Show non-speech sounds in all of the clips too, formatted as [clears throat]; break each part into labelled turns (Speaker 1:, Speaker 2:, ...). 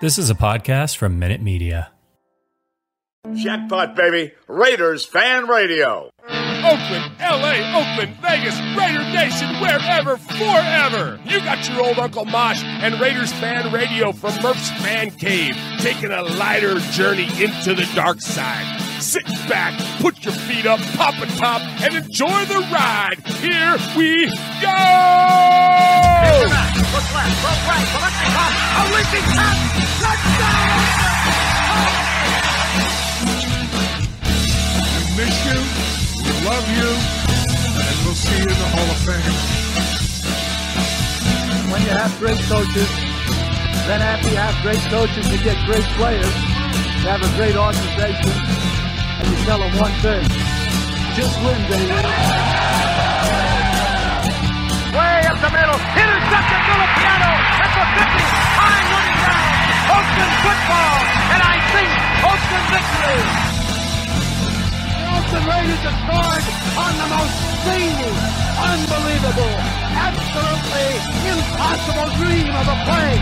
Speaker 1: This is a podcast from Minute Media.
Speaker 2: Jackpot, baby. Raiders Fan Radio.
Speaker 3: Oakland, LA, Oakland, Vegas, Raider Nation, wherever, forever. You got your old Uncle Mosh and Raiders Fan Radio from Murph's Man Cave, taking a lighter journey into the dark side. Sit back, put your feet up, pop a top, and enjoy the ride. Here we go!
Speaker 4: Look left, look right, look top, a leaping top, touchdown!
Speaker 5: We miss you, we love you, and we'll see you in the Hall of Fame.
Speaker 6: When you have great coaches, then after you have great coaches, you get great players. You have a great organization, and you tell them one thing: just win, baby.
Speaker 4: Way up the middle, intercepted Filipiano at the 50, high running down. Oakland football, and I think Oakland victory.
Speaker 6: The Oakland Raiders have scored on the most zany, unbelievable, absolutely impossible dream of a play.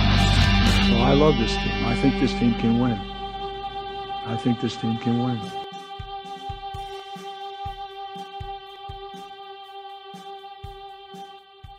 Speaker 7: Well, I love this team. I think this team can win. I think this team can win.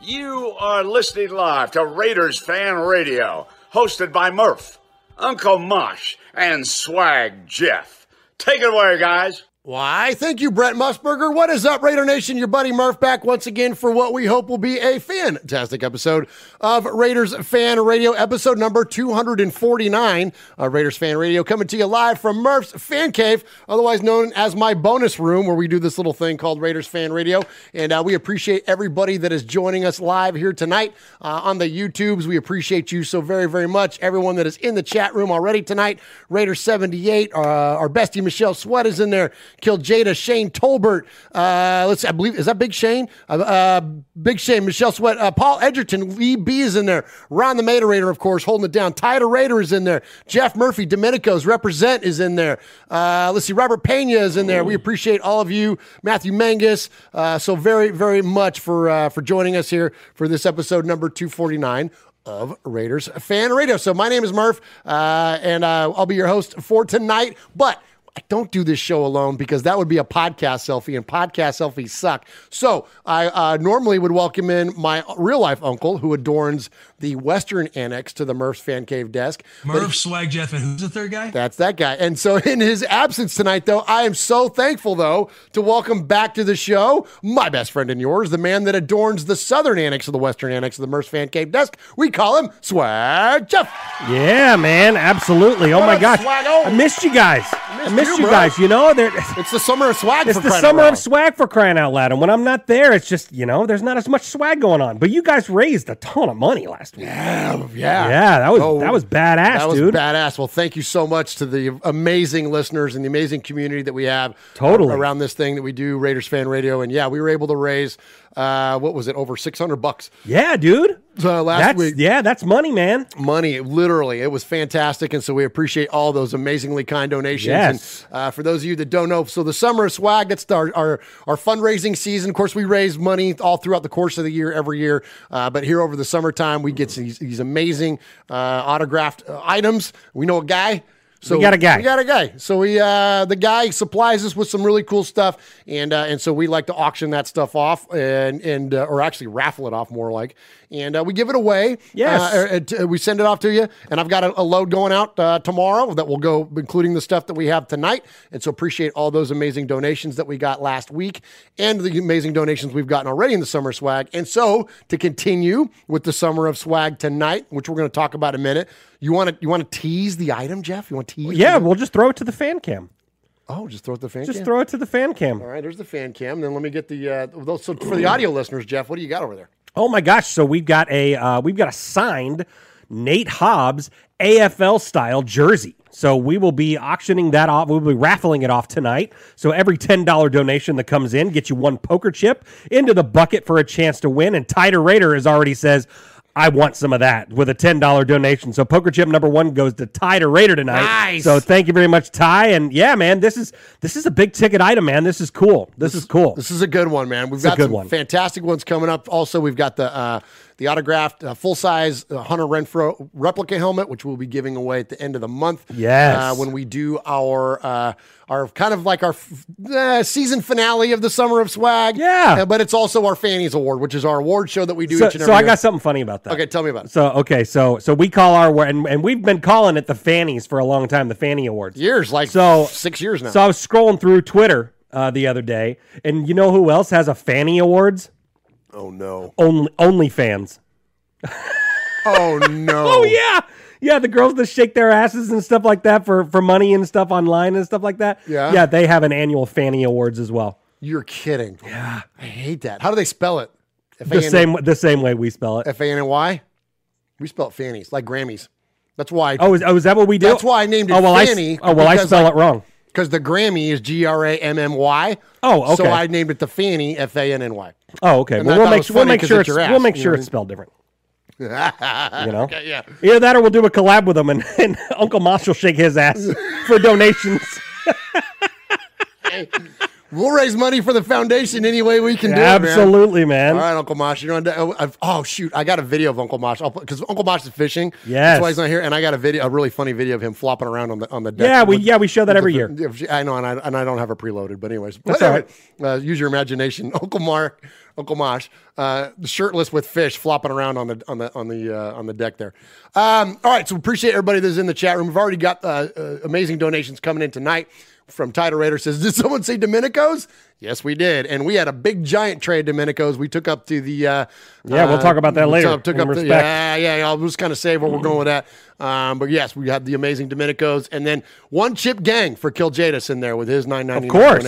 Speaker 2: You are listening live to Raiders Fan Radio, hosted by Murph, Uncle Mosh, and Swag Jeff. Take it away, guys.
Speaker 8: Why, thank you, Brent Musburger. What is up, Raider Nation? Your buddy Murph back once again for what we hope will be a fantastic episode of Raiders Fan Radio, episode number 249. Uh, Raiders Fan Radio coming to you live from Murph's Fan Cave, otherwise known as my bonus room, where we do this little thing called Raiders Fan Radio. And uh, we appreciate everybody that is joining us live here tonight uh, on the YouTubes. We appreciate you so very, very much. Everyone that is in the chat room already tonight, Raiders 78, uh, our bestie Michelle Sweat is in there. Killed Jada, Shane Tolbert. Uh, let's, I believe, is that Big Shane? Uh, Big Shane, Michelle Sweat, Paul Edgerton, Lee B is in there. Ron the Mater of course, holding it down. Tyler Raider is in there. Jeff Murphy, Domenico's represent is in there. Uh, let's see, Robert Pena is in there. We appreciate all of you. Matthew Mangus. Uh, so very, very much for uh, for joining us here for this episode number 249 of Raiders Fan Radio. So my name is Murph, uh, and uh, I'll be your host for tonight. But I don't do this show alone because that would be a podcast selfie, and podcast selfies suck. So I uh, normally would welcome in my real life uncle who adorns the Western annex to the Murph's Fan Cave desk. But
Speaker 9: Murph, Swag, Jeff, and who's the third guy?
Speaker 8: that's that guy. And so, [laughs] in his absence tonight, though, I am so thankful, though, to welcome back to the show my best friend and yours, the man that adorns the southern annex of the western annex of the Murph's Fan Cave desk. We call him Swag Jeff.
Speaker 10: Yeah, man, absolutely. Oh my
Speaker 8: up,
Speaker 10: gosh,
Speaker 8: Swaggo?
Speaker 10: I missed you guys. I missed
Speaker 8: you,
Speaker 10: you, guys. You know,
Speaker 8: It's the summer of swag.
Speaker 10: it's
Speaker 8: for
Speaker 10: the
Speaker 8: crying
Speaker 10: summer
Speaker 8: out
Speaker 10: of swag for crying out loud. And when I'm not there, it's just you know, there's not as much swag going on. But you guys raised a ton of money last week.
Speaker 8: Yeah, yeah,
Speaker 10: Yeah, that was
Speaker 8: Oh,
Speaker 10: that was badass,
Speaker 8: That was
Speaker 10: dude.
Speaker 8: badass. Well, thank you so much to the amazing listeners and the amazing community that we have uh,
Speaker 10: Totally.
Speaker 8: around this thing that we do, Raiders Fan Radio. And yeah, we were able to raise uh, what was it, over six hundred bucks
Speaker 10: Yeah, dude.
Speaker 8: uh, last
Speaker 10: That's
Speaker 8: week.
Speaker 10: yeah, that's money, man.
Speaker 8: Money, literally, it was fantastic, and so we appreciate all those amazingly kind donations.
Speaker 10: Yes.
Speaker 8: And uh, for those of you that don't know, so the summer of swag that's our, our our fundraising season. Of course, we raise money all throughout the course of the year, every year. Uh, but here over the summertime, we get these, these amazing uh, autographed uh, items. We know a guy. So
Speaker 10: We got a guy.
Speaker 8: We got a guy. So we uh, the guy supplies us with some really cool stuff, and uh, and so we like to auction that stuff off, and and uh, or actually raffle it off more like, and uh, we give it away.
Speaker 10: Yes.
Speaker 8: Uh, uh, t- we send it off to you, and I've got a, a load going out uh, tomorrow that will go, including the stuff that we have tonight. And so appreciate all those amazing donations that we got last week, and the amazing donations we've gotten already in the summer swag. And so to continue with the summer of swag tonight, which we're going to talk about in a minute, you want to you want to tease the item, Jeff? You want to tease?
Speaker 10: It?
Speaker 8: Yeah,
Speaker 10: we'll just throw it to the fan cam.
Speaker 8: Oh, just throw it to the fan. Cam.
Speaker 10: Just
Speaker 8: cam?
Speaker 10: throw it to the fan cam.
Speaker 8: All right, there's the fan cam. Then let me get the uh, those. So for the audio listeners, Jeff, what do you got over there?
Speaker 10: Oh my gosh! So we've got a uh, we've got a signed Nate Hobbs AFL style jersey. So we will be auctioning that off. We'll be raffling it off tonight. So every ten dollar donation that comes in gets you one poker chip into the bucket for a chance to win. And Tider Raider has already says. I want some of that with a ten dollar donation. So poker chip number one goes to Ty to Raider tonight.
Speaker 8: Nice.
Speaker 10: So thank you very much, Ty. And yeah, man, this is this is a big ticket item, man. This is cool. This, is cool.
Speaker 8: This is a good one, man. We've
Speaker 10: It's a
Speaker 8: got
Speaker 10: good
Speaker 8: some
Speaker 10: one.
Speaker 8: fantastic ones coming up. Also, we've got the uh, the autographed uh, full size uh, Hunter Renfrow replica helmet, which we'll be giving away at the end of the month.
Speaker 10: Yes.
Speaker 8: uh, when we do our uh, our kind of like our f- uh, season finale of the summer of swag.
Speaker 10: Yeah.
Speaker 8: But it's also our Fannies Award, which is our award show that we do
Speaker 10: so,
Speaker 8: each and
Speaker 10: so I
Speaker 8: year.
Speaker 10: got something funny about that.
Speaker 8: Okay, tell me about it.
Speaker 10: So okay, so so we call our and and we've been calling it the Fannies for a long time, the Fanny Awards.
Speaker 8: Years, like
Speaker 10: So
Speaker 8: six years now.
Speaker 10: So I was scrolling through Twitter uh, the other day, and you know who else has a Fanny Awards?
Speaker 8: Oh no!
Speaker 10: Only OnlyFans.
Speaker 8: Oh no! [laughs]
Speaker 10: Oh yeah, yeah. The girls that shake their asses and stuff like that for for money and stuff online and stuff like that.
Speaker 8: Yeah.
Speaker 10: yeah. They have an annual Fanny Awards as well.
Speaker 8: You're kidding. Yeah, I hate that. How do they spell it?
Speaker 10: The same the same way we spell it.
Speaker 8: F A N N Y. We spell it fannies, like Grammys. That's why.
Speaker 10: Oh, is, oh, is that what we do?
Speaker 8: That's why I named it
Speaker 10: Oh well, I
Speaker 8: Fanny.
Speaker 10: oh well, I spell it wrong.
Speaker 8: Because the Grammy is G R A M M Y.
Speaker 10: Oh, okay. So.
Speaker 8: I named it the Fanny, F A N N Y.
Speaker 10: Oh, okay.
Speaker 8: And
Speaker 10: Well, we'll make sure, we'll make sure
Speaker 8: it's ass,
Speaker 10: we'll make sure it's spelled different.
Speaker 8: you
Speaker 10: know. [laughs]
Speaker 8: Okay, yeah.
Speaker 10: Either that or we'll do a collab with them, and, and Uncle Mosh will shake his ass [laughs] for donations.
Speaker 8: We'll raise money for the foundation any way we can do it, man.
Speaker 10: Absolutely, man.
Speaker 8: All right, Uncle Mosh. You know, oh, I've, oh shoot, I got a video of Uncle Mosh because Uncle Mosh is fishing.
Speaker 10: Yes.
Speaker 8: that's why he's not here. And I got a video, a really funny video of him flopping around on the on the deck.
Speaker 10: Yeah, we-
Speaker 8: with-
Speaker 10: yeah, we show that every
Speaker 8: the-
Speaker 10: year.
Speaker 8: I know, and I, and I don't have it preloaded, but anyways,
Speaker 10: That's
Speaker 8: uh, use your imagination. [laughs] Uncle Mark, Uncle Mosh, uh, shirtless with fish flopping around on the on the on the uh, on the deck there. Um, all right, so appreciate everybody that's in the chat room. We've already got uh, uh, amazing donations coming in tonight. From Title Raider says, "Did someone say Domenico's?" Yes, we did, and we had a big giant tray of Domenico's. We took up to the uh,
Speaker 10: Yeah, we'll
Speaker 8: uh,
Speaker 10: talk about that later,
Speaker 8: Took, took up
Speaker 10: respect.
Speaker 8: yeah, yeah, yeah. I'll just kind of save where we're going with that. Um, but yes, we had the amazing Domenico's, and then one chip gang for Kill Jadis in there with his nine ninety
Speaker 10: Of course.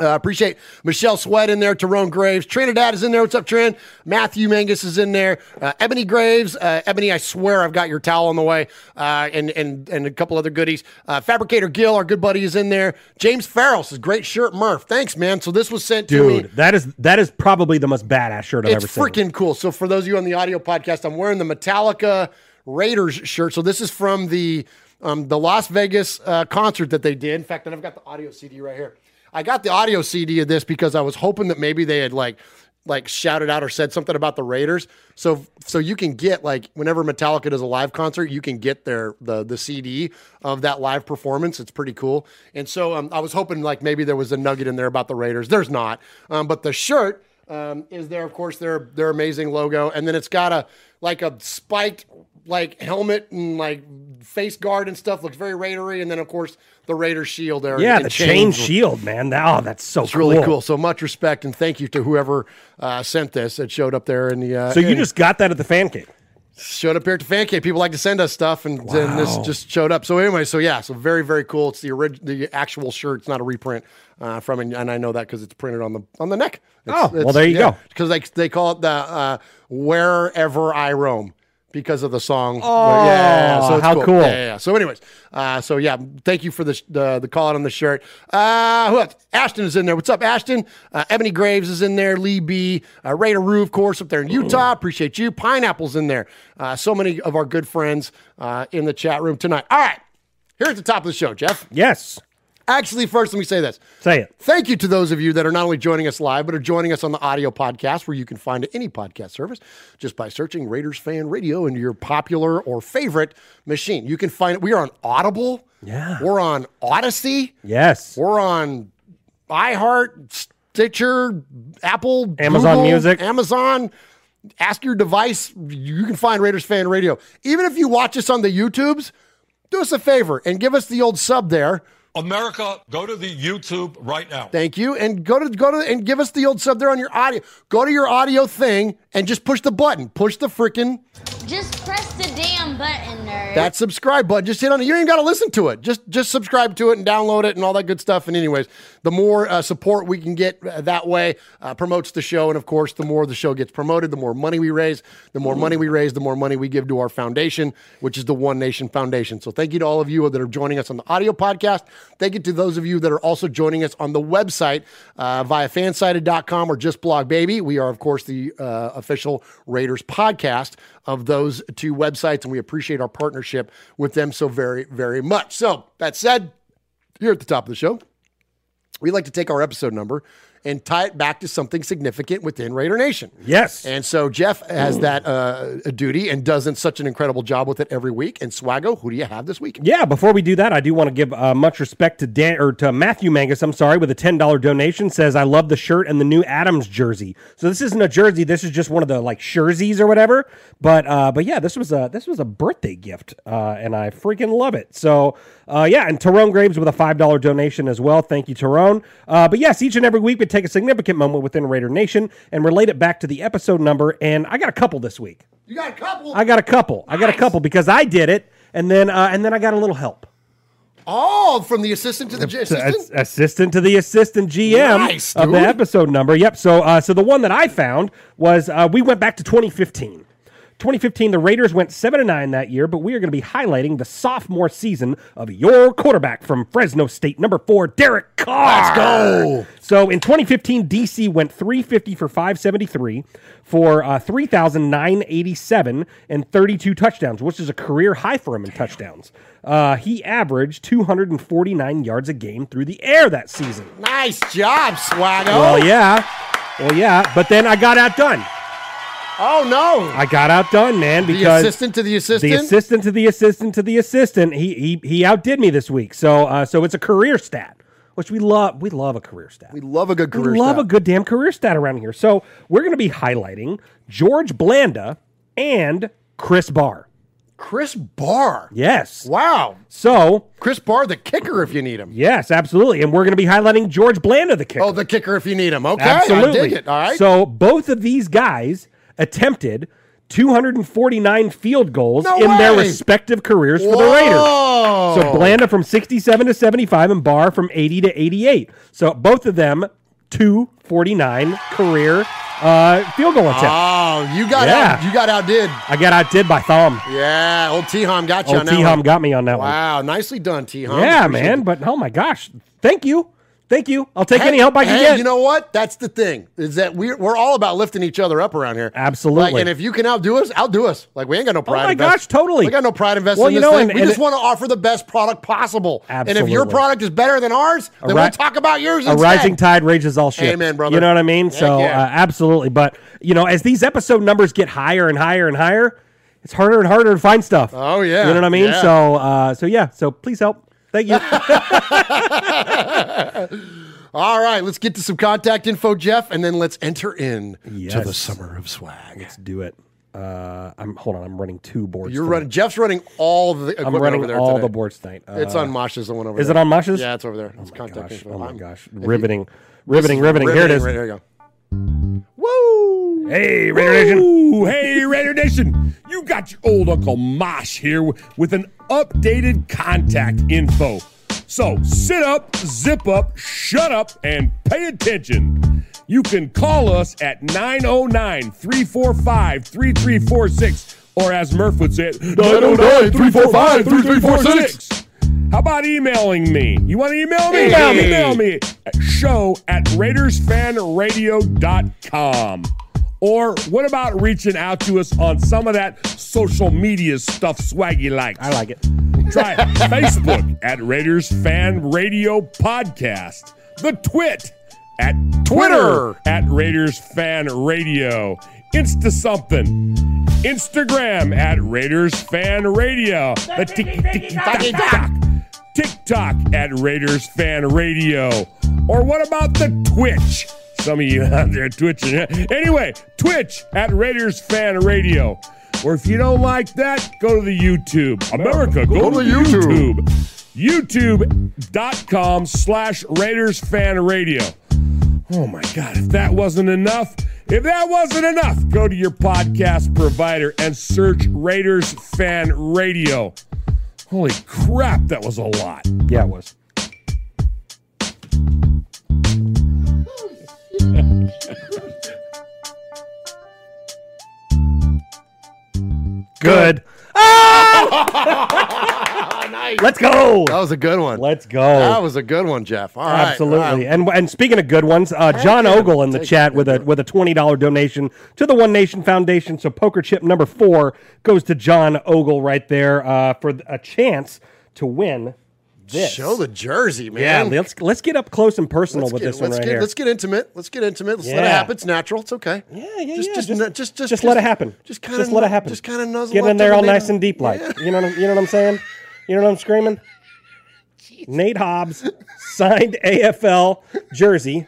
Speaker 8: Uh, appreciate Michelle Sweat in there, Tyrone Graves, Trinidad is in there. What's up, Trin? Matthew Mangus is in there. Uh, Ebony Graves, uh, Ebony, I swear I've got your towel on the way, uh, and and and a couple other goodies. Uh, Fabricator Gill, our good buddy, is in there. James Farrell says, "Great shirt, Murph. Thanks, man." So this was sent to me.
Speaker 10: Dude, that is that is probably the most badass shirt I've
Speaker 8: It's
Speaker 10: ever seen.
Speaker 8: It's freaking cool. So for those of you on the audio podcast, I'm wearing the Metallica Raiders shirt. So this is from the um, the Las Vegas uh, concert that they did. In fact, and I've got the audio CD right here. I got the audio CD of this because I was hoping that maybe they had like like shouted out or said something about the Raiders. So so you can get like whenever Metallica does a live concert, you can get their the the CD of that live performance. It's pretty cool. And so um, I was hoping like maybe there was a nugget in there about the Raiders. There's not. Um, but the shirt um, is there, of course, their their amazing logo, and then it's got a like a spiked like helmet and like face guard and stuff. Looks very Raidery, and then of course the Raider shield there.
Speaker 10: yeah, the chain shield, man. Oh, that's so
Speaker 8: It's
Speaker 10: cool.
Speaker 8: really cool. So much respect and thank you to whoever uh, sent this. It showed up there in the. Uh,
Speaker 10: So you just got that at the fan cave.
Speaker 8: showed up here at the fan cave. People like to send us stuff, and, and this just showed up. So anyway, so yeah, so very very cool. It's the orig- the actual shirt. It's not a reprint uh, from, and, and I know that because it's printed on the on the neck. It's-
Speaker 10: Oh, well, there you go.
Speaker 8: Because they they call it the uh, wherever I roam. Because of the song,
Speaker 10: Oh,
Speaker 8: yeah, so it's
Speaker 10: how cool.
Speaker 8: Yeah, yeah, yeah. So, anyways, uh, so yeah, thank you for the the, the call out on the shirt. Uh, who else? Ashton is in there. What's up, Ashton? Uh, Ebony Graves is in there. Lee B, uh, Raider Roo, of course, up there in Utah. Appreciate you. Pineapple's in there. Uh, so many of our good friends uh, in the chat room tonight. All right, here at the top of the show, Jeff.
Speaker 10: Yes.
Speaker 8: Actually, first, let me say this.
Speaker 10: Say it.
Speaker 8: Thank you to those of you that are not only joining us live, but are joining us on the audio podcast, where you can find any podcast service just by searching Raiders Fan Radio into your popular or favorite machine. You can find it. We are on Audible.
Speaker 10: Yeah.
Speaker 8: We're on Odyssey.
Speaker 10: Yes.
Speaker 8: We're on iHeart, Stitcher, Apple,
Speaker 10: Amazon
Speaker 8: Google,
Speaker 10: Music.
Speaker 8: Amazon. ask your device. You can find Raiders Fan Radio. Even if you watch us on the YouTubes, do us a favor and give us the old sub there.
Speaker 11: America, go to the YouTube right now.
Speaker 8: Thank you. And go to go to and give us the old sub there on your audio. Go to your audio thing and just push the button. Push the freaking
Speaker 12: Just press the damn button, nerd.
Speaker 8: that subscribe button. Just hit on it. You ain't got to listen to it. Just just subscribe to it and download it and all that good stuff. And anyways, the more uh, support we can get uh, that way uh, promotes the show. And of course, the more the show gets promoted, the more money we raise. The more money we raise, the more money we give to our foundation, which is the One Nation Foundation. So thank you to all of you that are joining us on the audio podcast. Thank you to those of you that are also joining us on the website uh, via fansided.com or just blog baby. We are, of course, the uh, official Raiders podcast of those two websites, and we appreciate our partnership with them so very, very much. So, that said, here at the top of the show, we like to take our episode number and tie it back to something significant within Raider Nation.
Speaker 10: Yes.
Speaker 8: And so Jeff has that uh, duty and does such an incredible job with it every week. And Swaggo, who do you have this week?
Speaker 10: Yeah, before we do that, I do want to give uh, much respect to Dan or to Matthew Mangus. I'm sorry, with a ten dollar donation, says I love the shirt and the new Adams jersey. So this isn't a jersey. This is just one of the like jerseys or whatever. But uh, but yeah, this was a this was a birthday gift, uh, and I freaking love it. So uh, yeah, and Tyrone Graves with a five dollar donation as well. Thank you, Tyrone. Uh, but yes, each and every week we take a significant moment within Raider Nation and relate it back to the episode number. And I got a couple this week.
Speaker 8: You got a couple.
Speaker 10: I got a couple. I got a couple because I did it, and then uh, and then I got a little help.
Speaker 8: Oh, from the assistant to the assistant?
Speaker 10: Ass- assistant to the assistant GM
Speaker 8: Nice,
Speaker 10: of the episode number. Yep. So, uh, so the one that I found was uh, we went back to 2015. 2015, the Raiders went seven and nine that year, but we are going to be highlighting the sophomore season of your quarterback from Fresno State, number four, Derek Carr.
Speaker 8: Let's go.
Speaker 10: So in 2015, DC went 350 for 573 for uh, 3,987 and 32 touchdowns, which is a career high for him in touchdowns. Uh, he averaged 249 yards a game through the air that season.
Speaker 8: Nice job, Swaggo.
Speaker 10: Well, yeah. Well, yeah. But then I got outdone.
Speaker 8: Oh, no.
Speaker 10: I got outdone, man, Because The
Speaker 8: assistant to the assistant?
Speaker 10: the assistant to the assistant to the assistant, he he he outdid me this week. So uh, so it's a career stat, which we love. We love a career stat.
Speaker 8: We love a good career
Speaker 10: we love
Speaker 8: stat.
Speaker 10: a good damn career stat around here. So we're going to be highlighting George Blanda and Chris Bahr.
Speaker 8: Chris Bahr.
Speaker 10: Yes.
Speaker 8: Wow.
Speaker 10: So
Speaker 8: Chris Bahr, the kicker, if you need him.
Speaker 10: yes, absolutely, and we're going to be highlighting George Blanda, the kicker.
Speaker 8: Oh, the kicker, if you need him. Okay.
Speaker 10: Absolutely.
Speaker 8: I dig it. All right.
Speaker 10: So both of these guys attempted 249 field goals
Speaker 8: No
Speaker 10: in their respective careers for the
Speaker 8: Whoa.
Speaker 10: Raiders. So Blanda from 67 to 75 and Bahr from 80 to 88. So both of them 249 career uh, field goal attempts.
Speaker 8: oh, you got
Speaker 10: Yeah.
Speaker 8: out, you got outdid.
Speaker 10: I got outdid by thumb.
Speaker 8: Yeah, old T-Hom got you
Speaker 10: Old
Speaker 8: on that
Speaker 10: T-Hom got me on that one.
Speaker 8: Wow, nicely done, T-Hom.
Speaker 10: Yeah,
Speaker 8: Appreciate
Speaker 10: man.
Speaker 8: it.
Speaker 10: But oh my gosh, thank you, thank you. I'll take any help I can get.
Speaker 8: You know what? That's the thing is that we're we're all about lifting each other up around here.
Speaker 10: Absolutely.
Speaker 8: Like, and if you can outdo us, outdo us. Like we ain't got no pride.
Speaker 10: Oh my
Speaker 8: invest-
Speaker 10: gosh, totally.
Speaker 8: We got no pride invested
Speaker 10: Well,
Speaker 8: in
Speaker 10: you
Speaker 8: this
Speaker 10: know,
Speaker 8: thing.
Speaker 10: and-
Speaker 8: we
Speaker 10: and
Speaker 8: just
Speaker 10: it-
Speaker 8: want to offer the best product possible. Absolutely. And if your product is better than ours, then
Speaker 10: ri-
Speaker 8: we'll talk about yours.
Speaker 10: a
Speaker 8: instead.
Speaker 10: rising tide raises all ships.
Speaker 8: Amen, brother.
Speaker 10: You know what I mean? So
Speaker 8: yeah.
Speaker 10: uh, absolutely. But you know, as these episode numbers get higher and higher and higher, it's harder and harder to find stuff.
Speaker 8: Oh yeah.
Speaker 10: You know what I mean?
Speaker 8: Yeah.
Speaker 10: So uh, so yeah. So please help. Thank you. [laughs]
Speaker 8: All right, let's get to some contact info, Jeff, and then let's enter in to the summer of swag.
Speaker 10: Let's do it. Uh, I'm hold on. I'm running two boards.
Speaker 8: You're
Speaker 10: tonight.
Speaker 8: running. Jeff's running all the.
Speaker 10: I'm running
Speaker 8: over there
Speaker 10: all
Speaker 8: today.
Speaker 10: the boards tonight.
Speaker 8: it's
Speaker 10: Uh,
Speaker 8: on Mosh's the one over
Speaker 10: Is
Speaker 8: there.
Speaker 10: it on Mosh's?
Speaker 8: Yeah, it's over there. It's
Speaker 10: Oh my
Speaker 8: contact
Speaker 10: gosh.
Speaker 8: info.
Speaker 10: Oh my
Speaker 8: I'm-
Speaker 10: gosh.
Speaker 8: you-
Speaker 10: Riveting. Riveting. Riveting. Here it is.
Speaker 8: Right, there you go. Woo!
Speaker 10: Hey, Raider Nation.
Speaker 3: Ooh, hey, Raider Nation. You got your old Uncle Mosh here with an updated contact info. So sit up, zip up, shut up, and pay attention. You can call us at 909 345 3346, or as Murph would say, it, 909 345 3346. How about emailing me? You want to email me?
Speaker 8: Email me.
Speaker 3: Email me at show at RaidersFanRadio.com. Or what about reaching out to us on some of that social media stuff Swaggy likes?
Speaker 10: I like it.
Speaker 3: Try [laughs] Facebook at Raiders Fan Radio Podcast. The Twit at Twitter at Raiders Fan Radio. Insta something. Instagram at Raiders Fan Radio. The ticky ticky tock tock. TikTok at Raiders Fan Radio. Or what about the Twitch? Some of you [laughs] out there twitching. Anyway, Twitch at Raiders Fan Radio. Or if you don't like that, go to the YouTube. America, go, to the YouTube. YouTube.com slash Raiders Fan Radio. Oh my God, if that wasn't enough, if that wasn't enough, go to your podcast provider and search Raiders Fan Radio. Holy crap, that was a lot.
Speaker 10: Yeah, it was. Good. [laughs]
Speaker 8: nice.
Speaker 10: Let's go.
Speaker 8: That was a good one.
Speaker 10: Let's go.
Speaker 8: That was a good one, Jeff. All right.
Speaker 10: Absolutely.
Speaker 8: Wow.
Speaker 10: And and speaking of good ones, uh, John
Speaker 8: yeah,
Speaker 10: Ogle in the chat with a with a twenty dollar donation to the One Nation Foundation. So poker chip number four goes to John Ogle right there uh, for a chance to win this.
Speaker 8: Show the jersey, man.
Speaker 10: Yeah, let's let's get up close and personal
Speaker 8: Let's
Speaker 10: with
Speaker 8: get,
Speaker 10: this one right
Speaker 8: get,
Speaker 10: here.
Speaker 8: Let's get intimate. Let's get intimate. Let's let it happen. It's natural. It's okay.
Speaker 10: Yeah, yeah,
Speaker 8: just,
Speaker 10: yeah.
Speaker 8: Just,
Speaker 10: Just-
Speaker 8: just, just, just,
Speaker 10: let it happen.
Speaker 8: Just kind of,
Speaker 10: Just let it happen.
Speaker 8: Just kind of nuzzle.
Speaker 10: Get in there all nice and deep like. You know what I'm, you know what I'm saying? You know what I'm screaming? [laughs] Nate Hobbs signed AFL jersey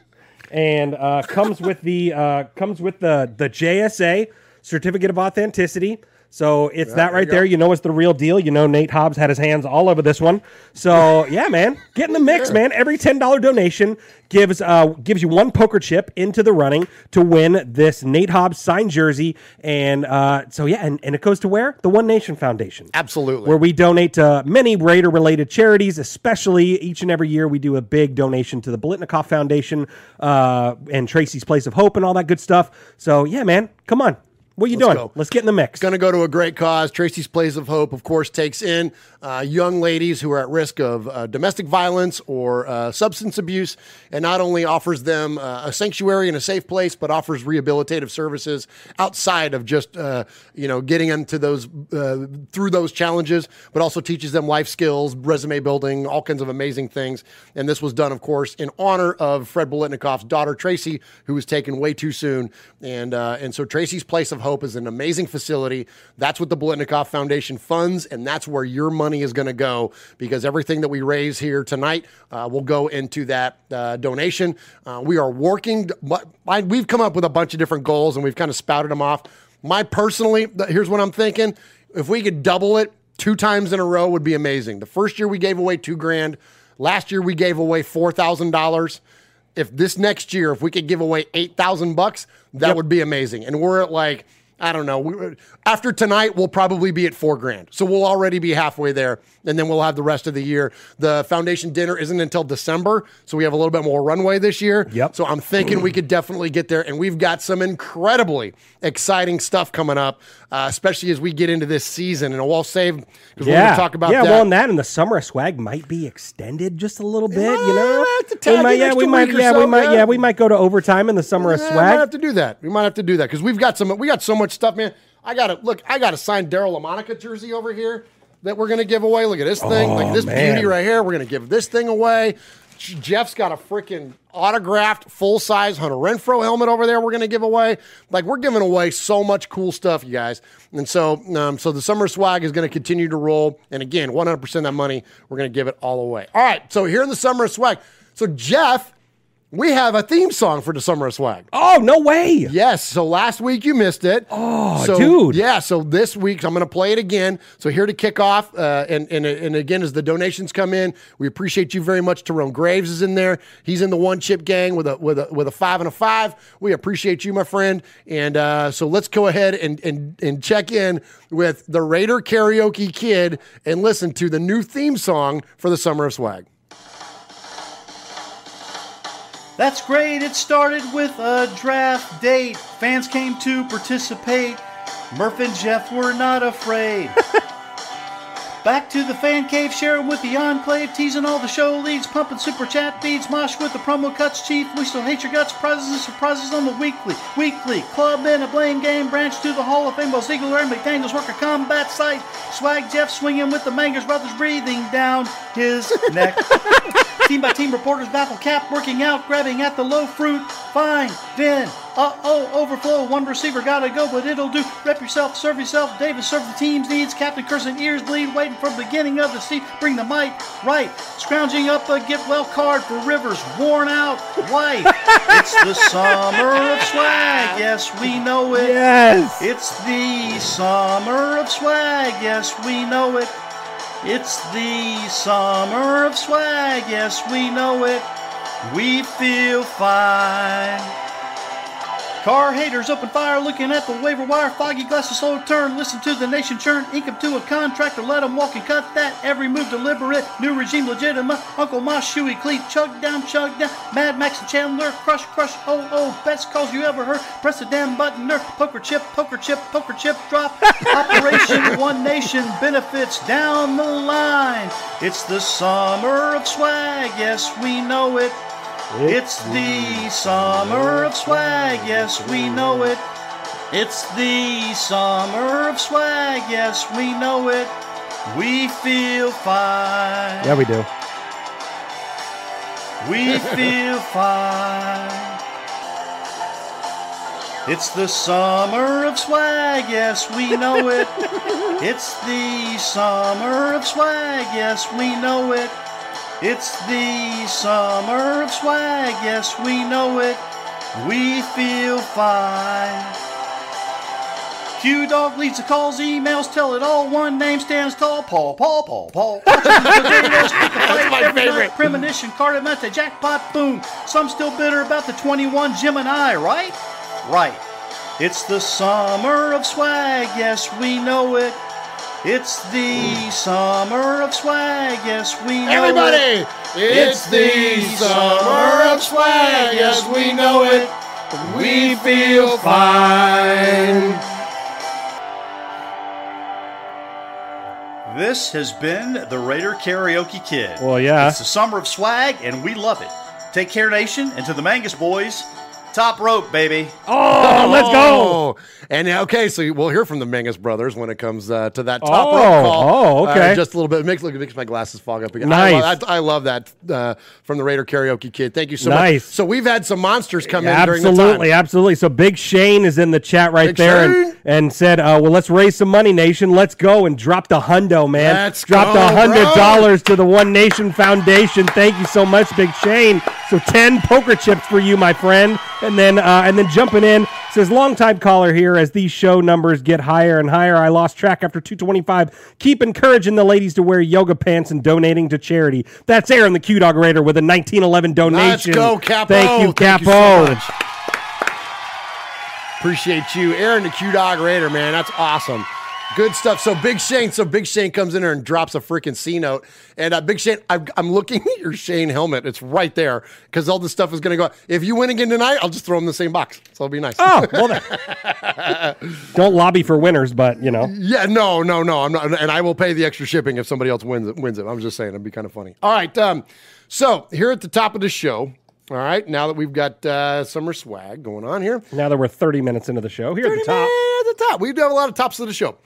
Speaker 10: and uh, comes with the uh, comes with the the JSA certificate of authenticity. So it's
Speaker 8: Yeah,
Speaker 10: that right there. You know it's the real deal. You know Nate Hobbs had his hands all over this one. So [laughs] yeah, man, get in the mix,
Speaker 8: Yeah.
Speaker 10: man. Every ten dollar donation gives uh, gives you one poker chip into the running to win this Nate Hobbs signed jersey. And uh, so yeah, and, and it goes to where the One Nation Foundation
Speaker 8: Absolutely.
Speaker 10: where we donate to many Raider related charities, especially each and every year we do a big donation to the Biletnikoff Foundation uh, and Tracy's Place of Hope and all that good stuff. So, yeah, man, come on. What are you
Speaker 8: Let's
Speaker 10: doing?
Speaker 8: go.
Speaker 10: Let's get in the mix.
Speaker 8: Going to go to a great cause. Tracy's Place of Hope, of course, takes in uh, young ladies who are at risk of uh, domestic violence or uh, substance abuse, and not only offers them uh, a sanctuary and a safe place, but offers rehabilitative services outside of just uh, you know getting them to those through those challenges, but also teaches them life skills, resume building, all kinds of amazing things. And this was done, of course, in honor of Fred Biletnikoff's daughter Tracy, who was taken way too soon. And and so Tracy's Place of Hope is an amazing facility. That's what the Biletnikoff Foundation funds, and that's where your money is going to go because everything that we raise here tonight uh, will go into that uh, donation. Uh, we are working. but We've come up with a bunch of different goals, and we've kind of spouted them off. My personally, here's what I'm thinking: if we could double it two times in a row, would be amazing. The first year we gave away two grand. Last year we gave away four thousand dollars if this next year, if we could give away eight thousand bucks, that would be amazing. And we're at like, I don't know. We, after tonight, we'll probably be at four grand, so we'll already be halfway there, and then we'll have the rest of the year. The foundation dinner isn't until December, so we have a little bit more runway this year. Yep. So I'm thinking we could definitely get there, and we've got some incredibly exciting stuff coming up, uh, especially as we get into this season. And we'll save because we're going
Speaker 10: yeah,
Speaker 8: to talk about
Speaker 10: yeah.
Speaker 8: that.
Speaker 10: Well, and that and the summer of swag might be extended just a little bit. You know, we might, yeah, we might, yeah,
Speaker 8: so,
Speaker 10: we might,
Speaker 8: yeah.
Speaker 10: yeah, we might go to overtime in the summer of
Speaker 8: Yeah, We might have to do that. We might have to do that because we've got some. We got so much stuff, man. I got to look. I gotta sign Daryle Lamonica jersey over here that we're gonna give away. Look at this thing.
Speaker 10: Oh,
Speaker 8: like this
Speaker 10: man.
Speaker 8: beauty right here. We're gonna give this thing away. Jeff's got a freaking autographed full size Hunter Renfrow helmet over there. We're gonna give away. Like we're giving away so much cool stuff, you guys. And so, um, so the summer swag is gonna continue to roll. And again, 100% of that money, we're gonna give it all away. All right. So here in the summer swag. So Jeff. We have a theme song for the Summer of Swag.
Speaker 10: Oh, no way.
Speaker 8: Yes. So last week you missed it.
Speaker 10: Oh,
Speaker 8: so,
Speaker 10: dude.
Speaker 8: Yeah. So this week I'm going to play it again. So here to kick off, uh, and, and and again as the donations come in, we appreciate you very much. Tyrone Graves is in there. He's in the one chip gang with a with a with a five and a five. We appreciate you, my friend. And uh, so let's go ahead and and and check in with the Raider Karaoke Kid and listen to the new theme song for the Summer of Swag.
Speaker 13: That's great. It started with a draft date. Fans came to participate. Murph and Jeff were not afraid. [laughs] Back to the fan cave, sharing with the enclave, teasing all the show leads, pumping super chat feeds, mosh with the promo cuts, chief. We still hate your guts, prizes and surprises on the weekly. Weekly club in a blame game, branch to the Hall of Fame while Ziegler and McDaniels work a combat site. Swag Jeff swinging with the Mangus brothers breathing down his [laughs] neck. team by team reporters baffle cap, working out, grabbing at the low fruit. Fine, Vin, uh oh, overflow. One receiver gotta go, but it'll do. Rep yourself, serve yourself. Davis serve the team's needs. Captain Curson ears bleed, waiting for the beginning of the seat. Bring the mic right. Scrounging up a get well card for Rivers, worn out wife. [laughs] It's the summer of swag, yes, we know it.
Speaker 10: Yes.
Speaker 13: It's the summer of swag, yes, we know it. It's the summer of swag, yes, we know it. We feel fine. Car haters open fire looking at the waiver wire. Foggy glasses slow turn. Listen to the nation churn. Ink 'em to a contractor. let Let 'em walk and cut that. Every move deliberate. New regime legitimate. Uncle Mosh, Shoey, Cleat. Chug down, chug down. Mad Max and Chandler. Crush, crush. Oh, oh. Best calls you ever heard. Press the damn button. Nerd. Poker chip, poker chip, poker chip. Drop. [laughs] Operation One Nation benefits down the line. It's the summer of swag. Yes, we know it. It's the summer of swag, yes, we know it. It's the summer of swag, yes, we know it. We feel fine.
Speaker 10: Yeah, we do.
Speaker 13: We [laughs] feel fine. It's the summer of swag, yes, we know it. [laughs] It's the summer of swag, yes, we know it. It's the summer of swag, yes, we know it. We feel fine. Q Dog leads the calls, emails, tell it all. One name stands tall. Paul, Paul, Paul, Paul. [laughs] That's
Speaker 8: my favorite.
Speaker 13: Premonition, Cardamenta, jackpot, boom. Some still bitter about the 21 Gemini, right? Right. It's the summer of swag, yes, we know it. It's the summer of swag, yes, we know
Speaker 8: Everybody,
Speaker 13: it.
Speaker 8: it's the summer of swag, yes, we know it. We feel fine.
Speaker 13: This has been the Raider Karaoke Kid.
Speaker 10: Well, yeah.
Speaker 13: It's the summer of swag, and we love it. Take care, Nation, and to the Mangus boys, top rope, baby.
Speaker 10: Oh, let's go.
Speaker 8: And uh, okay, so we'll hear from the Mangus brothers when it comes uh, to that top
Speaker 10: Oh,
Speaker 8: rope call.
Speaker 10: oh, okay.
Speaker 8: Uh, just a little bit. It makes look it makes my glasses fog up again.
Speaker 10: Nice.
Speaker 8: I love, I, I love that uh, from the Raider Karaoke Kid. Thank you so
Speaker 10: Nice.
Speaker 8: much. So we've had some monsters come in during the time.
Speaker 10: Absolutely, absolutely. So Big Shane is in the chat right
Speaker 8: Big
Speaker 10: there and,
Speaker 8: Shane.
Speaker 10: and said, uh, "Well, let's raise some money, Nation. Let's go!" And drop a hundo, man.
Speaker 8: Let's
Speaker 10: dropped
Speaker 8: go,
Speaker 10: a hundred
Speaker 8: bro.
Speaker 10: dollars to the One Nation Foundation. Thank you so much, Big Shane. So ten poker chips for you, my friend. And then uh, and then jumping in says, "Longtime caller here. As these show numbers get higher and higher, I lost track after 225. Keep encouraging the ladies to wear yoga pants and donating to charity." That's Aaron the Q Dog Raider with a 1911 donation.
Speaker 8: Let's go, Capo.
Speaker 10: Thank you,
Speaker 8: Thank you
Speaker 10: Capo.
Speaker 8: so. Appreciate you, Aaron, the Q Dog Raider, man. That's awesome. Good stuff. So Big Shane, so Big Shane comes in there and drops a freaking C note. And uh, Big Shane, I'm, I'm looking [laughs] at your Shane helmet. It's right there because all this stuff is going to go. If you win again tonight, I'll just throw them in the same box. So it'll be nice.
Speaker 10: Oh, well, [laughs] don't lobby for winners, but you know.
Speaker 8: Yeah, no, no, no. I'm not, and I will pay the extra shipping if somebody else wins it. Wins it. I'm just saying, it'd be kind of funny. All right. Um, so here at the top of the show. All right. Now that we've got uh, summer swag going on here,
Speaker 10: Now that we're 30 minutes into the show, here at the top.
Speaker 8: minutes the top. We do have a lot of tops of the show.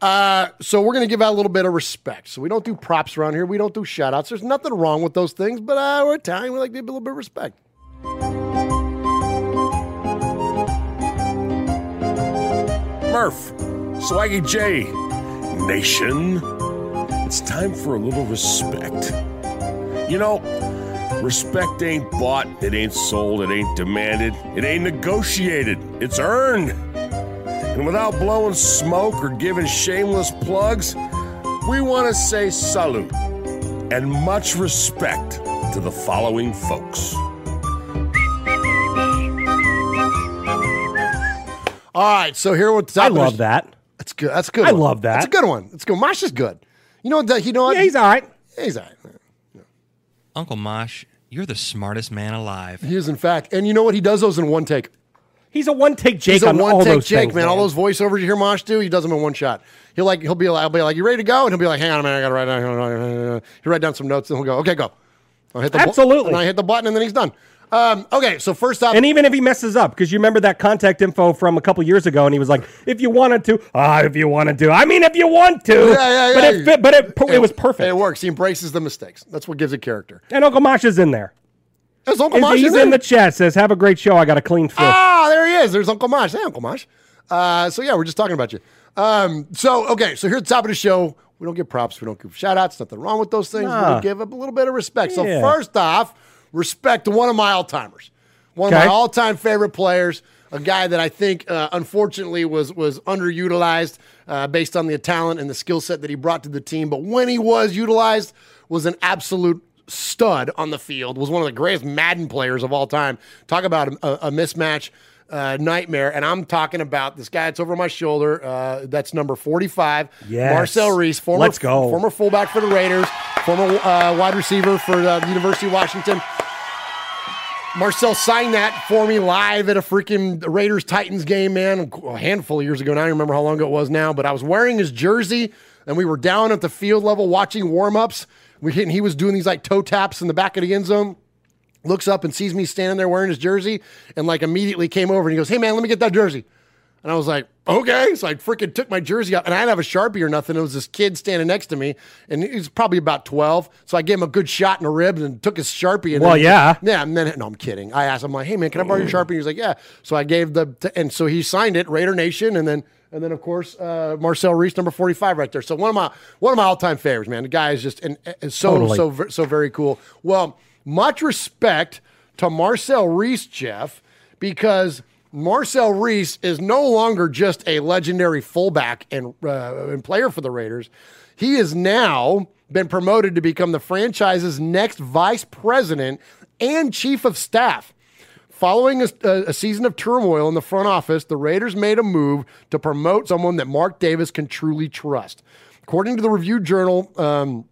Speaker 8: Uh, so we're going to give out a little bit of respect. So we don't do props around here. We don't do shout outs. There's nothing wrong with those things, but uh, we're Italian. We like to give a little bit of respect.
Speaker 3: Murph, Swaggy J, Nation. It's time for a little respect. You know, respect ain't bought, it ain't sold, it ain't demanded, it ain't negotiated, it's earned. And without blowing smoke or giving shameless plugs, we want to say salute and much respect to the following folks.
Speaker 8: All right. So here with the top
Speaker 10: I love that.
Speaker 8: That's good. That's a good.
Speaker 10: I
Speaker 8: one.
Speaker 10: love that.
Speaker 8: That's a good one. That's good. Mosh is good. You know what? You know what?
Speaker 10: Yeah, he's all right.
Speaker 8: He's all right.
Speaker 14: Uncle Mosh, you're the smartest man alive.
Speaker 8: He is, in fact. And you know what? He does those in one take.
Speaker 10: He's a one take Jake
Speaker 8: He's a
Speaker 10: on
Speaker 8: one take Jake,
Speaker 10: things,
Speaker 8: man. All those voiceovers you hear Mosh do, he does them in one shot. He'll like he'll be like I'll be like, You ready to go? And he'll be like, Hang on a minute, I gotta write down he'll write down some notes and he'll go, Okay, go. I'll hit the bu-
Speaker 10: Absolutely.
Speaker 8: and I hit the button and then he's done. Um, okay, so first off
Speaker 10: And even if he messes up, because you remember that contact info from a couple years ago, and he was like, "If you wanted to, ah, if you wanted to, I mean, if you want to."
Speaker 8: Yeah, yeah, yeah.
Speaker 10: But it fit, but it, it was perfect.
Speaker 8: It works. He embraces the mistakes. That's what gives it character.
Speaker 10: And Uncle Mosh is in there.
Speaker 8: There's Uncle Mosh
Speaker 10: He's
Speaker 8: in
Speaker 10: in the chat. Says, "Have a great show. I got a clean fish."
Speaker 8: Ah, there he is. There's Uncle Mosh. Hey, Uncle Mosh. Uh, so yeah, we're just talking about you. Um, so okay, so here at the top of the show, we don't give props, we don't give shout outs, nothing wrong with those things.
Speaker 10: Nah.
Speaker 8: We give up a little bit of respect. So first off, respect to one of my all timers, one of my all time favorite players, a guy that I think uh, unfortunately was was underutilized uh, based on the talent and the skill set that he brought to the team. But when he was utilized, was an absolute stud on the field. Was one of the greatest Madden players of all time. Talk about a, a mismatch. Uh, nightmare, and I'm talking about this guy that's over my shoulder. Uh, that's number 45,
Speaker 10: Yes.
Speaker 8: Marcel Reese, former
Speaker 10: Let's go.
Speaker 8: former fullback for the Raiders, former uh, wide receiver for the University of Washington. Marcel signed that for me live at a freaking Raiders Titans game, man, a handful of years ago. Now I don't remember how long ago it was now, but I was wearing his jersey and we were down at the field level watching warm ups. We hit, and he was doing these like toe taps in the back of the end zone. Looks up and sees me standing there wearing his jersey and like immediately came over and he goes, Hey man, let me get that jersey. And I was like, okay. So I freaking took my jersey out and I didn't have a Sharpie or nothing. It was this kid standing next to me and he was probably about 12. So I gave him a good shot in the ribs and took his Sharpie. And
Speaker 10: Well,
Speaker 8: then-
Speaker 10: yeah.
Speaker 8: Yeah. And then, no, I'm kidding. I asked him, like, hey man, can I borrow your mm. Sharpie? He was like, yeah. So I gave the, and so he signed it, Raider Nation. And then, and then of course, uh, Marcel Reese, number 45 right there. So one of my, one of my all time favorites, man. The guy is just, and, and so,
Speaker 10: Totally.
Speaker 8: so, so very cool. Well, much respect to Marcel Reese, Jeff, because Marcel Reese is no longer just a legendary fullback and, uh, and player for the Raiders. He has now been promoted to become the franchise's next vice president and chief of staff. Following a, a- season of turmoil in the front office, the Raiders made a move to promote someone that Mark Davis can truly trust. According to the Review Journal, um,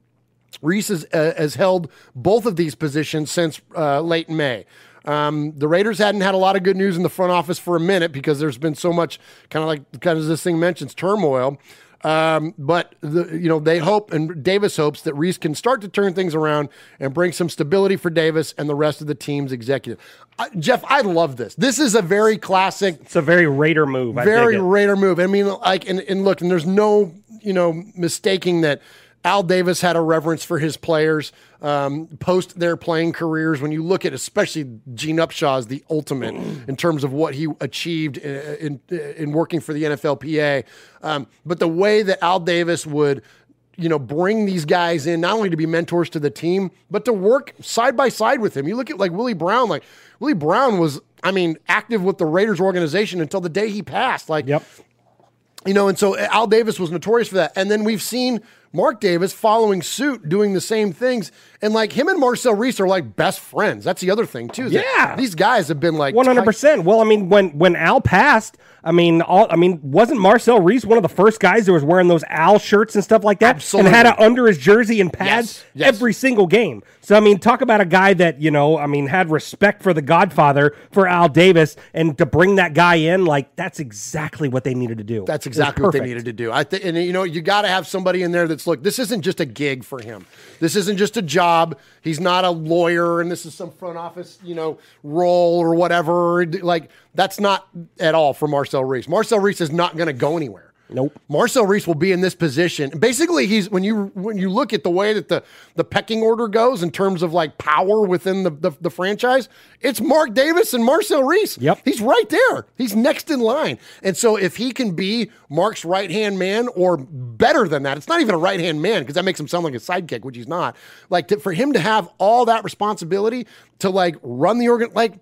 Speaker 8: Reese has, uh, has held both of these positions since uh, late May. Um, the Raiders hadn't had a lot of good news in the front office for a minute because there's been so much kind of like kind of this thing mentions turmoil. Um, but the, you know they hope and Davis hopes that Reese can start to turn things around and bring some stability for Davis and the rest of the team's executive. Uh, Jeff, I love this. This is a very classic
Speaker 10: It's a very Raider move.
Speaker 8: Very. Raider move. I mean, like, and, and look, and there's no, you know, mistaking that Al Davis had a reverence for his players um, post their playing careers. When you look at, especially Gene Upshaw is the ultimate in terms of what he achieved in in, in working for the NFLPA. Um, but the way that Al Davis would you know, bring these guys in not only to be mentors to the team, but to work side by side with him. You look at like Willie Brown, like Willie Brown was, I mean, active with the Raiders organization until the day he passed. Like,
Speaker 10: yep.
Speaker 8: you know, and so Al Davis was notorious for that. And then we've seen Mark Davis following suit, doing the same things. And like him and Marcel Reese are like best friends. That's the other thing too.
Speaker 10: Yeah.
Speaker 8: these guys have been like
Speaker 10: One hundred percent. Well, I mean, when when Al passed, I mean, all I mean, wasn't Marcel Reese one of the first guys that was wearing those Al shirts and stuff like that,
Speaker 8: Absolutely.
Speaker 10: and had it under his jersey and pads
Speaker 8: Yes, yes.
Speaker 10: every single game. So I mean, talk about a guy that you know, I mean, had respect for the Godfather for Al Davis, and to bring that guy in, like that's exactly what they needed to do.
Speaker 8: That's exactly what they needed to do. I think, and you know, you got to have somebody in there that's look. This isn't just a gig for him. This isn't just a job. He's not a lawyer, and this is some front office, you know, role or whatever. Like that's not at all for Marcel Reese. Marcel Reese is not going to go anywhere.
Speaker 10: Nope.
Speaker 8: Marcel Reese will be in this position. Basically, he's when you when you look at the way that the the pecking order goes in terms of like power within the the, the franchise, it's Mark Davis and Marcel Reese.
Speaker 10: Yep.
Speaker 8: He's right there. He's next in line. And so if he can be Mark's right hand man or better than that, it's not even a right hand man because that makes him sound like a sidekick, which he's not. Like to, for him to have all that responsibility to like run the organ, like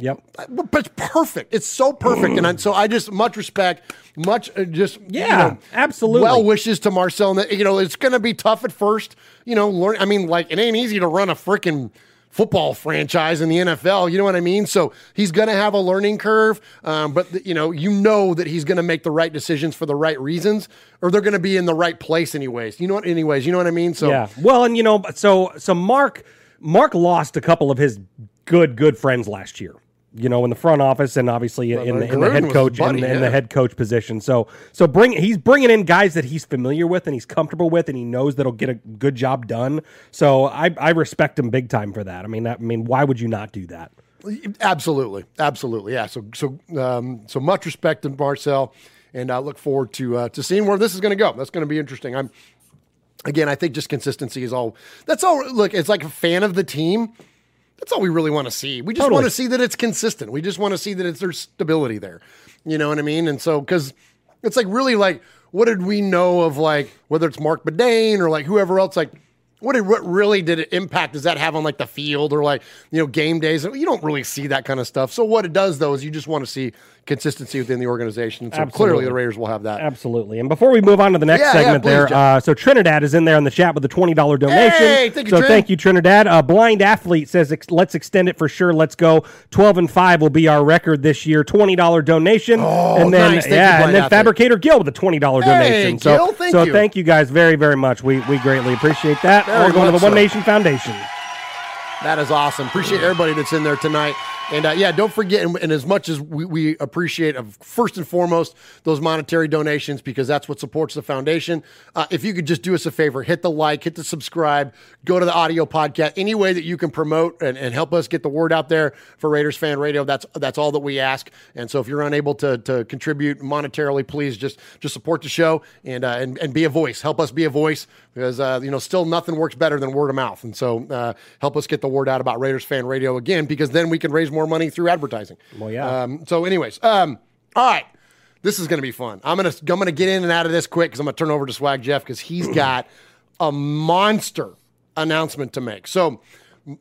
Speaker 10: Yep.
Speaker 8: but it's perfect. It's so perfect, and I, so I just much respect, much uh, just you
Speaker 10: Yeah,
Speaker 8: know,
Speaker 10: absolutely.
Speaker 8: Well wishes to Marcel, and you know it's going to be tough at first. You know, learn. I mean, like it ain't easy to run a freaking football franchise in the NFL. You know what I mean? So he's going to have a learning curve, um, but th- you know, you know that he's going to make the right decisions for the right reasons, or they're going to be in the right place anyways. You know what? Anyways, you know what I mean? So
Speaker 10: yeah. Well, and you know, so so Mark Mark lost a couple of his good good friends last year. You know, in the front office and obviously in, the, in the head coach
Speaker 8: buddy,
Speaker 10: in, the, in
Speaker 8: yeah.
Speaker 10: the head coach position. So so bring he's bringing in guys that he's familiar with and he's comfortable with and he knows that'll get a good job done. So I I respect him big time for that. I mean, that, I mean, why would you not do that?
Speaker 8: Absolutely, absolutely, yeah. So, so, um, so much respect to Marcel, and I look forward to uh, to seeing where this is going to go. That's going to be interesting. I'm again, I think just consistency is all. That's all. Look, it's like a fan of the team. That's all we really want to see. We just
Speaker 10: Totally.
Speaker 8: want to see that it's consistent. We just want to see that it's there's stability there. You know what I mean? And so, because it's like really like, what did we know of like whether it's Marc Badain or like whoever else? Like, what did what really did it impact does that have on like the field or like you know game days? You don't really see that kind of stuff. So what it does though is you just want to see consistency within the organization. So
Speaker 10: Absolutely.
Speaker 8: clearly the Raiders will have that.
Speaker 10: Absolutely. And before we move on to the next
Speaker 8: Yeah, yeah,
Speaker 10: segment,
Speaker 8: please,
Speaker 10: there, uh, so Trinidad is in there in the chat with a twenty dollar donation.
Speaker 8: Hey, thank you,
Speaker 10: so
Speaker 8: Trin.
Speaker 10: thank you, Trinidad. Uh, Blind athlete says, ex- "Let's extend it for sure. Let's go. Twelve and five will be our record this year. Twenty dollar donation,
Speaker 8: Oh,
Speaker 10: and then
Speaker 8: nice. You,
Speaker 10: yeah,
Speaker 8: Blind
Speaker 10: and then
Speaker 8: Athlete.
Speaker 10: Fabricator Gil with a twenty dollar
Speaker 8: Hey,
Speaker 10: donation. So
Speaker 8: Gil, thank
Speaker 10: so
Speaker 8: you.
Speaker 10: thank you guys very very much. We we greatly appreciate that.
Speaker 8: Very
Speaker 10: All going to the One
Speaker 8: so.
Speaker 10: Nation Foundation.
Speaker 8: That is awesome. Appreciate everybody that's in there tonight. And uh, yeah, don't forget, and, and as much as we, we appreciate, first and foremost, those monetary donations because that's what supports the foundation. Uh, if you could just do us a favor, hit the like, hit the subscribe, go to the audio podcast, any way that you can promote and, and help us get the word out there for Raiders Fan Radio. That's that's all that we ask. And so if you're unable to, to contribute monetarily, please just just support the show and uh, and and be a voice. Help us be a voice because uh, you know still nothing works better than word of mouth. And so uh, help us get the word out about Raiders Fan Radio again because then we can raise more money through advertising.
Speaker 10: Well, yeah.
Speaker 8: Um, so, anyways, um, all right, this is going to be fun. I'm gonna I'm gonna get in and out of this quick because I'm gonna turn over to Swag Jeff because he's [clears throat] got a monster announcement to make. So,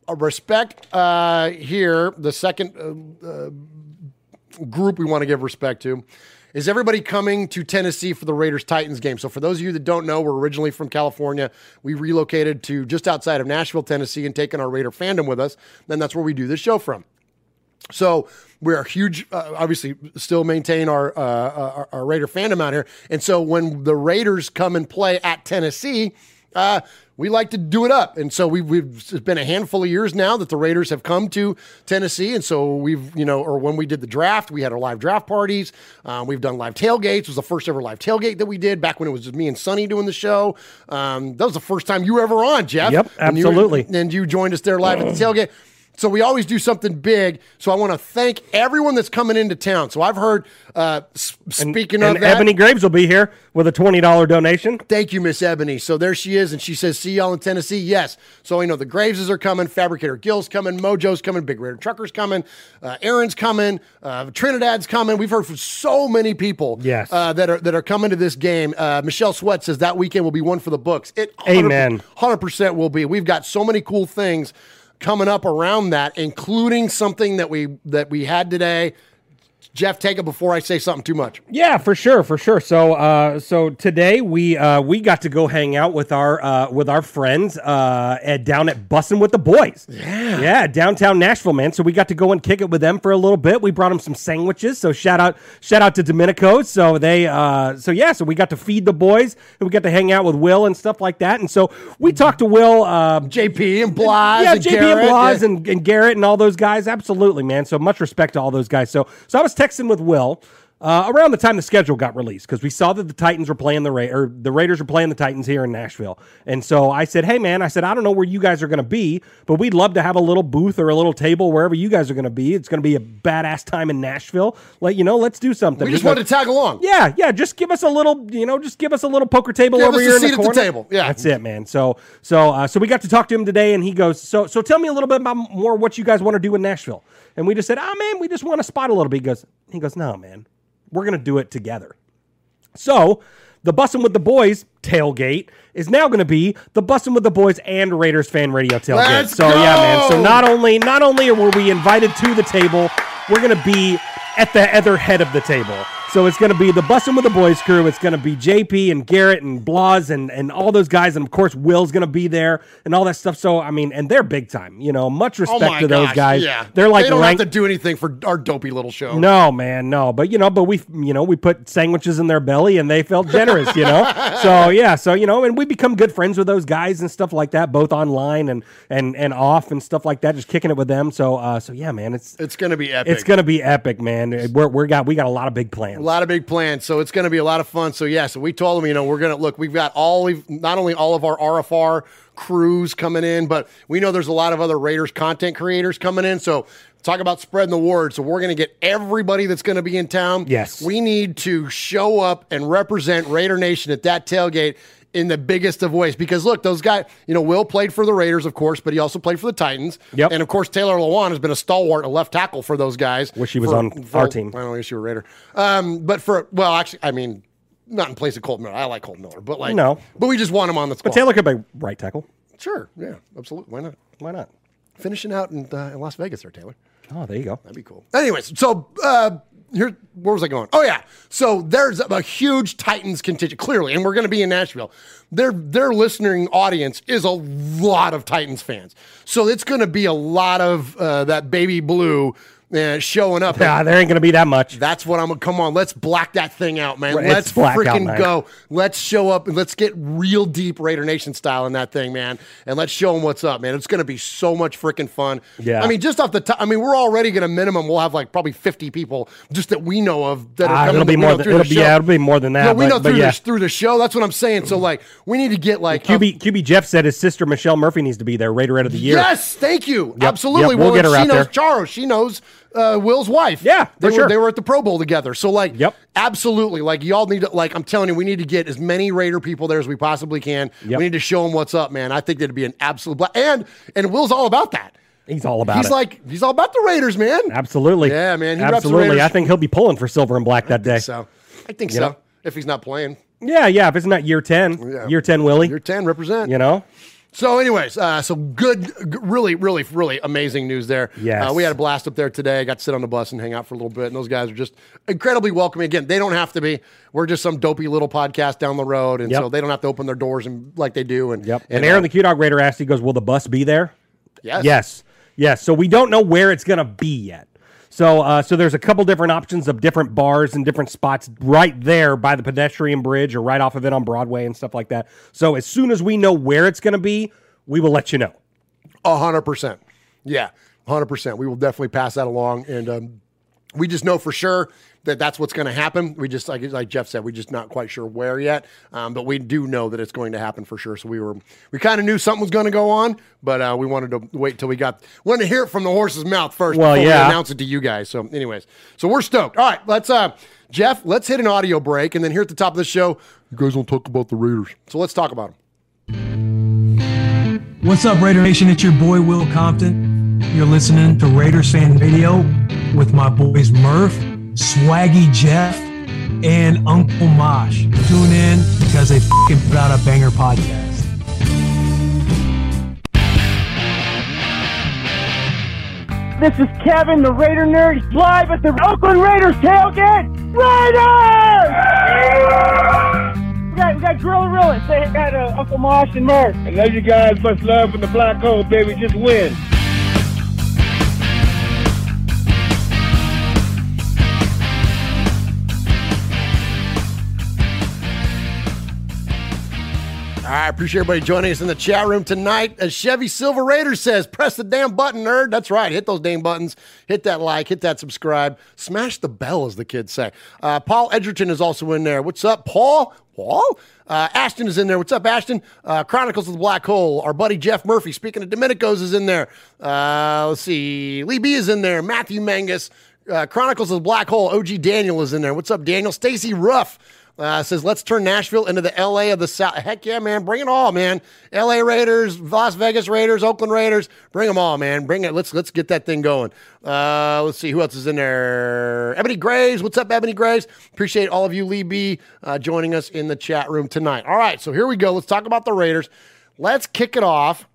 Speaker 8: uh, respect uh, here. The second uh, uh, group we want to give respect to is everybody coming to Tennessee for the Raiders Titans game. So, for those of you that don't know, we're originally from California. We relocated to just outside of Nashville, Tennessee, and taken our Raider fandom with us. And that's where we do this show from. So we're a huge, uh, obviously, still maintain our, uh, our our Raider fandom out here. And so when the Raiders come and play at Tennessee, uh, we like to do it up. And so we've, we've it's been a handful of years now that the Raiders have come to Tennessee. And so we've, you know, or when we did the draft, we had our live draft parties. Um, we've done live tailgates. It was the first ever live tailgate that we did back when it was just me and Sonny doing the show. Um, that was the first time you were ever on, Jeff.
Speaker 10: Yep,
Speaker 8: And you
Speaker 10: absolutely.
Speaker 8: and you joined us there live at the [clears throat] tailgate. So we always do something big. So I want to thank everyone that's coming into town. So I've heard, uh, speaking
Speaker 10: And
Speaker 8: of that,
Speaker 10: Ebony Graves will be here with a twenty dollar donation.
Speaker 8: Thank you, Miss Ebony. So there she is, and she says, "See y'all in Tennessee." Yes. So you know the Graveses are coming, Fabricator Gill's coming, Mojo's coming, Big Raider Trucker's coming, uh, Aaron's coming, uh, Trinidad's coming. We've heard from so many people,
Speaker 10: Yes.
Speaker 8: uh, that are that are coming to this game. Uh, Michelle Sweat says that weekend will be one for the books. It
Speaker 10: Amen.
Speaker 8: hundred percent will be. We've got so many cool things coming up around that, including something that we that we had today. Jeff, take it before I say something too much.
Speaker 10: Yeah, for sure, for sure. So, uh, so today we uh, we got to go hang out with our uh, with our friends uh, at down at Bussin' with the Boys. Yeah, yeah, downtown Nashville, man. So we got to go and kick it with them for a little bit. We brought them some sandwiches. So shout out, shout out to Domenico. So they, uh, so yeah, so we got to feed the boys and we got to hang out with Will and stuff like that. And so we talked to Will, uh,
Speaker 8: JP and Blas,
Speaker 10: yeah,
Speaker 8: and
Speaker 10: JP
Speaker 8: Garrett,
Speaker 10: and Blas
Speaker 8: yeah.
Speaker 10: and, and Garrett and all those guys. Absolutely, man. So much respect to all those guys. So, so I was texting with Will uh, around the time the schedule got released because we saw that the Titans were playing the Ra- or the Raiders were playing the Titans here in Nashville. And so I said, "Hey, man," I said, "I don't know where you guys are going to be, but we'd love to have a little booth or a little table wherever you guys are going to be. It's going to be a badass time in Nashville. Let you know, let's do something."
Speaker 8: We just wanted to tag along.
Speaker 10: yeah, yeah. Just give us a little, you know, just give us a little poker table
Speaker 8: Give
Speaker 10: over
Speaker 8: us a
Speaker 10: here in
Speaker 8: seat
Speaker 10: the
Speaker 8: at the
Speaker 10: corner.
Speaker 8: table. Yeah.
Speaker 10: that's it, man. So, so, uh, so we got to talk to him today, and he goes, "So, so tell me a little bit about more what you guys want to do in Nashville." And we just said, "Oh man, we just want to spot a little bit." He goes, "He goes, no, man, we're gonna do it together." So, the Bussin' with the Boys tailgate is now going to be the Bussin' with the Boys and Raiders fan radio tailgate.
Speaker 8: Let's
Speaker 10: so yeah, man. So not only not only were we invited to the table, we're going to be at the other head of the table. So it's going to be the Bussin' with the Boys crew. It's going to be JP and Garrett and Blas and, and all those guys. And of course, Will's going to be there and all that stuff. So, I mean, and they're big time. You know, much respect
Speaker 8: oh
Speaker 10: to those guys.
Speaker 8: Yeah,
Speaker 10: They're like
Speaker 8: they don't
Speaker 10: ranked-
Speaker 8: have to do anything for our dopey little show.
Speaker 10: no, man, no. But you know, but we, you know, we put sandwiches in their belly, and they felt generous. You know, [laughs] so yeah, so you know, and we become good friends with those guys and stuff like that, both online and and and off and stuff like that. Just kicking it with them. So, uh, so yeah, man, it's
Speaker 8: it's gonna be epic.
Speaker 10: it's gonna be epic, man. We're we're got we got a lot of big plans.
Speaker 8: A lot of big plans, so it's going to be a lot of fun. So yeah, so we told them, you know, we're going to look. We've got all not only all of our RFR crews coming in, but we know there's a lot of other Raiders content creators coming in. So talk about spreading the word. So we're going to get everybody that's going to be in town.
Speaker 10: Yes.
Speaker 8: we need to show up and represent Raider Nation at that tailgate. In the biggest of ways, because look, those guys, you know, Will played for the Raiders, of course, but he also played for the Titans.
Speaker 10: Yep.
Speaker 8: And of course, Taylor Lewan has been a stalwart, a left tackle for those guys.
Speaker 10: Wish he was
Speaker 8: for-
Speaker 10: on
Speaker 8: for-
Speaker 10: our team.
Speaker 8: I don't wish you were a Raider. Um, but for well, actually, I mean, not in place of Colt Miller. I like Colt Miller, but like
Speaker 10: No.
Speaker 8: but we just want him on the squad.
Speaker 10: But Taylor could be right tackle.
Speaker 8: Sure. Yeah. Absolutely. Why not?
Speaker 10: Why not?
Speaker 8: Finishing out in, uh, in Las Vegas there, Taylor.
Speaker 10: Oh, there you go.
Speaker 8: That'd be cool. Anyways, so uh, here, where was I going? Oh yeah, so there's a huge Titans contingent clearly, and we're going to be in Nashville. Their their listening audience is a lot of Titans fans, so it's going to be a lot of uh, that baby blue. Uh, showing up.
Speaker 10: Yeah, there ain't gonna be that much.
Speaker 8: That's what I'm. Going to come on, let's black that thing out, man.
Speaker 10: Right,
Speaker 8: let's
Speaker 10: it's
Speaker 8: freaking go. Let's show up and let's get real deep Raider Nation style in that thing, man. And let's show them what's up, man. It's gonna be so much freaking fun.
Speaker 10: Yeah.
Speaker 8: I mean, just off the top, I mean, we're already gonna minimum. We'll have like probably 50 people just that we know of that are
Speaker 10: Ah,
Speaker 8: coming.
Speaker 10: it'll be more than- it'll be-
Speaker 8: show.
Speaker 10: yeah, it'll be more than that,
Speaker 8: No, we
Speaker 10: but-
Speaker 8: know through
Speaker 10: yeah.
Speaker 8: the through the show. That's what I'm saying. So like, we need to get like
Speaker 10: QB QB Jeff said his sister Michelle Murphy needs to be there, Raider of the Year.
Speaker 8: Yes, thank you.
Speaker 10: Yep,
Speaker 8: Absolutely.
Speaker 10: yep, we'll
Speaker 8: well,
Speaker 10: get her
Speaker 8: she
Speaker 10: out
Speaker 8: knows
Speaker 10: there.
Speaker 8: Charo. She knows uh, Will's wife. Yeah, they were
Speaker 10: sure.
Speaker 8: they were at the Pro Bowl together. So like, yep, absolutely. Like y'all need to like. I'm telling you, we need to get as many Raider people there as we possibly can.
Speaker 10: Yep.
Speaker 8: We need to show them what's up, man. I think that'd be an absolute bla- and and Will's all about that.
Speaker 10: He's all about
Speaker 8: he's
Speaker 10: it.
Speaker 8: like he's all about the Raiders, man.
Speaker 10: Absolutely.
Speaker 8: Yeah, man.
Speaker 10: Absolutely. I think he'll be pulling for silver and black that day.
Speaker 8: So I think
Speaker 10: You
Speaker 8: so.
Speaker 10: know?
Speaker 8: If he's not playing,
Speaker 10: Yeah, yeah. If it's not year ten, year ten Willie.
Speaker 8: Year ten represent.
Speaker 10: You know?
Speaker 8: So, anyways, uh, so good, g- really, really, really amazing news there.
Speaker 10: Yes.
Speaker 8: Uh, we had a blast up there today. I Got to sit on the bus and hang out for a little bit. And those guys are just incredibly welcoming. Again, they don't have to be. We're just some dopey little podcast down the road. And
Speaker 10: Yep.
Speaker 8: so they don't have to open their doors and like they do. And,
Speaker 10: Yep. And Aaron the Q Dog Raider asked, he goes, Will the bus be there?
Speaker 8: Yes.
Speaker 10: Yes. Yes. So we don't know where it's gonna be yet. So uh, so there's a couple different options of different bars and different spots right there by the pedestrian bridge or right off of it on Broadway and stuff like that. So as soon as we know where it's gonna be, we will let you know.
Speaker 8: A hundred percent. Yeah, hundred percent. We will definitely pass that along, and um, we just know for sure that that's what's going to happen. We just like like Jeff said, we're just not quite sure where yet, um, but we do know that it's going to happen for sure. So we were we kind of knew something was going to go on, but uh, we wanted to wait till we got wanted to hear it from the horse's mouth first
Speaker 10: Well,
Speaker 8: before
Speaker 10: yeah.
Speaker 8: we announce it to you guys. So, anyways, so we're stoked. All right, let's uh, Jeff, let's hit an audio break, and then here at the top of the show, you guys don't talk about the Raiders. So let's talk about them.
Speaker 9: What's up, Raider Nation? It's your boy Will Compton. You're listening to Raiders Fan Radio with my boys Murph, Swaggy Jeff, and Uncle Mosh. Tune in because they fucking put out a banger podcast.
Speaker 4: This is Kevin, the Raider Nerd, live at the Oakland Raiders tailgate. Raiders! We got, we got Gorilla Rilla. Say hi to Uncle Mosh and Murph.
Speaker 15: I love you guys. Much love from the black hole, baby. Just win.
Speaker 8: Right, appreciate everybody joining us in the chat room tonight. As Chevy Silver Raider says, press the damn button, nerd. That's right. Hit those damn buttons. Hit that like, hit that subscribe, smash the bell, as the kids say. Uh, Paul Edgerton is also in there. What's up, Paul? Paul? Uh, Ashton is in there. What's up, Ashton? Uh, Chronicles of the Black Hole. Our buddy Jeff Murphy, speaking of Domenico's, is in there. Uh, let's see. Lee B is in there. Matthew Mangus. Uh, Chronicles of the Black Hole. OG Daniel is in there. What's up, Daniel? Stacy Ruff. Uh, says, let's turn Nashville into the LA of the South. Heck yeah, man. Bring it all, man. LA Raiders, Las Vegas Raiders, Oakland Raiders. Bring them all, man. Bring it. Let's let's get that thing going. Uh, let's see who else is in there. Ebony Graves. What's up, Ebony Graves? Appreciate all of you, Lee B, uh, joining us in the chat room tonight. All right, so here we go. Let's talk about the Raiders. Let's kick it off.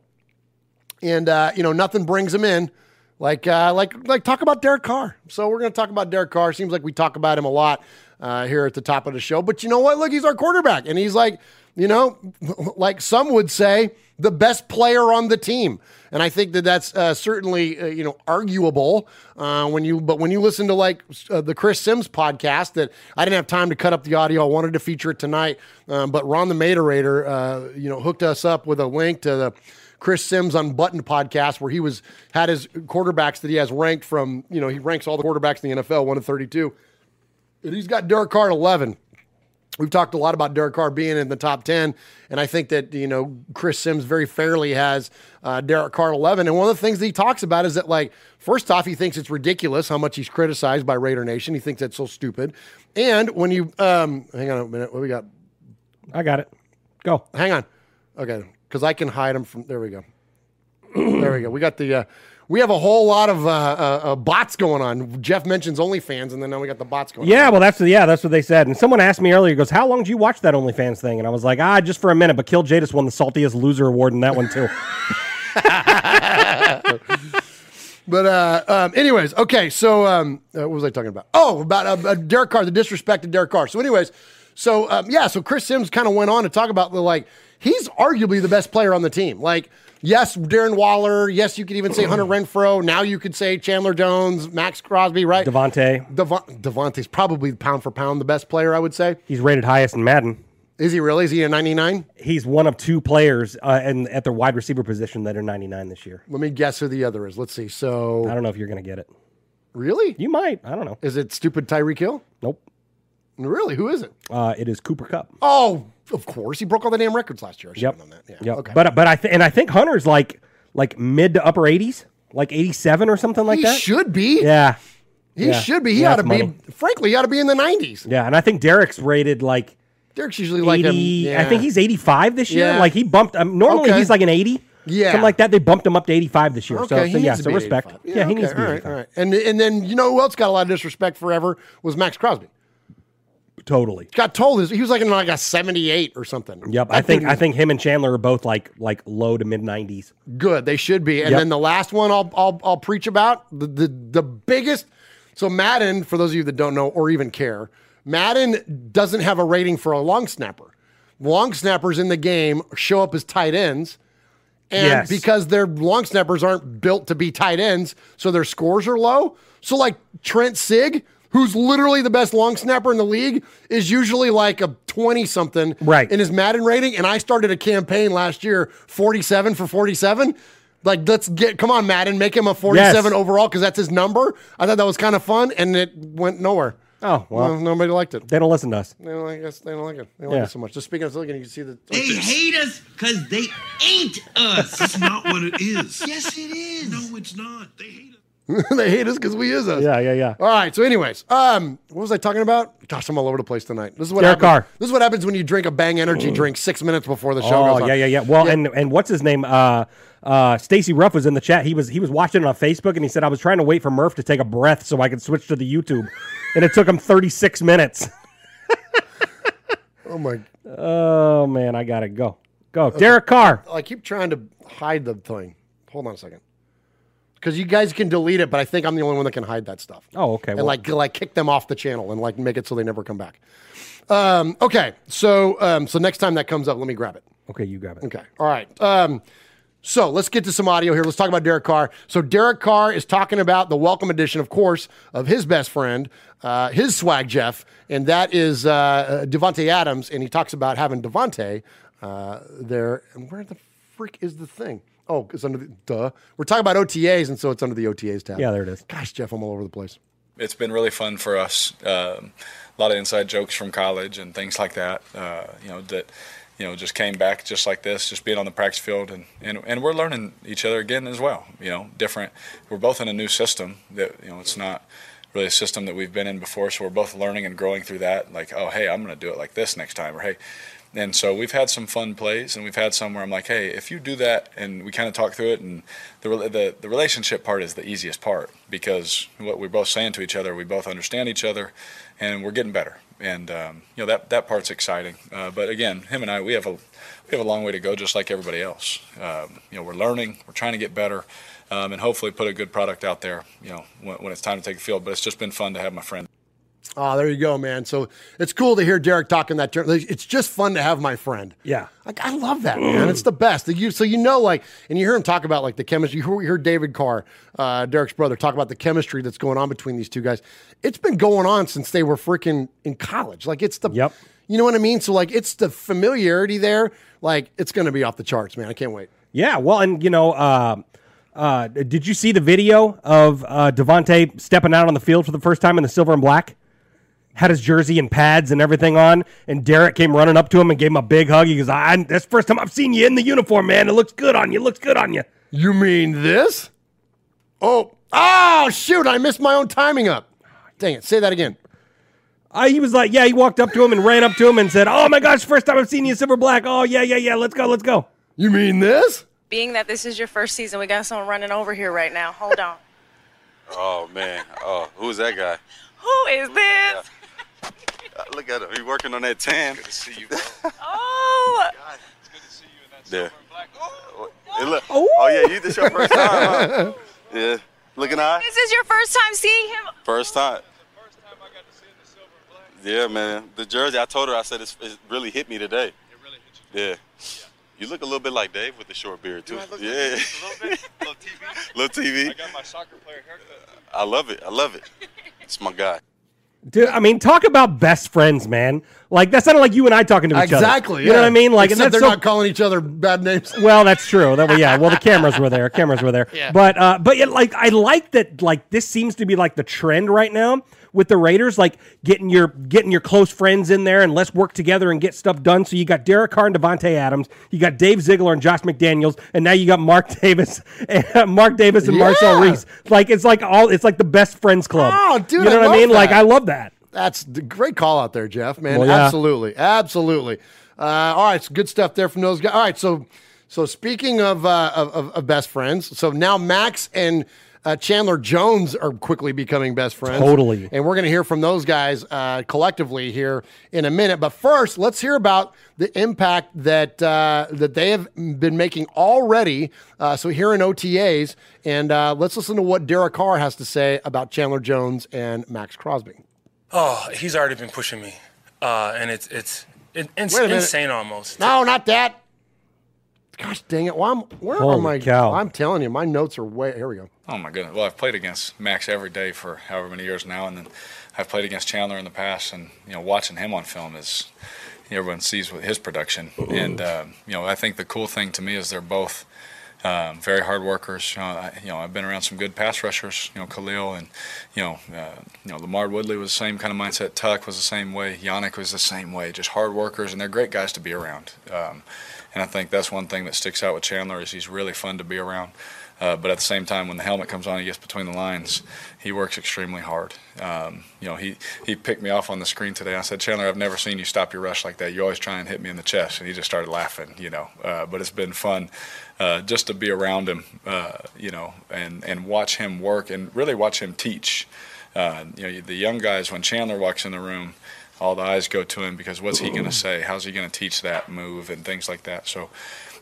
Speaker 8: And uh, you know, nothing brings them in. Like, uh, like, like, talk about Derek Carr. So we're going to talk about Derek Carr. Seems like we talk about him a lot uh, here at the top of the show. But you know what? Look, he's our quarterback, and he's like, you know, [laughs] like some would say, the best player on the team. And I think that that's uh, certainly, uh, you know, arguable uh, when you. But when you listen to like uh, the Chris Sims podcast, that I didn't have time to cut up the audio. I wanted to feature it tonight, um, but Ron the Materator, uh, you know, hooked us up with a link to the. Chris Sims Unbuttoned podcast where he was had his quarterbacks that he has ranked from, you know, he ranks all the quarterbacks in the NFL, 1 to 32. And he's got Derek Carr at 11. We've talked a lot about Derek Carr being in the top 10, and I think that, you know, Chris Sims very fairly has uh, Derek Carr at 11. And one of the things that he talks about is that, like, first off, he thinks it's ridiculous how much he's criticized by Raider Nation. He thinks that's so stupid. And when you, um, hang on a minute, what we got?
Speaker 10: I got it. Go.
Speaker 8: Hang on. Okay, because I can hide them from, there we go. [clears throat] there we go. We got the. Uh, we have a whole lot of uh, uh, uh, bots going on. Jeff mentions OnlyFans, and then now we got the bots going.
Speaker 10: Yeah,
Speaker 8: on.
Speaker 10: well, that's yeah, that's what they said. And someone asked me earlier, goes, "How long did you watch that OnlyFans thing?" And I was like, "Ah, just for a minute." But Kill Jadis won the saltiest loser award in that one too. [laughs]
Speaker 8: But uh, um, anyways, okay. So um, uh, what was I talking about? Oh, about uh, uh, Derek Carr, the disrespected Derek Carr. So, anyways, so um, yeah, so Chris Sims kind of went on to talk about the like he's arguably the best player on the team. Like, yes, Darren Waller. Yes, you could even say Hunter [clears throat] Renfrow. Now you could say Chandler Jones, Maxx Crosby, right?
Speaker 10: Davante.
Speaker 8: Devon- Davante's probably pound for pound the best player. I would say.
Speaker 10: He's rated highest in Madden.
Speaker 8: Is he really? Is he a 99?
Speaker 10: He's one of two players uh, in, at their wide receiver position that are 99 this year.
Speaker 8: Let me guess who the other is. Let's see. So
Speaker 10: I don't know if you're going to get it.
Speaker 8: Really?
Speaker 10: You might. I don't know.
Speaker 8: Is it stupid Tyreek Hill?
Speaker 10: Nope.
Speaker 8: Really? Who is it?
Speaker 10: Uh, it is Cooper Kupp.
Speaker 8: Oh, of course. He broke all the damn records last year. I should
Speaker 10: Yep.
Speaker 8: have known that. Yeah.
Speaker 10: Yep.
Speaker 8: Okay.
Speaker 10: But but I th- and I think Hunter's like like mid to upper 80s, like 87 or something like that.
Speaker 8: he
Speaker 10: that.
Speaker 8: should be.
Speaker 10: Yeah.
Speaker 8: He
Speaker 10: Yeah.
Speaker 8: should be. He
Speaker 10: Yeah,
Speaker 8: ought to be. Frankly, he ought to be in the 90s.
Speaker 10: Yeah, and I think Derek's rated like
Speaker 8: Derek's usually like a- yeah.
Speaker 10: I think he's 85 this year.
Speaker 8: Yeah.
Speaker 10: Like he bumped um, normally
Speaker 8: Okay.
Speaker 10: he's like an 80.
Speaker 8: Yeah.
Speaker 10: Something like that. They bumped him up to 85 this year.
Speaker 8: Okay,
Speaker 10: so so yeah, so respect.
Speaker 8: 85.
Speaker 10: Yeah, he
Speaker 8: okay,
Speaker 10: needs to be
Speaker 8: All right, all right. And and then you know who else got a lot of disrespect forever was Maxx Crosby.
Speaker 10: Totally.
Speaker 8: Got told he was like in like a 78 or something.
Speaker 10: Yep.
Speaker 8: That
Speaker 10: I think I think him and Chandler are both like like low to mid 90s.
Speaker 8: good. They should be. And
Speaker 10: Yep.
Speaker 8: then the last one I'll I'll, I'll preach about the, the the biggest. So Madden, for those of you that don't know or even care, Madden doesn't have a rating for a long snapper. Long snappers in the game show up as tight ends. And
Speaker 10: Yes.
Speaker 8: because their long snappers aren't built to be tight ends, so their scores are low. So like Trent Sieg, who's literally the best long snapper in the league, is usually like a 20 something
Speaker 10: Right.
Speaker 8: in his Madden rating. And I started a campaign last year, 47 for 47. Like, let's get, come on, Madden, make him a 47
Speaker 10: Yes.
Speaker 8: overall because that's his number. I thought that was kind of fun, and it went nowhere.
Speaker 10: Oh, well.
Speaker 8: No, nobody liked it.
Speaker 10: They don't listen to us.
Speaker 8: They don't like us. They don't like it. They don't like it so much. Just speaking of Silicon, you can see the.
Speaker 16: They hate us because they ain't us.
Speaker 5: That's not what it is.
Speaker 16: yes, it is.
Speaker 5: No, it's not. They hate [laughs]
Speaker 8: they hate us because we is us.
Speaker 10: Yeah, yeah, yeah.
Speaker 8: All right. So, anyways, um, what was I talking about? Gosh, I'm all over the place tonight. This is what
Speaker 10: Derek
Speaker 8: happens.
Speaker 10: Carr.
Speaker 8: This is what happens when you drink a Bang Energy drink six minutes before the show
Speaker 10: Oh
Speaker 8: goes on.
Speaker 10: yeah, yeah, yeah. Well, and and what's his name? Uh, uh, Stacy Ruff was in the chat. He was he was watching it on Facebook, and he said I was trying to wait for Murph to take a breath so I could switch to the YouTube, [laughs] and it took him 36 minutes.
Speaker 8: Oh my! [laughs]
Speaker 10: Oh man, I gotta go. Go, Derek Carr.
Speaker 8: I keep trying to hide the thing. Hold on a second. Because you guys can delete it, but I think I'm the only one that can hide that stuff.
Speaker 10: Oh, okay.
Speaker 8: and
Speaker 10: well-
Speaker 8: like like kick them off the channel and like make it so they never come back. Um, okay, so um, so next time that comes up, let me grab it.
Speaker 10: Okay, you grab it.
Speaker 8: Okay, all right. Um, so let's get to some audio here. Let's talk about Derek Carr. So Derek Carr is talking about the welcome edition, of course, of his best friend, uh, his swag Jeff, and that is uh, Davante Adams. And he talks about having Davante uh, there. And where the freak is the thing? Oh, it's under the duh. We're talking about OTAs, and so it's under the OTAs tab.
Speaker 10: Yeah, there it is.
Speaker 8: Gosh, Jeff, I'm all over the place.
Speaker 17: it's been really fun for us. Um, a lot of inside jokes from college and things like that. Uh, you know that you know just came back just like this, just being on the practice field, and, and and we're learning each other again as well. You know, different. We're both in a new system that you know it's not really a system that we've been in before, so we're both learning and growing through that. Like, oh hey, I'm going to do it like this next time, or hey. And so we've had some fun plays, and we've had some where I'm like, "Hey, if you do that," and we kind of talk through it, and the the the relationship part is the easiest part because what we're both saying to each other, we both understand each other, and we're getting better. And um, you know that that part's exciting. Uh, but again, him and I, we have a we have a long way to go, just like everybody else. Um, you know, we're learning, we're trying to get better, um, and hopefully put a good product out there. You know, when, when it's time to take the field. But it's just been fun to have my friend.
Speaker 8: Oh, there you go, man. So it's cool to hear Derek talking that term. It's just fun to have my friend.
Speaker 10: Yeah.
Speaker 8: Like I love that, man. It's the best. You, so you know, like, and you hear him talk about like the chemistry. You heard, David Carr, uh, Derek's brother, talk about the chemistry that's going on between these two guys. It's been going on since they were freaking in college. Like it's the,
Speaker 10: Yep.
Speaker 8: you know what I mean? So like it's the familiarity there. Like it's going to be off the charts, man. I can't wait.
Speaker 10: Yeah, well, and you know, uh, uh, did you see the video of uh, Davante stepping out on the field for the first time in the silver and black? Had his jersey and pads and everything on, and Derek came running up to him and gave him a big hug. He goes, I, "That's the first time I've seen you in the uniform, man. It looks good on you. It looks good on you."
Speaker 8: You mean this? Oh, oh, shoot! I missed my own timing up. Dang it! Say that again.
Speaker 10: Uh, he was like, "Yeah." He walked up to him and ran up to him and said, "Oh my gosh, first time I've seen you in silver black. Oh yeah, yeah, yeah. Let's go, let's go."
Speaker 8: You mean this?
Speaker 18: being that this is your first season, we got someone running over here right now. Hold on. [laughs]
Speaker 19: Oh man. Oh, who's that guy?
Speaker 18: Who is this?
Speaker 19: Uh, Look at him. He working on that tan. Good to see you. [laughs] [laughs]
Speaker 18: Oh,
Speaker 19: there. Hey, oh, look. Oh yeah, you this your first time, huh? [laughs] Yeah. Looking high.
Speaker 18: this is your first time seeing him.
Speaker 19: First time. Yeah, man. The jersey, I told her, I said, it's, it really hit me today. It really hit you? Yeah. You look a little bit like Dave with the short beard, too. yeah.
Speaker 11: A little bit, little TV.
Speaker 19: Little TV.
Speaker 11: I got my soccer player haircut.
Speaker 19: I love it. I love it. It's my guy.
Speaker 10: Dude, I mean, talk about best friends, man. Like that sounded like you and I talking to each other.
Speaker 8: Exactly.
Speaker 10: You know
Speaker 8: yeah.
Speaker 10: what I mean? Like, and
Speaker 8: Except
Speaker 10: that's
Speaker 8: they're
Speaker 10: so
Speaker 8: not calling each other bad names. [laughs]
Speaker 10: Well, that's true. That, yeah. Well, the cameras were there. Cameras were there.
Speaker 8: Yeah.
Speaker 10: But uh, but it, like I like that. Like this seems to be like the trend right now with the Raiders. Like getting your getting your close friends in there and let's work together and get stuff done. So you got Derek Carr and Davante Adams. You got Dave Ziegler and Josh McDaniels, and now you got Mark Davis, and [laughs] Mark Davis and Marcel
Speaker 8: Yeah.
Speaker 10: Reece. Like it's like all it's like the best friends club.
Speaker 8: Oh, dude,
Speaker 10: you know
Speaker 8: I
Speaker 10: what I mean? Like. I love that.
Speaker 8: That's the great call out there, Jeff. Man,
Speaker 10: Well, yeah.
Speaker 8: absolutely, absolutely. Uh, all right, so good stuff there from those guys. All right, so so speaking of uh, of, of, of best friends, so now Max and uh, Chandler Jones are quickly becoming best friends.
Speaker 10: Totally.
Speaker 8: and we're going to hear from those guys uh, collectively here in a minute. But first, let's hear about the impact that uh, that they have been making already. Uh, so here in OTAs, and uh, let's listen to what Derek Carr has to say about Chandler Jones and Maxx Crosby.
Speaker 20: Oh, he's already been pushing me, uh, and it's it's it, it's
Speaker 8: Wait a minute.
Speaker 20: insane almost.
Speaker 8: No, not that. Gosh dang it! Well, I'm, where are
Speaker 17: Holy
Speaker 8: my?
Speaker 17: cow.
Speaker 8: I'm telling you, my notes are way. Here we go.
Speaker 17: Oh my goodness. Well, I've played against Max every day for however many years now, and then I've played against Chandler in the past, and you know, watching him on film is everyone sees with his production, and um, you know, I think the cool thing to me is they're both. Um, very hard workers. You know, I, you know, I've been around some good pass rushers. You know, Khalil and you know, uh, you know, LaMarr Woodley was the same kind of mindset. Tuck was the same way. Yannick was the same way. Just hard workers, and they're great guys to be around. Um, and I think that's one thing that sticks out with Chandler is he's really fun to be around. Uh, but at the same time, when the helmet comes on, he gets between the lines. He works extremely hard. Um, you know, he he picked me off on the screen today. I said, Chandler, I've never seen you stop your rush like that. You always try and hit me in the chest, and he just started laughing. You know, uh, but it's been fun uh, just to be around him. Uh, you know, and and watch him work and really watch him teach. Uh, you know, the young guys when Chandler walks in the room all the eyes go to him because what's he going to [clears throat] say? How's he going to teach that move and things like that? So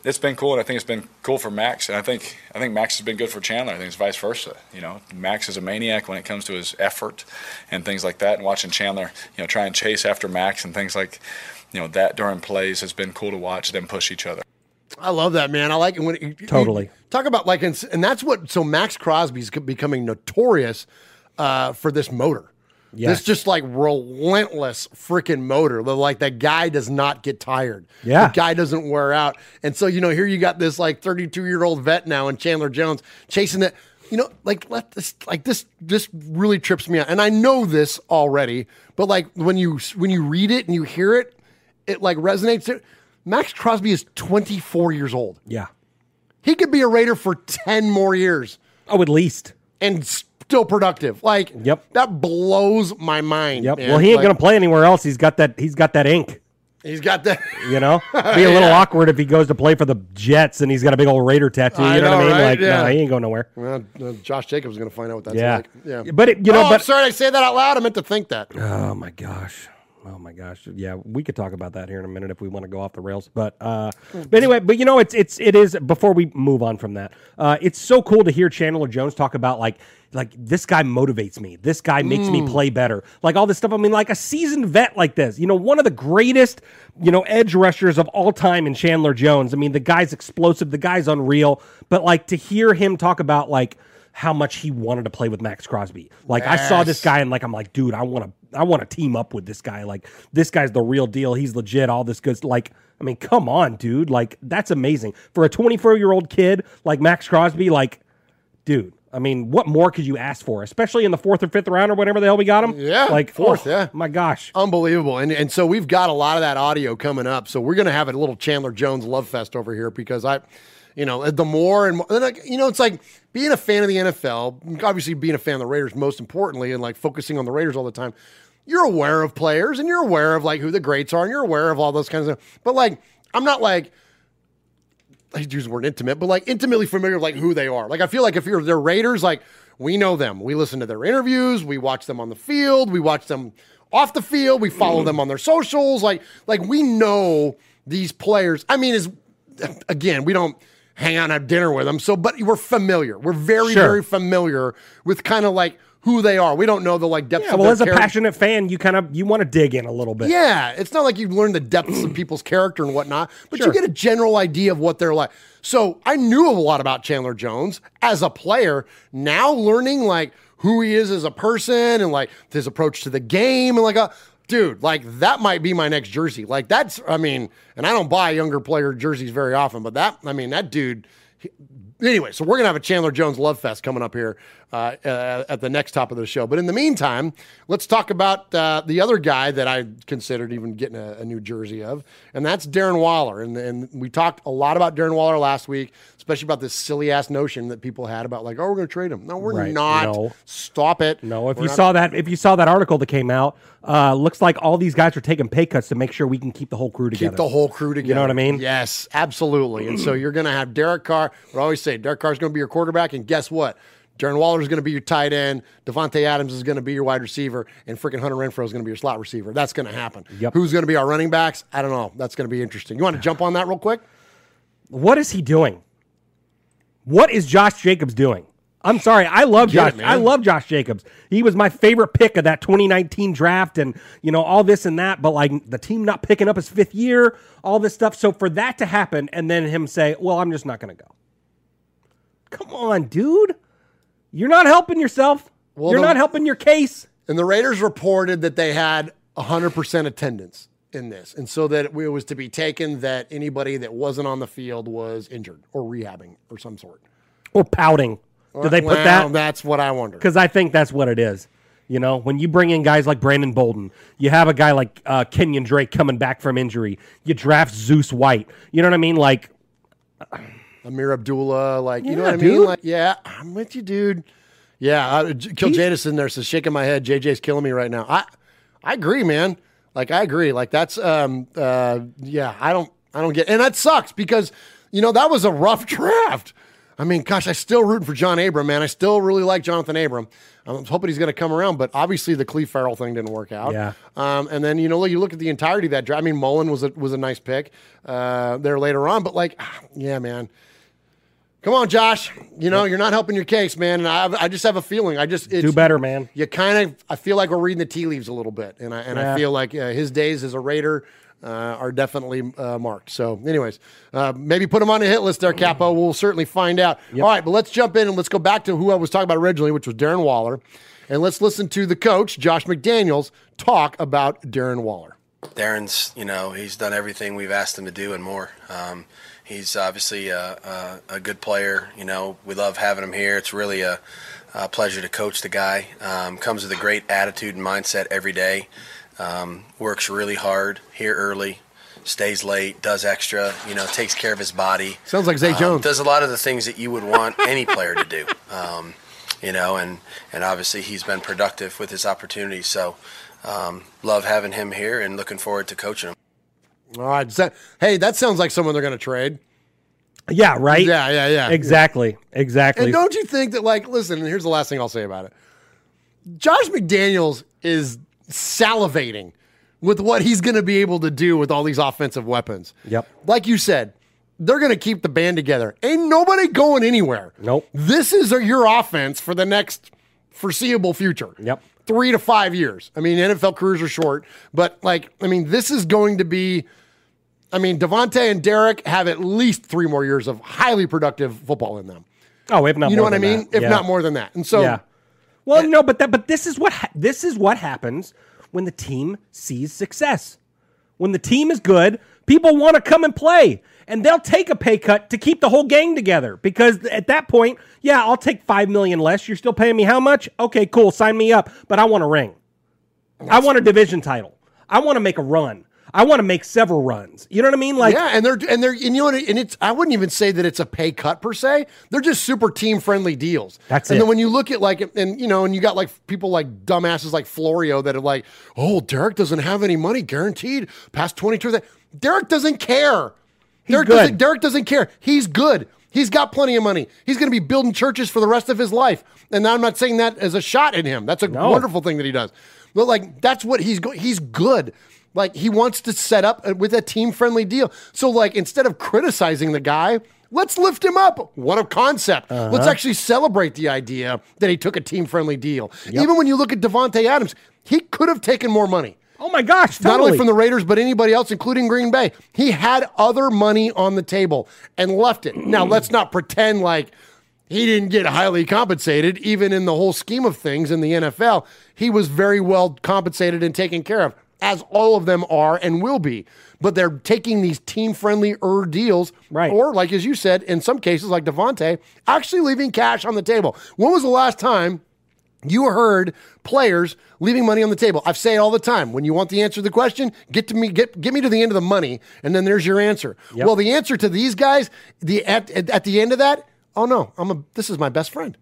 Speaker 17: it's been cool, and I think it's been cool for Max, and I think I think Max has been good for Chandler. I think it's vice versa. You know, Max is a maniac when it comes to his effort and things like that, and watching Chandler, you know, try and chase after Max and things like, you know, that during plays has been cool to watch them push each other.
Speaker 8: I love that man. I like it when you- you
Speaker 10: Totally.
Speaker 8: talk about like, and, and that's what. So Maxx Crosby's becoming notorious uh, for this motor.
Speaker 10: Yes.
Speaker 8: This just like relentless freaking motor. The- Like that guy does not get tired.
Speaker 10: Yeah.
Speaker 8: The guy doesn't wear out. And so, you know, here you got this like 32 year old vet now and Chandler Jones chasing it. You know, like let this like this this really trips me out. And I know this already, but like when you when you read it and you hear it, it like resonates. Maxx Crosby is 24 years old.
Speaker 10: Yeah.
Speaker 8: He could be a Raider for 10 more years.
Speaker 10: Oh, at least.
Speaker 8: And still productive. Like,
Speaker 10: yep.
Speaker 8: that blows my mind.
Speaker 10: Yep.
Speaker 8: man.
Speaker 10: Well, he ain't
Speaker 8: Like,
Speaker 10: gonna play anywhere else. He's got that. He's got that ink.
Speaker 8: He's got that.
Speaker 10: You know, [laughs] be a little
Speaker 8: Yeah.
Speaker 10: awkward if he goes to play for the Jets and he's got a big old Raider tattoo. You
Speaker 8: I
Speaker 10: know, what I mean?
Speaker 8: right?
Speaker 10: Like,
Speaker 8: Yeah.
Speaker 10: no, he ain't going nowhere.
Speaker 8: Well, uh, Josh Jacobs is going to find out what that's
Speaker 10: Yeah.
Speaker 8: like. Yeah.
Speaker 10: But it- you know,
Speaker 8: oh, I'm
Speaker 10: but-
Speaker 8: sorry I say that out loud. I meant to think that.
Speaker 10: Oh my gosh. Oh my gosh. Yeah, we could talk about that here in a minute if we want to go off the rails. But uh but anyway, but you know it's it's it is before we move on from that. Uh it's so cool to hear Chandler Jones talk about like like this guy motivates me. This guy makes me
Speaker 21: Mm.
Speaker 10: play better. Like all this stuff. I mean like a seasoned vet like this. You know, one of the greatest, you know, edge rushers of all time in Chandler Jones. I mean, the guy's explosive, the guy's unreal, but like to hear him talk about like how much he wanted to play with Maxx Crosby. Like I saw this guy and like I'm like, dude, I want to I want to team up with this guy. Like this guy's the real deal. He's legit. All this good. Like I mean, come on, dude. Like that's amazing for a 24 year old kid like Maxx Crosby. Like, dude. I mean, what more could you ask for? Especially in the fourth or fifth round or whatever the hell we got him.
Speaker 8: Yeah,
Speaker 10: like
Speaker 8: fourth,
Speaker 10: oh,
Speaker 8: yeah.
Speaker 10: My gosh,
Speaker 8: Unbelievable. And and so we've got a lot of that audio coming up. So we're going to have a little Chandler Jones love fest over here because I, you know, the more and more, you know, it's like being a fan of the NFL, obviously being a fan of the Raiders most importantly, and like focusing on the Raiders all the time. You're aware of players and you're aware of like who the greats are and you're aware of all those kinds of But like, I'm not like, I use the word intimate, but like intimately familiar with like who they are. Like I feel like if you're their Raiders, like we know them. We listen to their interviews, we watch them on the field, we watch them off the field, we follow them on their socials. Like like we know these players. I mean, is again, we don't hang out and have dinner with them. So, but we're familiar. We're very,
Speaker 10: Sure.
Speaker 8: very familiar with kind of like who they are. We don't know the like depth.
Speaker 10: Yeah,
Speaker 8: of
Speaker 10: well, as a
Speaker 8: character.
Speaker 10: passionate fan, you kind of you want to dig in a little bit.
Speaker 8: Yeah, it's not like you learn the depths of [clears throat] people's character and whatnot, but
Speaker 10: Sure.
Speaker 8: you get a general idea of what they're like. So I knew a lot about Chandler Jones as a player. Now learning like who he is as a person and like his approach to the game and like a dude, like that might be my next jersey. Like that's, I mean, and I don't buy younger player jerseys very often, but that, I mean, that dude. he- Anyway, so we're gonna have a Chandler Jones love fest coming up here uh, uh, at the next top of the show. But in the meantime, let's talk about uh, the other guy that I considered even getting a, a new jersey of, and that's Darren Waller. And, and we talked a lot about Darren Waller last week, especially about this silly ass notion that people had about like, oh, we're gonna trade him. No, we're
Speaker 10: Right.
Speaker 8: not.
Speaker 10: No.
Speaker 8: Stop it.
Speaker 10: No, if
Speaker 8: We're
Speaker 10: you
Speaker 8: not-
Speaker 10: saw that, if you saw that article that came out, uh, looks like all these guys are taking pay cuts to make sure we can keep the whole crew together.
Speaker 8: Keep the whole crew together.
Speaker 10: You know what I mean?
Speaker 8: Yes, absolutely. And so you're going to have Derek Carr. I always say Derek Carr is going to be your quarterback, and guess what? Darren Waller is going to be your tight end. Davante Adams is going to be your wide receiver, and freaking Hunter Renfrow is going to be your slot receiver. That's going to happen.
Speaker 10: Yep.
Speaker 8: Who's going to be our running backs? I don't know. That's going to be interesting. You want to jump on that real quick?
Speaker 10: What is he doing? What is Josh Jacobs doing? I'm sorry, I love
Speaker 8: it,
Speaker 10: Josh.
Speaker 8: man.
Speaker 10: I love Josh Jacobs. He was my favorite pick of that 2019 draft, and you know all this and that. But like the team not picking up his fifth year, all this stuff. So for that to happen, and then him say, "Well, I'm just not going to go." Come on, dude. You're not helping yourself.
Speaker 8: Well,
Speaker 10: You're
Speaker 8: the-
Speaker 10: not helping your case.
Speaker 8: And the Raiders reported that they had 100% attendance in this. And so that it was to be taken that anybody that wasn't on the field was injured or rehabbing or some sort.
Speaker 10: Or pouting. Did they put
Speaker 8: Well,
Speaker 10: that?
Speaker 8: That's what I wonder.
Speaker 10: Because I think that's what it is. You know, when you bring in guys like Brandon Bolden, you have a guy like uh, Kenyan Drake coming back from injury. You draft Zeus White. You know what I mean? Like,
Speaker 8: Ameer Abdullah, like, you know
Speaker 10: Yeah,
Speaker 8: what I mean? Like, yeah, I'm with you, dude. Yeah, uh, J- Kill Jadison there says shaking my head. JJ's killing me right now. I, I agree, man. Like, I agree. Like, that's, um, uh, yeah, I don't, I don't get, and that sucks because, you know, that was a rough [laughs] draft. I mean, gosh, I still rooting for John Abram, man. I still really like Jonathan Abram. I'm hoping he's going to come around, but obviously the Clelin Ferrell thing didn't work out.
Speaker 10: Yeah.
Speaker 8: Um, and then you know, you look at the entirety of that draft. I mean, Mullen was a was a nice pick uh, there later on, but like, ah, [sighs] yeah, man. Come on, Josh. You know you're not helping your case, man. And I, I just have a feeling. I just it's,
Speaker 10: do better, man.
Speaker 8: You kind of. I feel like we're reading the tea leaves a little bit, and I and
Speaker 10: Yeah.
Speaker 8: I feel like uh, his days as a Raider. Uh, are definitely uh, marked. So, anyways, uh, maybe put him on a hit list there, Capo. We'll certainly find out. All right, but let's jump in and let's go back to who I was talking about originally, which was Darren Waller. And let's listen to the coach, Josh McDaniels, talk about Darren Waller.
Speaker 22: Darren's, you know, he's done everything we've asked him to do and more. Um, he's obviously a, a, a good player. You know, we love having him here. It's really a, a pleasure to coach the guy. Um, comes with a great attitude and mindset every day. Um, works really hard here early, stays late, does extra. You know, takes care of his body.
Speaker 8: Sounds like Zay
Speaker 22: Um,
Speaker 8: Jones.
Speaker 22: Does a lot of the things that you would want any player to do. Um, you know, and and obviously he's been productive with his opportunities. So. Um, love having him here and looking forward to coaching him.
Speaker 8: All right. That- hey, that sounds like someone they're going to trade.
Speaker 10: Yeah, right?
Speaker 8: Yeah, yeah, yeah.
Speaker 10: Exactly. Exactly.
Speaker 8: And don't you think that, like, listen, and here's the last thing I'll say about it Josh McDaniels is salivating with what he's going to be able to do with all these offensive weapons.
Speaker 10: Yep.
Speaker 8: Like you said, they're going to keep the band together. Ain't nobody going anywhere.
Speaker 10: Nope.
Speaker 8: This is your offense for the next foreseeable future.
Speaker 10: Yep.
Speaker 8: Three to five years. I mean, NFL careers are short, but like, I mean, this is going to be. I mean, Davante and Derek have at least three more years of highly productive football in them.
Speaker 10: Oh, if not,
Speaker 8: you know what I mean?
Speaker 10: that.
Speaker 8: If
Speaker 10: Yeah.
Speaker 8: not more than that. And so,
Speaker 10: yeah. Well, eh. no, but that, but this is what ha- this is what happens when the team sees success. When the team is good, people want to come and play, and they'll take a pay cut to keep the whole gang together. Because at that point, yeah, I'll take five million less. You're still paying me how much? Okay, cool, sign me up. But I want a ring. I want a division title. I want to make a run. I want to make several runs. You know what I mean? Like,
Speaker 8: yeah, and they're and they're and you know what? And it's I wouldn't even say that it's a pay cut per se. They're just super team friendly deals.
Speaker 10: That's
Speaker 8: and
Speaker 10: it.
Speaker 8: then when you look at like and you know and you got like people like dumbasses like Florio that are like, oh, Derek doesn't have any money guaranteed past twenty two. Derek doesn't care.
Speaker 10: He's
Speaker 8: Derek
Speaker 10: good.
Speaker 8: doesn't Derek doesn't care. He's good. He's got plenty of money. He's going to be building churches for the rest of his life. And I'm not saying that as a shot at him. That's a
Speaker 10: No.
Speaker 8: wonderful thing that he does. But like that's what he's go- he's good. Like he wants to set up uh, with a team friendly deal. So like instead of criticizing the guy, let's lift him up. What a concept. Let's
Speaker 10: Uh-huh.
Speaker 8: actually celebrate the idea that he took a team friendly deal. Even when you look at Davante Adams, he could have taken more money.
Speaker 10: Oh my gosh,
Speaker 8: Not only from the Raiders, but anybody else, including Green Bay. He had other money on the table and left it. Now, let's not pretend like he didn't get highly compensated, even in the whole scheme of things in the NFL. He was very well compensated and taken care of, as all of them are and will be. But they're taking these team friendly er deals, right? Or, like as you said, in some cases, like Davante, actually leaving cash on the table. When was the last time you heard players leaving money on the table. I say it all the time. When you want the answer to the question, get to me, get get me to the end of the money, and then there's your answer.
Speaker 10: Yep.
Speaker 8: Well, the answer to these guys, the at, at at the end of that, oh no, I'm a this is my best friend.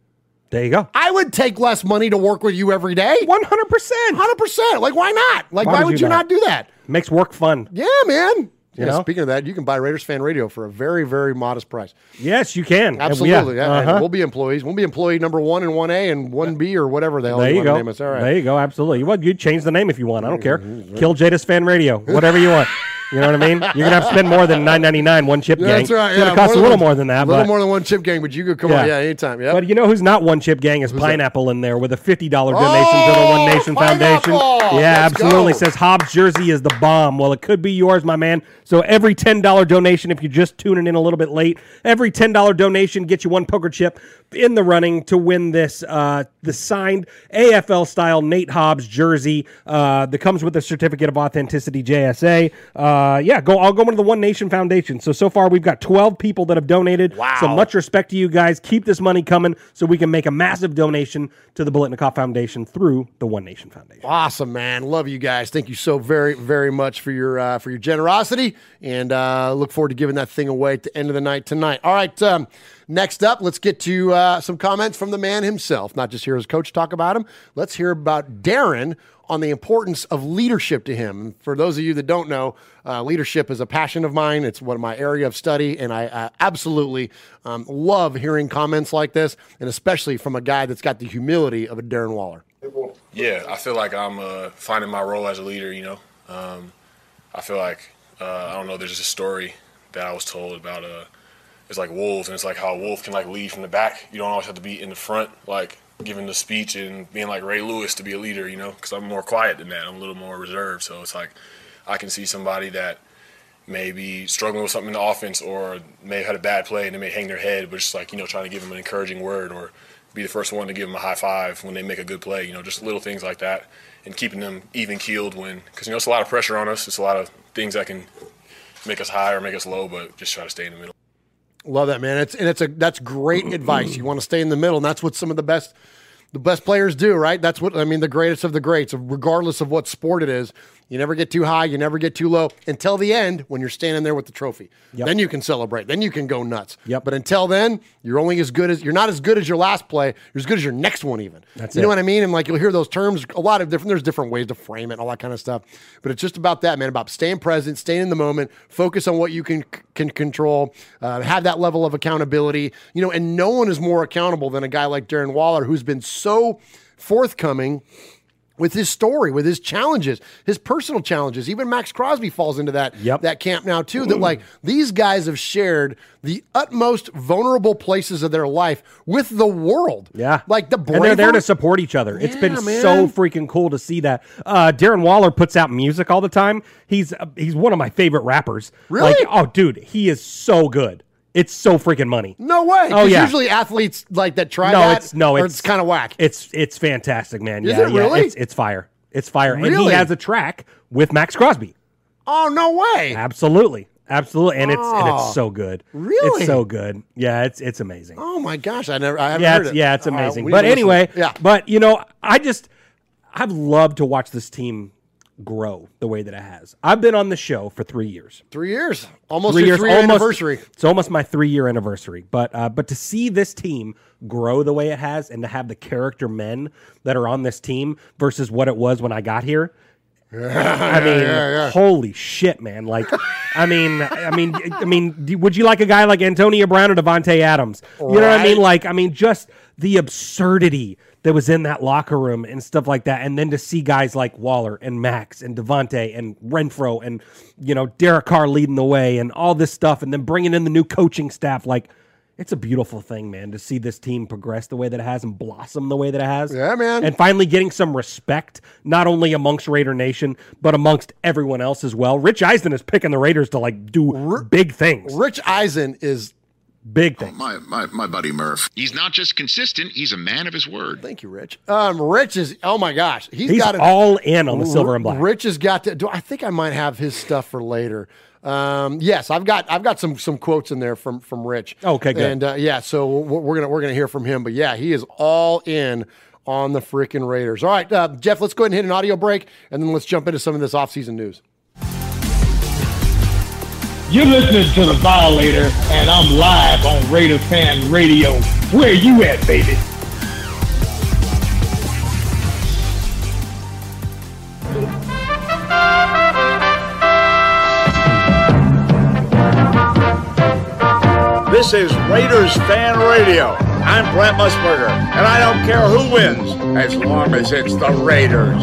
Speaker 10: There you go.
Speaker 8: I would take less money to work with you every day.
Speaker 10: One hundred percent.
Speaker 8: Hundred percent. Like why not? Like
Speaker 10: Why
Speaker 8: why,
Speaker 10: would
Speaker 8: would
Speaker 10: you
Speaker 8: you
Speaker 10: not?
Speaker 8: not do that?
Speaker 10: Makes work fun.
Speaker 8: Yeah, man.
Speaker 10: You
Speaker 8: Yeah,
Speaker 10: know?
Speaker 8: Speaking of that, you can buy Raiders fan radio for a very, very modest price.
Speaker 10: Yes, you can.
Speaker 8: Absolutely.
Speaker 10: Yeah.
Speaker 8: Yeah,
Speaker 10: Uh-huh.
Speaker 8: We'll be employees. We'll be employee number one and one A and one B or whatever the hell
Speaker 10: There
Speaker 8: you,
Speaker 10: you
Speaker 8: want to
Speaker 10: go.
Speaker 8: name us. All right.
Speaker 10: There you go. Absolutely. Well, you change the name if you want. I don't care. Kill Jadis Fan Radio. Whatever you want. [laughs] You know what I mean? You're gonna have to spend more than nine ninety nine one chip gang.
Speaker 8: That's right.
Speaker 10: It's gonna
Speaker 8: yeah,
Speaker 10: cost a little
Speaker 8: one-
Speaker 10: more than that.
Speaker 8: A little
Speaker 10: but,
Speaker 8: more than one chip gang, but you could come on. Yeah, anytime. Yeah.
Speaker 10: But you know who's not one chip gang is
Speaker 8: that?
Speaker 10: Pineapple in there with a fifty dollar donation to the One Nation Foundation.
Speaker 8: Pineapple!
Speaker 10: Yeah,
Speaker 8: Let's
Speaker 10: absolutely.
Speaker 8: go.
Speaker 10: Says Hobbs jersey is the bomb. Well, it could be yours, my man. So every ten dollar donation, if you're just tuning in a little bit late, every ten dollar donation gets you one poker chip in the running to win this uh, the signed AFL style Nate Hobbs jersey uh, that comes with a certificate of authenticity JSA. Uh, yeah, go. I'll go into the One Nation Foundation. So so far we've got twelve people that have donated. Wow. So much respect to you guys. Keep this money coming so we can make a massive donation to the Biletnikoff Foundation through the One Nation Foundation.
Speaker 8: Awesome, man. Love you guys. Thank you so very, very much for your uh, for your generosity, and uh, look forward to giving that thing away at the end of the night tonight. All right. Um, next up, let's get to uh, some comments from the man himself. Not just hear his coach talk about him. Let's hear about Darren on the importance of leadership to him. For those of you that don't know, uh, leadership is a passion of mine. It's one of my area of study, and I absolutely um, love hearing comments like this, and especially from a guy that's got the humility of a Darren Waller.
Speaker 23: Yeah, I feel like I'm uh, finding my role as a leader. You know, um, I feel like uh, I don't know. There's a story that I was told about. Uh, it's like wolves, and it's like how a wolf can like lead from the back. You don't always have to be in the front, like giving the speech and being like Ray Lewis to be a leader. You know, because I'm more quiet than that. I'm a little more reserved. So it's like I can see somebody that may be struggling with something in the offense or may have had a bad play and they may hang their head, but just like, you know, trying to give them an encouraging word or be the first one to give them a high five when they make a good play, you know, just little things like that and keeping them even keeled when, because, you know, it's a lot of pressure on us. It's a lot of things that can make us high or make us low, but just try to stay in the middle.
Speaker 8: Love that, man. It's and it's a that's great [clears throat] advice. You want to stay in the middle, and that's what some of the best the best players do, right? That's what I mean. The greatest of the greats, regardless of what sport it is. You never get too high, you never get too low until the end when you're standing there with the trophy.
Speaker 10: Yep.
Speaker 8: Then you can celebrate. Then you can go nuts.
Speaker 10: Yep.
Speaker 8: But until then, you're only as good as you're not as good as your last play. You're as good as your next one, even.
Speaker 10: That's
Speaker 8: you
Speaker 10: it.
Speaker 8: know what I mean? And like you'll hear those terms a lot of different. There's different ways to frame it, all that kind of stuff. But it's just about that, man. About staying present, staying in the moment, focus on what you can can control, uh, have that level of accountability. You know, and no one is more accountable than a guy like Darren Waller, who's been so forthcoming with his story, with his challenges, his personal challenges. Even Maxx Crosby falls into that that camp now too. That like these guys have shared the utmost vulnerable places of their life with the world.
Speaker 10: Yeah,
Speaker 8: like the
Speaker 10: and they're there to support each other. It's been
Speaker 8: Yeah,
Speaker 10: so freaking cool to see that. Uh, Darren Waller puts out music all the time. He's uh, he's one of my favorite rappers.
Speaker 8: Really?
Speaker 10: Like, oh, dude, he is so good. It's so freaking money.
Speaker 8: No way.
Speaker 10: Oh yeah.
Speaker 8: Usually athletes like that try
Speaker 10: no,
Speaker 8: that.
Speaker 10: it's no,
Speaker 8: or
Speaker 10: it's,
Speaker 8: kind of whack.
Speaker 10: It's it's fantastic, man.
Speaker 8: Is
Speaker 10: yeah,
Speaker 8: it
Speaker 10: yeah,
Speaker 8: really?
Speaker 10: It's, it's fire. It's fire, and he has a track with Maxx Crosby.
Speaker 8: Oh no way.
Speaker 10: Absolutely, absolutely, and it's and
Speaker 8: Oh,
Speaker 10: it's so good.
Speaker 8: really?
Speaker 10: it's so good. Yeah, it's it's amazing.
Speaker 8: Oh my gosh, I never. I haven't
Speaker 10: yeah,
Speaker 8: heard
Speaker 10: it's,
Speaker 8: it.
Speaker 10: yeah, it's amazing.
Speaker 8: we
Speaker 10: but
Speaker 8: listen.
Speaker 10: anyway,
Speaker 8: yeah.
Speaker 10: But you know, I just I've loved to watch this team grow the way that it has. I've been on the show for three years.
Speaker 8: Three years, almost
Speaker 10: three years,
Speaker 8: three-year
Speaker 10: almost
Speaker 8: anniversary.
Speaker 10: It's almost my three year anniversary. But uh, but to see this team grow the way it has, and to have the character men that are on this team versus what it was when I got here, I mean,
Speaker 8: yeah, yeah.
Speaker 10: holy shit, man! Like, I mean, I mean, I mean, would you like a guy like Antonio Brown or Davante Adams? You know what I mean? Like, I mean, just the absurdity that was in that locker room and stuff like that, and then to see guys like Waller and Max and Davante and Renfrow and you know Derek Carr leading the way and all this stuff, and then bringing in the new coaching staff, like. It's a beautiful thing, man, to see this team progress the way that it has and blossom the way that it has.
Speaker 8: Yeah, man.
Speaker 10: And finally getting some respect, not only amongst Raider Nation, but amongst everyone else as well. Rich Eisen is picking the Raiders to like do big things.
Speaker 8: Rich Eisen is
Speaker 10: big things.
Speaker 24: My, my, my buddy Murph. He's not just consistent, he's a man of his word.
Speaker 8: Thank you, Rich. Um, Rich is oh my gosh, he's,
Speaker 10: He's
Speaker 8: got it
Speaker 10: all in on the silver and black.
Speaker 8: Rich has got to. Do I think I might have his stuff for later? Um, yes, I've got I've got some some quotes in there from from Rich.
Speaker 10: Okay, good.
Speaker 8: And uh, yeah, so we're, we're gonna we're gonna hear from him. But yeah, he is all in on the freaking Raiders. All right, uh, Jeff, let's go ahead and hit an audio break, and then let's jump into some of this offseason news.
Speaker 15: You're listening to The Violator, and I'm live on Raider Fan Radio. Where you at, baby?
Speaker 2: This is Raiders Fan Radio. I'm Brent Musburger, and I don't care who wins as long as it's the Raiders.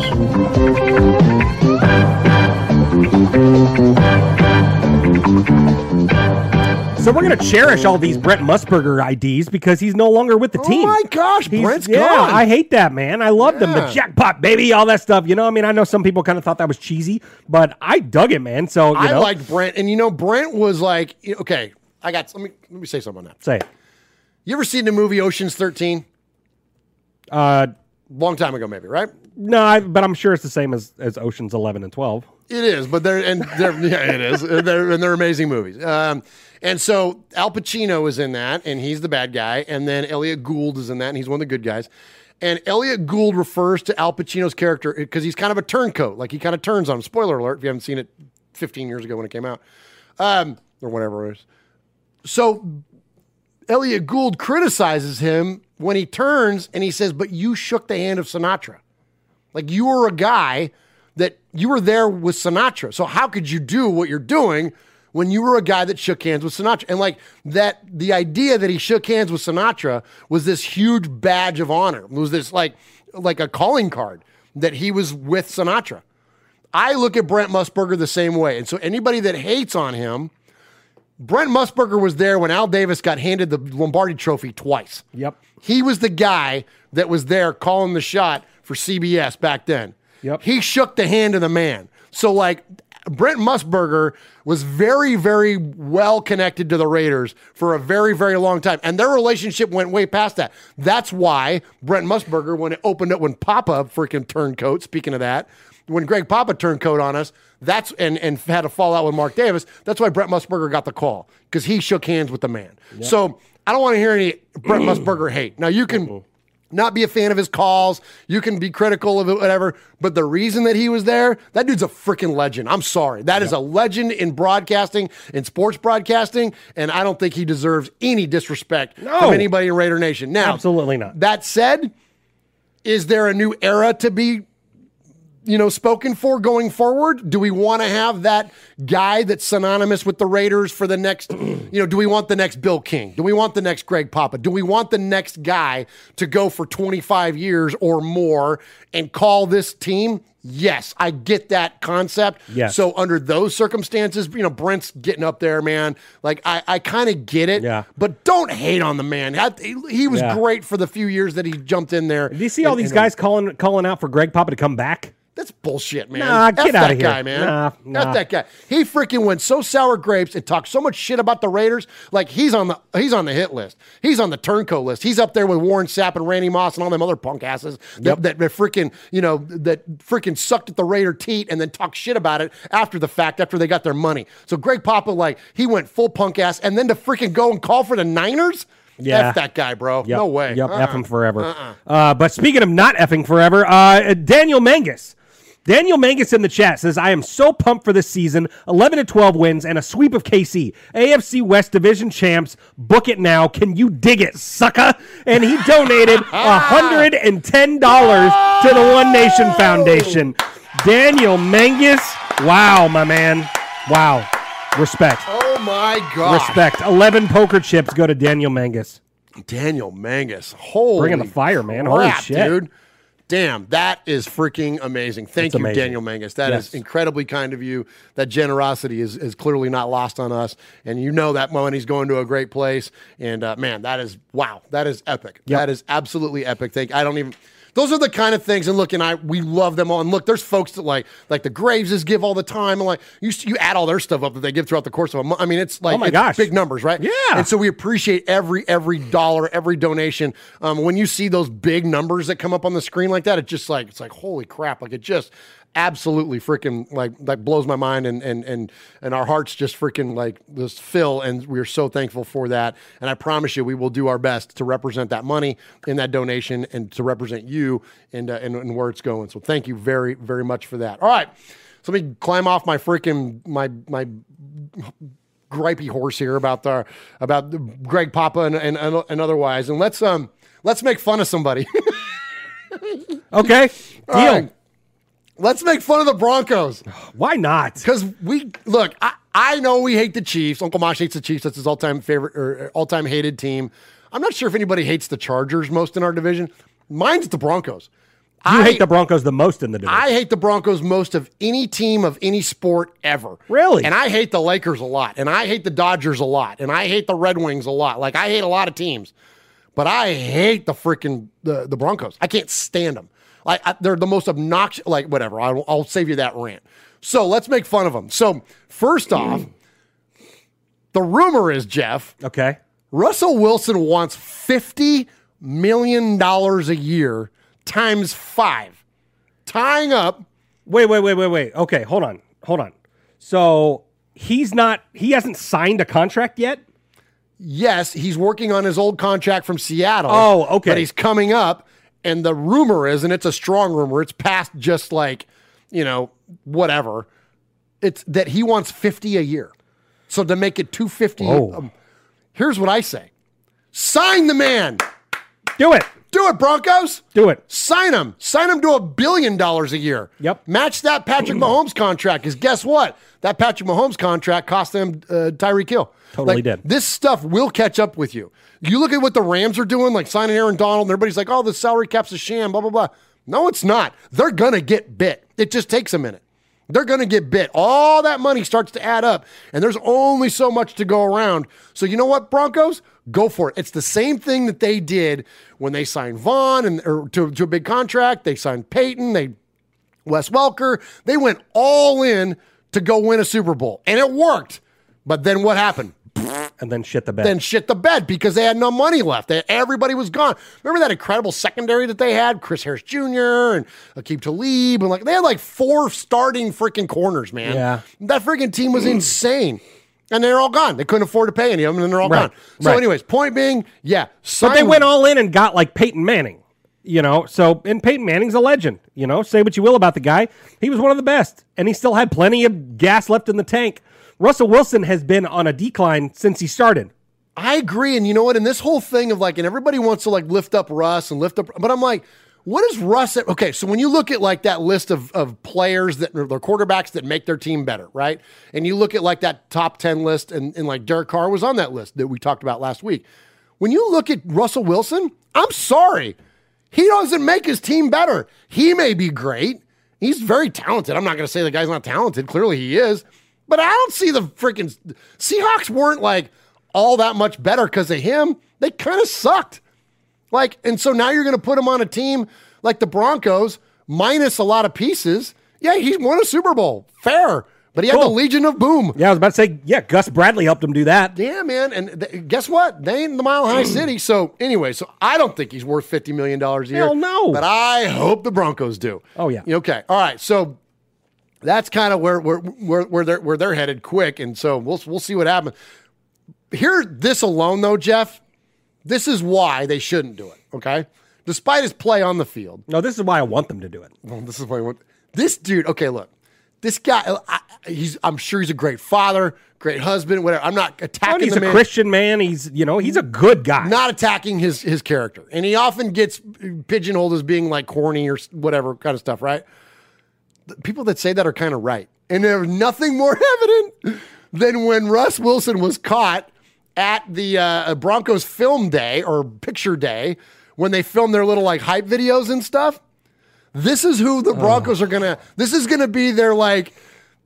Speaker 10: So we're gonna cherish all these Brent Musburger IDs because he's no longer with the team.
Speaker 8: Oh my gosh,
Speaker 10: He's-
Speaker 8: Brent's
Speaker 10: yeah,
Speaker 8: gone.
Speaker 10: I hate that man. I loved him. The jackpot baby, all that stuff. You know, I mean, I know some people kind of thought that was cheesy, but I dug it, man. So you
Speaker 8: I
Speaker 10: know,
Speaker 8: liked Brent, and you know Brent was like, okay, I got let me let me say something on that.
Speaker 10: say it.
Speaker 8: You ever seen the movie Ocean's Thirteen?
Speaker 10: Uh,
Speaker 8: long time ago, maybe, right?
Speaker 10: no, I, but I'm sure it's the same as as Ocean's Eleven and Twelve.
Speaker 8: It is, but they're and they're [laughs] yeah, it is. They're and they're amazing movies. Um, and so Al Pacino is in that, and he's the bad guy, and then Elliot Gould is in that, and he's one of the good guys. And Elliot Gould refers to Al Pacino's character because he's kind of a turncoat, like he kind of turns on him. Spoiler alert if you haven't seen it 15 years ago when it came out, um, or whatever it is. So Elliot Gould criticizes him when he turns and he says, "But you shook the hand of Sinatra." Like you were a guy you were there with Sinatra. So how could you do what you're doing when you were a guy that shook hands with Sinatra? And like that, the idea that he shook hands with Sinatra was this huge badge of honor. It was this like like a calling card that he was with Sinatra. I look at Brent Musburger the same way. And so anybody that hates on him, Brent Musburger was there when Al Davis got handed the Lombardi trophy twice.
Speaker 10: Yep.
Speaker 8: He was the guy that was there calling the shot for CBS back then.
Speaker 10: Yep.
Speaker 8: He shook the hand of the man. So like Brent Musburger was very, very well connected to the Raiders for a very, very long time. And their relationship went way past that. That's why Brent Musburger, when it opened up, when Papa freaking turned coat, speaking of that, when Greg Papa turned coat on us, that's and, and had a fallout with Mark Davis, that's why Brent Musburger got the call. Because he shook hands with the man. So I don't want to hear any Brent Musburger hate. Now you can not be a fan of his calls. You can be critical of it, whatever. But the reason that he was there, that dude's a freaking legend. I'm sorry. that is a legend in broadcasting, in sports broadcasting, and I don't think he deserves any disrespect
Speaker 10: No.
Speaker 8: from anybody in Raider Nation. Now,
Speaker 10: Absolutely not.
Speaker 8: That said, is there a new era to be you know, spoken for going forward? Do we want to have that guy that's synonymous with the Raiders for the next, [clears throat] you know, do we want the next Bill King? Do we want the next Greg Papa? Do we want the next guy to go for 25 years or more and call this team? Yes, I get that concept.
Speaker 10: Yes.
Speaker 8: So under those circumstances, you know, Brent's getting up there, man. Like I, I kind of get it.
Speaker 10: Yeah.
Speaker 8: But don't hate on the man. He, he was
Speaker 10: Yeah.
Speaker 8: great for the few years that he jumped in there.
Speaker 10: Do you see all
Speaker 8: And-
Speaker 10: these guys calling calling out for Greg Papa to come back?
Speaker 8: That's bullshit, man.
Speaker 10: Nah,
Speaker 8: F
Speaker 10: get
Speaker 8: that
Speaker 10: outta here.
Speaker 8: guy, man.
Speaker 10: Nah,
Speaker 8: F that guy. He freaking went so sour grapes and talked so much shit about the Raiders. Like he's on the he's on the hit list. He's on the turncoat list. He's up there with Warren Sapp and Randy Moss and all them other punk asses that, that, that freaking you know that freaking sucked at the Raider teat and then talked shit about it after the fact after they got their money. So Greg Papa like he went full punk ass and then to freaking go and call for the Niners.
Speaker 10: Yeah.
Speaker 8: F that guy, bro.
Speaker 10: Yep,
Speaker 8: No way.
Speaker 10: Yep,
Speaker 8: Uh-uh.
Speaker 10: F him forever.
Speaker 8: Uh-uh.
Speaker 10: Uh, but speaking of not effing forever, uh, Daniel Mangus. Daniel Mangus in the chat says, I am so pumped for this season. 11 to 12 wins and a sweep of KC. AFC West Division champs. Book it now. Can you dig it, sucker? And he donated [laughs] $110 to the One Nation Foundation. Daniel Mangus. Wow, my man. Wow. Respect.
Speaker 8: Oh my god.
Speaker 10: Respect. 11 poker chips go to Daniel Mangus.
Speaker 8: Daniel Mangus. Holy
Speaker 10: Bringing the fire, man. Holy shit.
Speaker 8: dude. Damn, that is freaking amazing. Thank
Speaker 10: It's
Speaker 8: you,
Speaker 10: amazing.
Speaker 8: Daniel Mangus. That is
Speaker 10: Yes.
Speaker 8: incredibly kind of you. That generosity is, is clearly not lost on us. And you know that money's going to a great place. And uh, man, that is wow. That is epic.
Speaker 10: Yep.
Speaker 8: That is absolutely epic. Thank I don't even those are the kind of things, and look, and I we love them all. And look, there's folks that like like the Graveses give all the time, and like you you add all their stuff up that they give throughout the course of a month. I mean, it's like
Speaker 10: Oh my
Speaker 8: it's
Speaker 10: gosh.
Speaker 8: big numbers, right?
Speaker 10: Yeah.
Speaker 8: And so we appreciate every every dollar, every donation. Um, when you see those big numbers that come up on the screen like that, it's just like it's like holy crap! Like it just absolutely freaking like like blows my mind, and and and and our hearts just freaking like just fill, and we're so thankful for that. And I promise you, we will do our best to represent that money in that donation and to represent you and uh, and, and where it's going. So thank you very very much for that. All right. So let me climb off my freaking my my gripey horse here about the about the Greg Papa and, and and otherwise, and let's um let's make fun of somebody. [laughs]
Speaker 10: Okay. Deal.
Speaker 8: right. Let's make fun of the Broncos. [gasps]
Speaker 10: Why not?
Speaker 8: Because we look, I, I know we hate the Chiefs. Uncle Mosh hates the Chiefs. That's his all-time favorite or uh, all-time hated team. I'm not sure if anybody hates the Chargers most in our division. Mine's the Broncos.
Speaker 10: You
Speaker 8: I-
Speaker 10: hate the Broncos the most in the division.
Speaker 8: I hate the Broncos most of any team of any sport ever.
Speaker 10: Really?
Speaker 8: And I hate the Lakers a lot. And I hate the Dodgers a lot. And I hate the Red Wings a lot. Like I hate a lot of teams. But I hate the freaking the, the Broncos. I can't stand them. Like I, they're the most obnoxious. Like whatever. I'll, I'll save you that rant. So let's make fun of them. So first off, the rumor is Jeff.
Speaker 10: Okay.
Speaker 8: Russell Wilson wants fifty million dollars a year times five, tying up.
Speaker 10: Wait, wait, wait, wait, wait. Okay, hold on. Hold on. So he's not he hasn't signed a contract yet?
Speaker 8: Yes, he's working on his old contract from Seattle.
Speaker 10: Oh, okay.
Speaker 8: But he's coming up, and the rumor is, and it's a strong rumor, it's past just like, you know, whatever. It's that he wants 50 a year. So to make it 250, um, here's what I say. Sign the man.
Speaker 10: Do it.
Speaker 8: Do it, Broncos.
Speaker 10: Do it.
Speaker 8: Sign him. Sign him to a billion dollars a year.
Speaker 10: Yep.
Speaker 8: Match that Patrick [clears throat] Mahomes contract. Because guess what? That Patrick Mahomes contract cost them uh, Tyreek Hill.
Speaker 10: Totally
Speaker 8: Like,
Speaker 10: did.
Speaker 8: This stuff will catch up with you. You look at what the Rams are doing, like signing Aaron Donald, and everybody's like, oh, the salary cap's a sham, blah, blah, blah. No, it's not. They're going to get bit. It just takes a minute. They're going to get bit. All that money starts to add up, and there's only so much to go around. So, you know what, Broncos? Go for it. It's the same thing that they did when they signed Von and or to, to a big contract. They signed Peyton. They Wes Welker. They went all in to go win a Super Bowl, and it worked. But then what happened?
Speaker 10: And then shit the bed.
Speaker 8: Then shit the bed because they had no money left. They, everybody was gone. Remember that incredible secondary that they had? Chris Harris Jr. and Akeem Talib and like they had like four starting freaking corners, man.
Speaker 10: Yeah.
Speaker 8: That freaking team was insane. And they're all gone. They couldn't afford to pay any of them, and they're all
Speaker 10: Right,
Speaker 8: gone. So,
Speaker 10: right.
Speaker 8: anyways, point being, yeah.
Speaker 10: But they went all in and got like Peyton Manning. You know, so and Peyton Manning's a legend. You know, say what you will about the guy, he was one of the best, and he still had plenty of gas left in the tank. Russell Wilson has been on a decline since he started.
Speaker 8: I agree. And you know what? And this whole thing of like, and everybody wants to like lift up Russ and lift up, but I'm like, what is Russ? At, okay, so when you look at like that list of, of players that are quarterbacks that make their team better, right? And you look at like that top 10 list, and, and like Derek Carr was on that list that we talked about last week. When you look at Russell Wilson, I'm sorry. He doesn't make his team better. He may be great. He's very talented. I'm not going to say the guy's not talented. Clearly he is. But I don't see the freaking Seahawks weren't like all that much better because of him. They kind of sucked. Like, and so now you're going to put him on a team like the Broncos, minus a lot of pieces. Yeah, he won a Super Bowl. Fair. But he had the Legion of Boom.
Speaker 10: Yeah, I was about to say, yeah, Gus Bradley helped him do that.
Speaker 8: Yeah, man. And th- guess what? They ain't in the Mile High City. So anyway, so I don't think he's worth $50 million a year.
Speaker 10: Hell no.
Speaker 8: But I hope the Broncos do.
Speaker 10: Oh yeah.
Speaker 8: Okay. All right. So that's kind of where where where where they're where they're headed quick, and so we'll we'll see what happens. Here, this alone though, Jeff, this is why they shouldn't do it. Okay, despite his play on the field.
Speaker 10: No, this is why I want them to do it.
Speaker 8: Well, this is why I want this dude. Okay, look, this guy. I, he's. I'm sure he's a great father, great husband, whatever. I'm not attacking.
Speaker 10: And he's a
Speaker 8: man.
Speaker 10: Christian man. He's you know he's a good guy.
Speaker 8: Not attacking his his character, and he often gets pigeonholed as being like corny or whatever kind of stuff, right? People that say that are kind of right. And there's nothing more [laughs] evident than when Russ Wilson was caught at the uh, Broncos film day or picture day when they filmed their little like hype videos and stuff. This is who the Broncos are gonna. This is gonna be their like,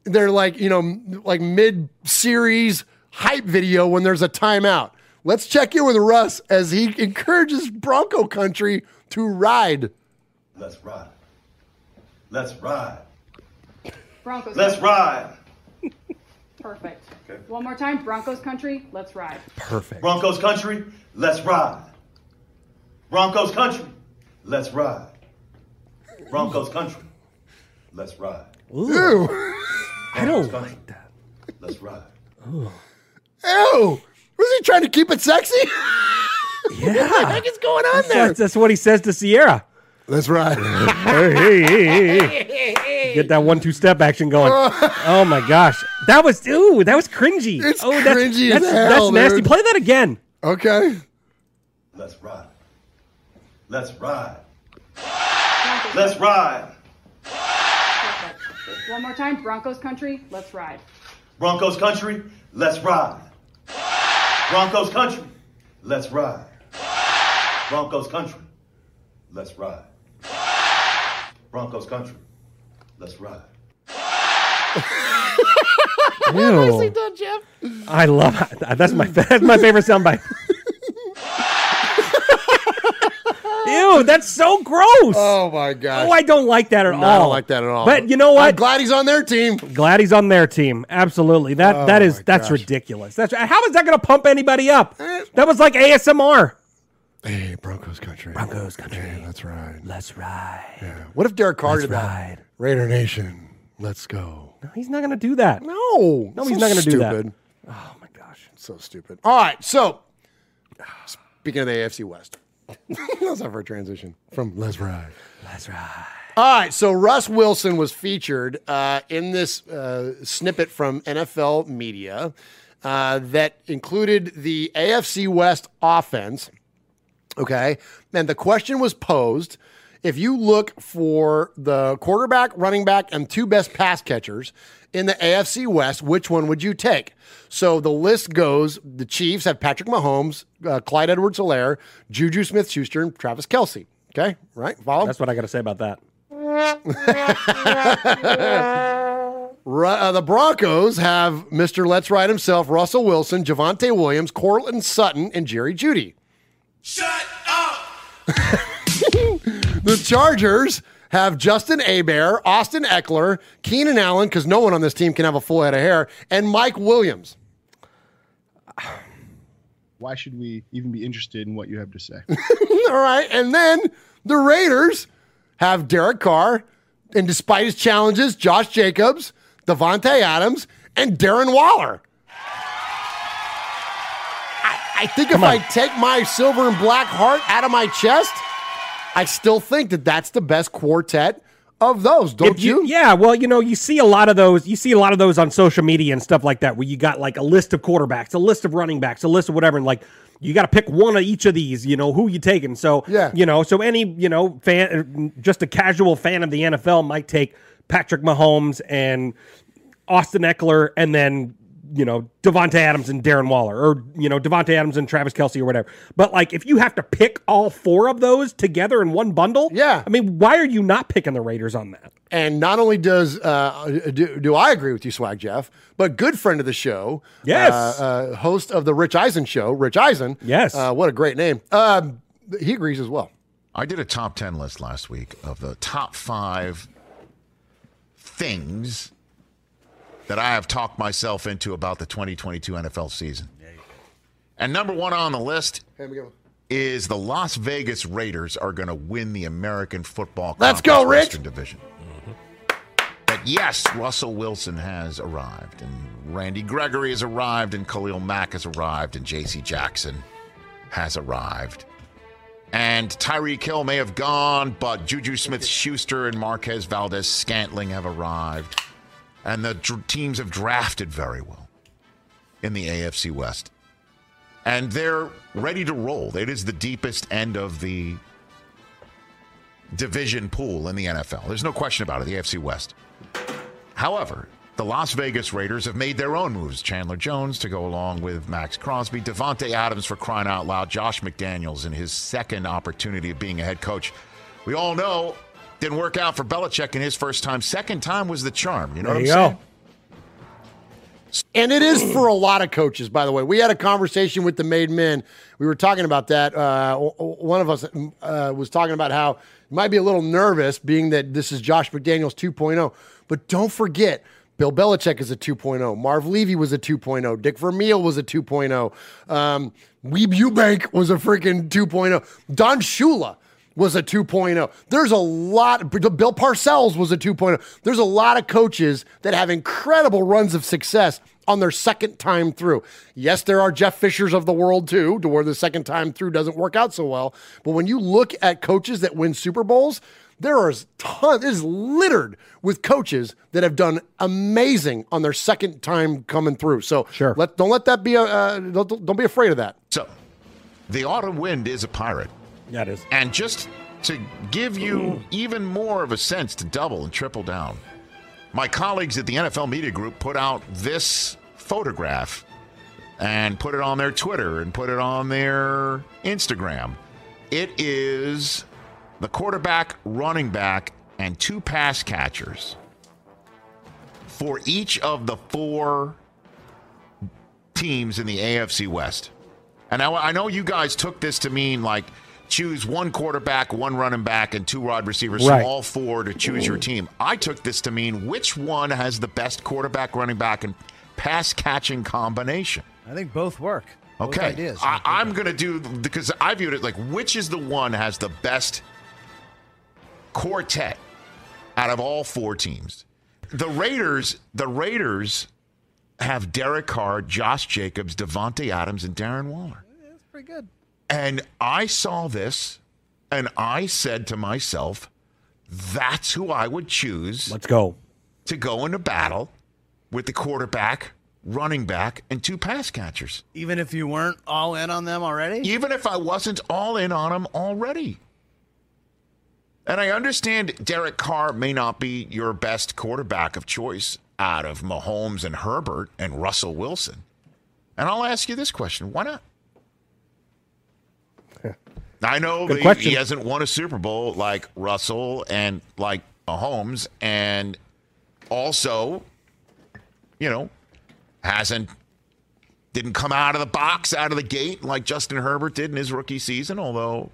Speaker 8: their like you know like mid series hype video when there's a timeout. Let's check in with Russ as he encourages Bronco country to ride.
Speaker 25: Let's ride. Let's ride.
Speaker 26: Broncos.
Speaker 25: Let's
Speaker 26: country.
Speaker 25: ride.
Speaker 26: Perfect. Okay. One more time. Broncos country. Let's ride.
Speaker 8: Perfect.
Speaker 25: Broncos country, let's ride. Broncos country, let's ride. Broncos country, let's ride.
Speaker 8: Ew.
Speaker 10: I don't
Speaker 25: like that. Let's ride.
Speaker 8: Ew. Was he trying to keep it sexy?
Speaker 10: Yeah. [laughs]
Speaker 8: what the heck is going on there?
Speaker 10: That's, that's what he says to Sierra.
Speaker 8: That's right. [laughs]
Speaker 10: hey, hey, hey, hey. [laughs] Get that one-two step action going. Oh. oh my gosh, that was ooh, that was cringy.
Speaker 8: It's
Speaker 10: oh, that's,
Speaker 8: cringy as
Speaker 10: that's,
Speaker 8: hell,
Speaker 10: That's nasty.
Speaker 8: dude.
Speaker 10: Play that again.
Speaker 8: Okay.
Speaker 25: Let's ride. Let's ride. Let's ride.
Speaker 26: One more time. Broncos country. Let's ride.
Speaker 25: Broncos country, let's ride. Broncos country, let's ride. Broncos country, let's ride. Broncos country, let's ride.
Speaker 10: Ew.
Speaker 8: done, Jeff?
Speaker 10: I love it. That's my that's my favorite soundbite. Ew, that's so gross.
Speaker 8: Oh my god.
Speaker 10: Oh, I don't like that at
Speaker 8: No,
Speaker 10: all.
Speaker 8: I don't like that at all.
Speaker 10: But you know what?
Speaker 8: I'm glad he's on their team.
Speaker 10: Glad he's on their team. Absolutely. That
Speaker 8: Oh,
Speaker 10: that is
Speaker 8: my
Speaker 10: that's
Speaker 8: gosh.
Speaker 10: ridiculous. That's how is that going to pump anybody up? Eh. That was like ASMR.
Speaker 8: Hey, Broncos country.
Speaker 10: Broncos country.
Speaker 8: Hey, let's ride.
Speaker 10: Let's ride.
Speaker 8: Yeah. What if Derek Carr
Speaker 10: Let's
Speaker 8: did that? Raider Nation, let's go.
Speaker 10: No, he's not going to do that.
Speaker 8: No,
Speaker 10: No,
Speaker 8: so
Speaker 10: he's not going to do that.
Speaker 8: Oh my gosh, so stupid. All right, so speaking of the AFC West, that's not for a transition from Let's Ride.
Speaker 10: Let's ride.
Speaker 8: All right, so Russ Wilson was featured uh, in this uh, snippet from NFL media uh, that included the AFC West offense. Okay, and the question was posed: If you look for the quarterback, running back, and two best pass catchers in the AFC West, which one would you take? So the list goes: the Chiefs have Patrick Mahomes, uh, Clyde Edwards-Helaire, Juju Smith-Schuster, and Travis Kelce. Okay, right? Follow.
Speaker 10: That's what I got to say about that.
Speaker 8: Uh, the Broncos have Mr. Let's Ride himself, Russell Wilson, Javonte Williams, Courtland Sutton, and Jerry Jeudy.
Speaker 5: Shut up! [laughs]
Speaker 8: The Chargers have Justin Abear, Austin Ekeler, Keenan Allen, because no one on this team can have a full head of hair, and Mike Williams. [sighs]
Speaker 27: Why should we even be interested in what you have to say? [laughs]
Speaker 8: All right. And then the Raiders have Derek Carr, and despite his challenges, Josh Jacobs, Davante Adams, and Darren Waller. I, think if I take my silver and black heart out of my chest, I still think that that's the best quartet of those, don't
Speaker 10: If
Speaker 8: you?
Speaker 10: Yeah, well, you know, you see a lot of those. You see a lot of those on social media and stuff like that, where you got like a list of quarterbacks, a list of running backs, a list of whatever, and like you got to pick one of each of these. You know, who you taking? So
Speaker 8: Yeah.
Speaker 10: you know, so any you know fan, just a casual fan of the NFL might take Patrick Mahomes and Austin Ekeler, and then you know Davante Adams and Darren Waller, or you know Davante Adams and Travis Kelce, or whatever. But like, if you have to pick all four of those together in one bundle,
Speaker 8: yeah,
Speaker 10: I mean, why are you not picking the Raiders on that?
Speaker 8: And not only does uh, do, do I agree with you, Swag Jeff, but good friend of the show,
Speaker 10: Yes.
Speaker 8: uh, uh, host of the Rich Eisen show, Rich Eisen,
Speaker 10: yes,
Speaker 8: uh, what a great name. Um, he agrees as well.
Speaker 24: I did a top 10 list last week of the top five things that I have talked myself into about the 2022 NFL season. And number one on the list
Speaker 8: Here we go.
Speaker 24: is the Las Vegas Raiders are going to win the American Football
Speaker 8: Let's
Speaker 24: Conference
Speaker 8: go, Rich.
Speaker 24: Western Division. But yes, Russell Wilson has arrived, and Randy Gregory has arrived, and Khalil Mack has arrived, and J.C. Jackson has arrived. And Tyreek Hill may have gone, but Juju Smith Schuster and Marquez Valdes Scantling have arrived. And the dr- teams have drafted very well in the AFC West. And they're ready to roll. It is the deepest end of the division pool in the NFL. There's no question about it, the AFC West. However, the Las Vegas Raiders have made their own moves. Chandler Jones to go along with Maxx Crosby, Davante Adams for crying out loud, Josh McDaniels in his second opportunity of being a head coach. We all know didn't work out for Belichick in his first time. Second time was the charm. You know
Speaker 8: There
Speaker 24: what I'm
Speaker 8: go.
Speaker 24: saying?
Speaker 8: And it is for a lot of coaches, by the way. We had a conversation with the made men. We were talking about that. Uh, o- o- one of us uh, was talking about how you might be a little nervous, being that this is Josh McDaniels 2.0. But don't forget, Bill Belichick is a 2.0. Marv Levy was a 2.0. Dick Vermeil was a 2.0. Um, Weeb Ewbank was a freaking 2.0. Don Shula was a 2.0. There's a lot. Bill Parcells was a 2.0. There's a lot of coaches that have incredible runs of success on their second time through. Yes, there are Jeff Fishers of the world too, to where the second time through doesn't work out so well. But when you look at coaches that win Super Bowls, there is ton. It is littered with coaches that have done amazing on their second time coming through. So sure, let don't let that be a uh, don't, don't be afraid of that.
Speaker 24: So, the autumn wind is a pirate.
Speaker 10: That is.
Speaker 24: And just to give you even more of a sense to double and triple down, my colleagues at the NFL Media Group put out this photograph and put it on their Twitter and put it on their Instagram. It is the quarterback, running back, and two pass catchers for each of the four teams in the AFC West. And I, I know you guys took this to mean like choose one quarterback, one running back, and two wide receivers,
Speaker 10: Right.
Speaker 24: so all four to choose your team. I took this to mean which one has the best quarterback, running back, and pass catching combination.
Speaker 28: I think both work. Both
Speaker 24: Okay,
Speaker 28: ideas.
Speaker 24: I, I'm going to do because I viewed it like which is the one has the best quartet out of all four teams. The Raiders, the Raiders have Derek Carr, Josh Jacobs, Davante Adams, and Darren Waller.
Speaker 28: That's pretty good.
Speaker 24: And I saw this and I said to myself, that's who I would choose.
Speaker 10: Let's go.
Speaker 24: To go into battle with the quarterback, running back, and two pass catchers.
Speaker 28: Even if you weren't all in on them already?
Speaker 24: Even if I wasn't all in on them already. And I understand Derek Carr may not be your best quarterback of choice out of Mahomes and Herbert and Russell Wilson. And I'll ask you this question why not? I know
Speaker 10: Good question.
Speaker 24: he hasn't won a Super Bowl like Russell and like Mahomes, and also, you know, hasn't didn't come out of the box out of the gate like Justin Herbert did in his rookie season. Although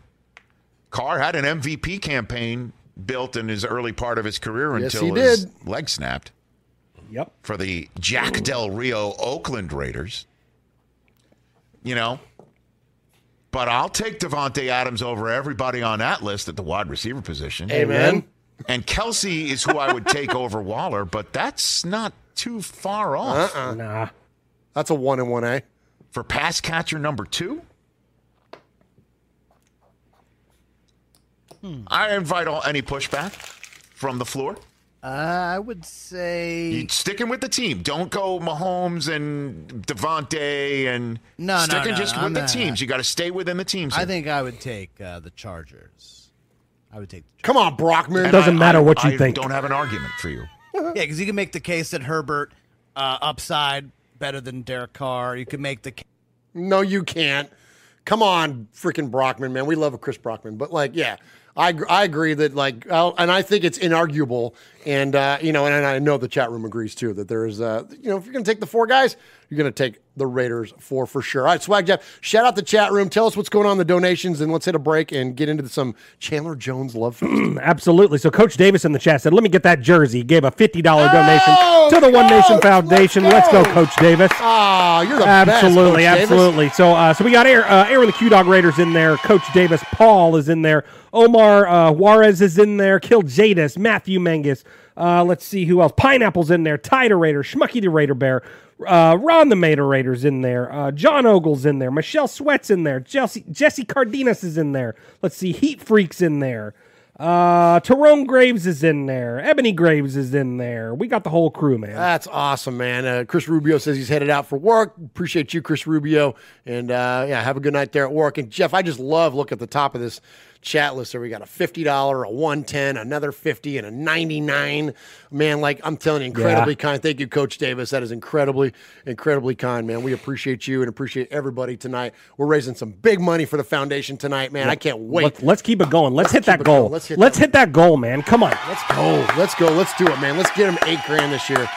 Speaker 24: Carr had an MVP campaign built in his early part of his career
Speaker 8: Yes,
Speaker 24: until
Speaker 8: he
Speaker 24: his
Speaker 8: did.
Speaker 24: leg snapped.
Speaker 10: Yep.
Speaker 24: For the Jack Del Rio Oakland Raiders. You know, but I'll take Davante Adams over everybody on that list at the wide receiver position.
Speaker 8: Amen.
Speaker 24: And Kelce is who I would take over Waller, but that's not too far off.
Speaker 8: Uh-uh.
Speaker 10: Nah.
Speaker 8: That's a one and one A.
Speaker 24: For pass catcher number two? Hmm. I invite all, any pushback from the floor.
Speaker 28: Uh, I would say.
Speaker 24: You sticking with the team. Don't go Mahomes and Davante and
Speaker 28: No, no,
Speaker 24: sticking
Speaker 28: no,
Speaker 24: just
Speaker 28: no,
Speaker 24: with the
Speaker 28: I'm not-
Speaker 24: teams. You got to stay within the teams.
Speaker 28: I think I would take uh, the Chargers. I would take the
Speaker 8: Come on, Brockman.
Speaker 24: And
Speaker 10: doesn't
Speaker 24: I-
Speaker 10: matter
Speaker 24: I-
Speaker 10: what you
Speaker 24: I
Speaker 10: think.
Speaker 24: Don't have an argument for you. [laughs]
Speaker 28: Yeah, because you can make the case that Herbert uh, upside better than Derek Carr. You can make the ca-
Speaker 8: No, you can't. Come on, freaking Brockman, man. We love a Chris Brockman, but like, yeah, I I agree that like, I'll, and I think it's inarguable, and uh, you know, and, I know the chat room agrees too that there is, uh, you know, if you're gonna take the four guys, you're gonna take the Raiders four for sure. All right, Swag Jeff, shout out the chat room. Tell us what's going on in the donations, and let's hit a break and get into some Chandler Jones love. [clears throat]
Speaker 10: Absolutely. So Coach Davis in the chat said, "Let me get that jersey." He gave a fifty dollar donation to the One Nation Foundation. Let's go, Coach Davis.
Speaker 8: Ah, you're the best,
Speaker 10: absolutely,
Speaker 8: Davis.
Speaker 10: absolutely. So, uh, so we got Aaron, uh, Aaron the Q Dog Raiders in there. Coach Davis, Paul is in there. Omar uh, Juarez is in there. Kill Jadis, Matthew Mangus. Uh, let's see who else. Pineapple's in there. Tider Raider, Schmucky the Raider Bear. Uh, Ron the Mater Raiders in there. Uh, John Ogle's in there. Michelle Sweat's in there. Jesse Jesse Cardenas is in there. Let's see. Heat Freaks in there. Uh, Tyrone Graves is in there. Ebony Graves is in there. We got the whole crew, man.
Speaker 8: That's awesome, man. Uh, Chris Rubio says he's headed out for work. Appreciate you, Chris Rubio, and uh, yeah, have a good night there at work. And Jeff, I just love look at the top of this chat list there. We got a fifty dollar, a one ten, another fifty, and a ninety nine. Man, like I'm telling you, incredibly
Speaker 10: Yeah.
Speaker 8: kind. Thank you, Coach Davis. That is incredibly, incredibly kind, man. We appreciate you and appreciate everybody tonight. We're raising some big money for the foundation tonight, man. I can't wait.
Speaker 10: Let's, let's keep it going. Let's, hit that goal.
Speaker 8: Let's hit
Speaker 10: let's hit that goal, man. Come on.
Speaker 8: Let's go. Let's go. Let's do it, man. Let's get him eight grand this year.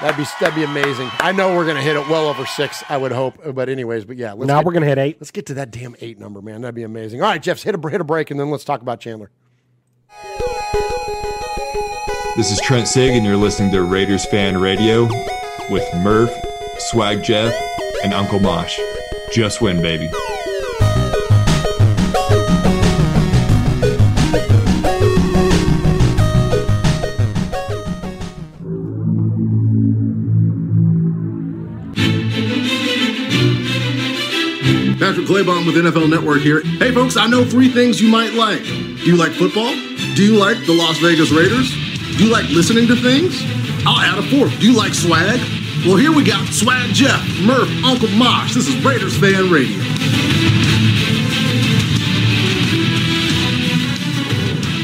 Speaker 8: That'd be that'd be amazing. I know we're gonna hit it well over six. I would hope, but anyways, but yeah. Let's
Speaker 10: Now
Speaker 8: get-
Speaker 10: we're gonna hit eight.
Speaker 8: Let's get to that damn eight number, man. That'd be amazing. All right, Jeffs, hit a hit a break, and then let's talk about Chandler.
Speaker 29: This is Trent Sieg, and you're listening to Raiders Fan Radio with Murph, Swag Jeff, and Uncle Mosh. Just win, baby.
Speaker 30: Patrick Claybon with NFL Network here. Hey, folks, I know three things you might like. Do you like football? Do you like the Las Vegas Raiders? Do you like listening to things? I'll add a fourth. Do you like swag? Well, here we got Swag Jeff, Murph, Uncle Mosh. This is Raiders Fan Radio.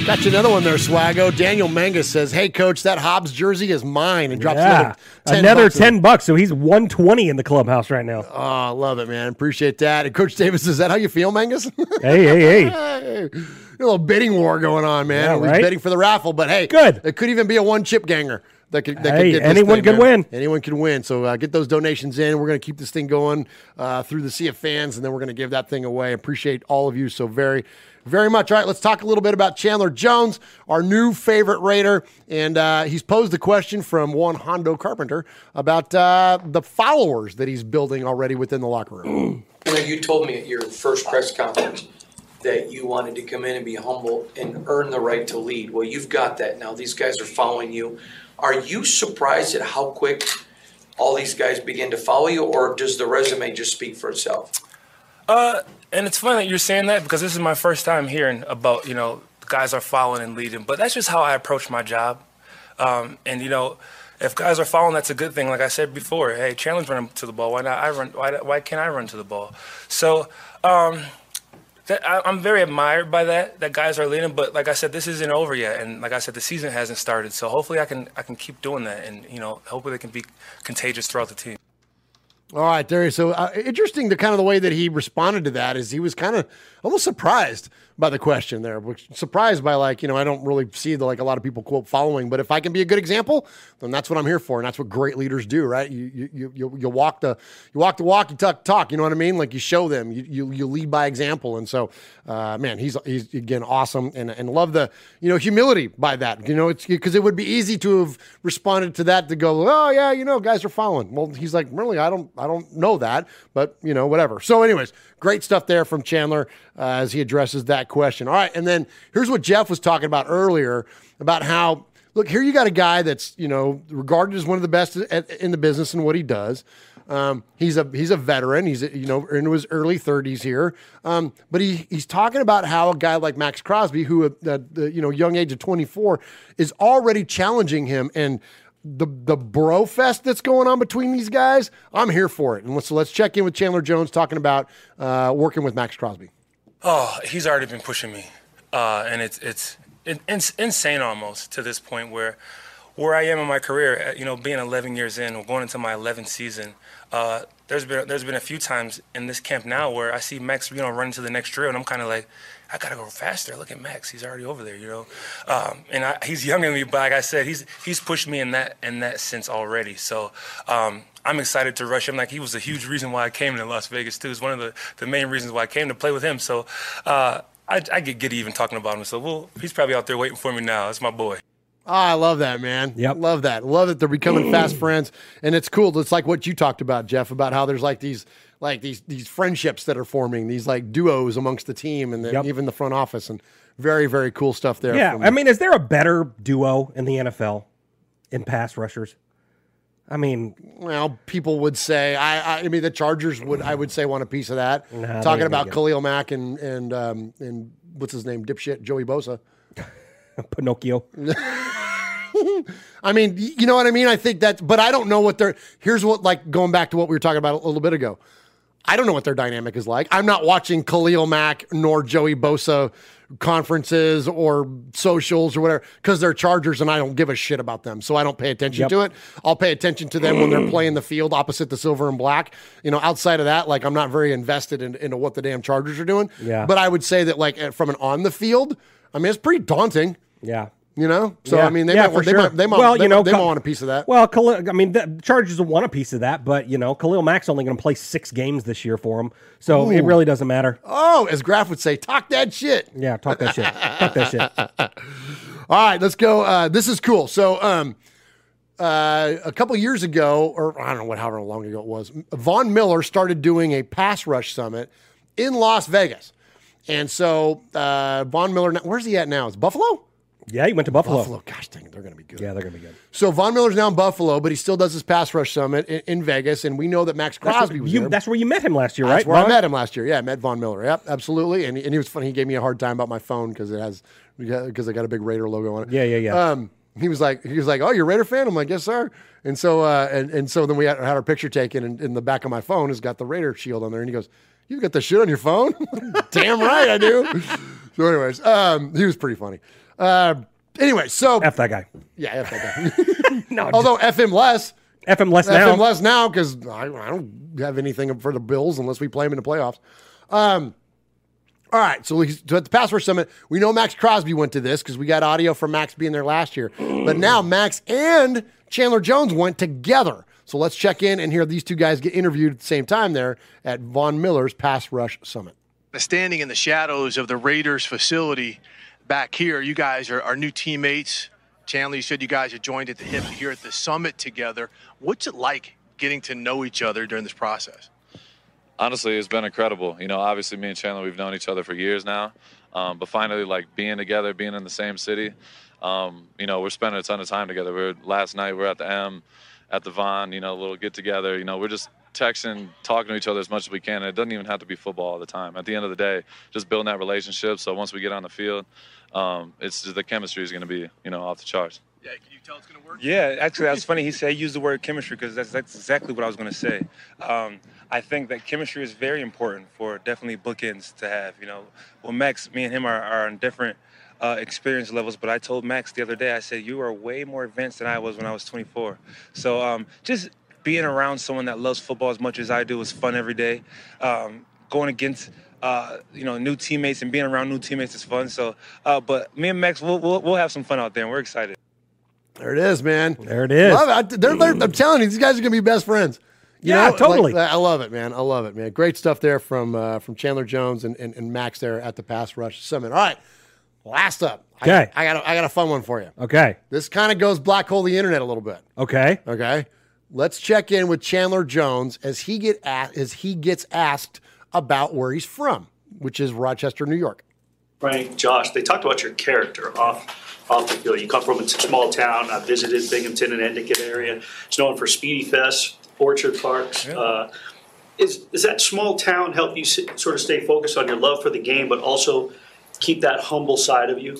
Speaker 8: Got you another one there, Swago. Daniel Mangus says, "Hey, coach, that Hobbs jersey is mine," and drops
Speaker 10: Yeah.
Speaker 8: another 10
Speaker 10: Another
Speaker 8: bucks
Speaker 10: 10 bucks. So he's 120 in the clubhouse right now.
Speaker 8: Oh, I love it, man. Appreciate that. And Coach Davis, is that how you feel, Mangus? [laughs]
Speaker 10: Hey, hey, hey. hey.
Speaker 8: a little bidding war going on, man.
Speaker 10: Yeah,
Speaker 8: We're
Speaker 10: right?
Speaker 8: bidding for the raffle, but hey,
Speaker 10: Good.
Speaker 8: It could even be a one chip ganger. That could, that
Speaker 10: Hey,
Speaker 8: could get
Speaker 10: anyone
Speaker 8: thing,
Speaker 10: can
Speaker 8: man.
Speaker 10: win.
Speaker 8: Anyone can win. So uh, get those donations in. We're going to keep this thing going uh, through the sea of fans, and then we're going to give that thing away. Appreciate all of you so very, very much. All right, let's talk a little bit about Chandler Jones, our new favorite Raider, and uh, he's posed the question from one Hondo Carpenter about uh, the followers that he's building already within the locker room. [clears throat]
Speaker 31: You know, you told me at your first press conference that you wanted to come in and be humble and earn the right to lead. Well, you've got that now. These guys are following you. Are you surprised at how quick all these guys begin to follow you, or does the resume just speak for itself?
Speaker 20: Uh, and it's funny that you're saying that because this is my first time hearing about you know guys are following and leading, but that's just how I approach my job. Um, and you know, if guys are following, that's a good thing. Like I said before, hey, Chandler's running to the ball. Why not I run? Why, why can't I run to the ball? So. Um, that, I, I'm very admired by that. That guys are leading, but like I said, this isn't over yet, and like I said, the season hasn't started. So hopefully, I can I can keep doing that, and you know, hopefully, they can be contagious throughout the team.
Speaker 8: All right, there. So uh, interesting. The kind of the way that he responded to that is he was kind of almost surprised by the question there, which surprised by like you know I don't really see the like a lot of people quote following, but if I can be a good example, then that's what I'm here for, and that's what great leaders do, right? You you you you, walk the you walk the walk, you talk talk. You know what I mean? Like you show them, you you, you lead by example, and so uh, man, he's he's again awesome, and and love the you know humility by that. You know, it's because it would be easy to have responded to that to go, oh yeah, you know, guys are following. Well, he's like, really, I don't I don't know that, but you know, whatever. So, anyways, great stuff there from Chandler uh, as he addresses that question. All right, and then here's what Jeff was talking about earlier about how look here you got a guy that's you know regarded as one of the best at, in the business and what he does. Um, he's a he's a veteran. He's you know into his early 30s here. Um, but he he's talking about how a guy like Maxx Crosby, who at the, the you know young age of 24, is already challenging him and the the bro fest that's going on between these guys. I'm here for it. And let's so let's check in with Chandler Jones talking about uh, working with Maxx Crosby.
Speaker 20: Oh, he's already been pushing me, uh, and it's it's it, it's insane almost to this point where where I am in my career. uh, You know, being 11 years in, or going into my 11th season. Uh, there's been there's been a few times in this camp now where I see Max, you know, running to the next drill, and I'm kind of like, I gotta go faster. Look at Max, he's already over there, you know. Um, and I, he's younger than me, but like I said, he's he's pushed me in that in that sense already. So um, I'm excited to rush him. Like he was a huge reason why I came to Las Vegas too. It's one of the, the main reasons why I came to play with him. So uh, I, I get giddy even talking about him. So well, he's probably out there waiting for me now. It's my boy.
Speaker 8: Oh, I love that, man. Yep. Love that. Love that they're becoming fast friends. And it's cool. It's like what you talked about, Jeff, about how there's like these like these these friendships that are forming, these like duos amongst the team and then
Speaker 10: Yep.
Speaker 8: even the front office and very, very cool stuff there.
Speaker 10: Yeah,
Speaker 8: from-
Speaker 10: I mean, is there a better duo in the NFL in pass rushers? I mean,
Speaker 8: well, people would say I, I I mean the Chargers would I would say want a piece of that.
Speaker 10: Nah,
Speaker 8: Talking about. Khalil Mack and and um and what's his name? Dipshit Joey Bosa. [laughs]
Speaker 10: Pinocchio. [laughs]
Speaker 8: I mean, you know what I mean? I think that, but I don't know what they're. Here's what, like, going back to what we were talking about a little bit ago. I don't know what their dynamic is like. I'm not watching Khalil Mack nor Joey Bosa conferences or socials or whatever because they're Chargers and I don't give a shit about them. So I don't pay attention
Speaker 10: Yep.
Speaker 8: to it. I'll pay attention to them when they're playing the field opposite the silver and black. You know, outside of that, like I'm not very invested in, into what the damn Chargers are doing.
Speaker 10: Yeah.
Speaker 8: But I would say that like from an on the field, I mean, it's pretty daunting.
Speaker 10: Yeah.
Speaker 8: You know, so
Speaker 10: Yeah.
Speaker 8: I mean, they
Speaker 10: Yeah,
Speaker 8: might,
Speaker 10: for
Speaker 8: they
Speaker 10: sure.
Speaker 8: might, they might,
Speaker 10: Well,
Speaker 8: they,
Speaker 10: you know,
Speaker 8: they might want a piece of that.
Speaker 10: Well, Khalil, I mean, the Chargers will want a piece of that, but you know, Khalil Mack's only going to play six games this year for him, so it really doesn't matter.
Speaker 8: Oh, as Graf would say, talk that shit.
Speaker 10: Yeah, talk that shit. talk that shit. [laughs]
Speaker 8: All right, let's go. Uh, this is cool. So, um, uh, a couple years ago, or I don't know what, however long ago it was, Von Miller started doing a pass rush summit in Las Vegas, and so uh, Von Miller, where's he at now? Is Buffalo?
Speaker 10: Yeah, he went to Buffalo.
Speaker 8: Buffalo. Gosh dang it, they're going to be good.
Speaker 10: Yeah, they're going to be good.
Speaker 8: So Von Miller's now in Buffalo, but he still does his pass rush summit in, in Vegas, and we know that Max
Speaker 10: That's,
Speaker 8: Crosby
Speaker 10: where
Speaker 8: was
Speaker 10: you,
Speaker 8: there.
Speaker 10: that's where you met him last year, right?
Speaker 8: That's where I met him last year. Yeah, I met Von Miller. Yep, absolutely. And, and he was funny. He gave me a hard time about my phone because it has because I got a big Raider logo on it.
Speaker 10: Yeah, yeah, yeah.
Speaker 8: Um, he was like, he was like, "Oh, you're a Raider fan?" I'm like, "Yes, sir." And so, uh, and and so then we had, had our picture taken, and in the back of my phone has got the Raider shield on there, and he goes, "You got the shit on your phone?" [laughs] Damn right, I do. [laughs] so, anyways, um, he was pretty funny. Uh, anyway, so
Speaker 10: F that guy.
Speaker 8: yeah, F that guy. [laughs] [laughs]
Speaker 10: No,
Speaker 8: Although F him less.
Speaker 10: F him less
Speaker 8: F
Speaker 10: now.
Speaker 8: him less now because I, I don't have anything for the Bills unless we play him in the playoffs. Um, all right, so, he's, so at the Pass Rush Summit, we know Maxx Crosby went to this because we got audio from Max being there last year. But now Max and Chandler Jones went together. So let's check in and hear these two guys get interviewed at the same time there at Von Miller's Pass Rush Summit.
Speaker 32: standing in the shadows of the Raiders facility back here. You guys are, are new teammates. Chandler, you said you guys had joined at the hip here at the summit together. What's it like getting to know each other during this process?
Speaker 33: honestly, it's been incredible. You know, obviously, me and Chandler, we've known each other for years now, um, but finally, like being together, being in the same city, um, you know, we're spending a ton of time together. We're last night we're at the M, at the Von, you know, a little get together. You know, we're just texting, talking to each other as much as we can. And it doesn't even have to be football all the time. At the end of the day, just building that relationship. So once we get on the field, um, it's just the chemistry is going to be, you know, off the charts.
Speaker 20: Yeah, can you tell it's going to work? Yeah, actually, that's funny. He said he used the word chemistry because that's, that's exactly what I was going to say. Um, I think that chemistry is very important for definitely bookends to have. You know, well, Max, me and him are, are on different uh, experience levels, but I told Max the other day, I said, You are way more advanced than I was when I was 24. So um, just being around someone that loves football as much as I do is fun every day. Um, going against uh, you know, new teammates and being around new teammates is fun. So, uh, but me and Max, we'll, we'll, we'll have some fun out there, and we're excited.
Speaker 8: There it is, man.
Speaker 10: There it is.
Speaker 8: Love it. I- they're- they're- I'm telling you, these guys are gonna be best friends. You
Speaker 10: Yeah,
Speaker 8: know,
Speaker 10: totally.
Speaker 8: like, I love it, man. I love it, man. Great stuff there from uh, from Chandler Jones and, and, and Max there at the Pass Rush Summit. All right, last up. I-
Speaker 10: Okay.
Speaker 8: I, got a, I got a fun one for you.
Speaker 10: Okay.
Speaker 8: This kind of goes black hole the internet a little bit.
Speaker 10: Okay.
Speaker 8: Okay. Let's check in with Chandler Jones as he get a- as he gets asked about where he's from, which is Rochester, New York.
Speaker 34: Frank, Josh, they talked about your character off off the field. You come from a small town. I visited Binghamton and Endicott area. It's known for Spiedie Fest, Orchard Parks. Uh, is is that small town help you sort of stay focused on your love for the game, but also keep that humble side of you?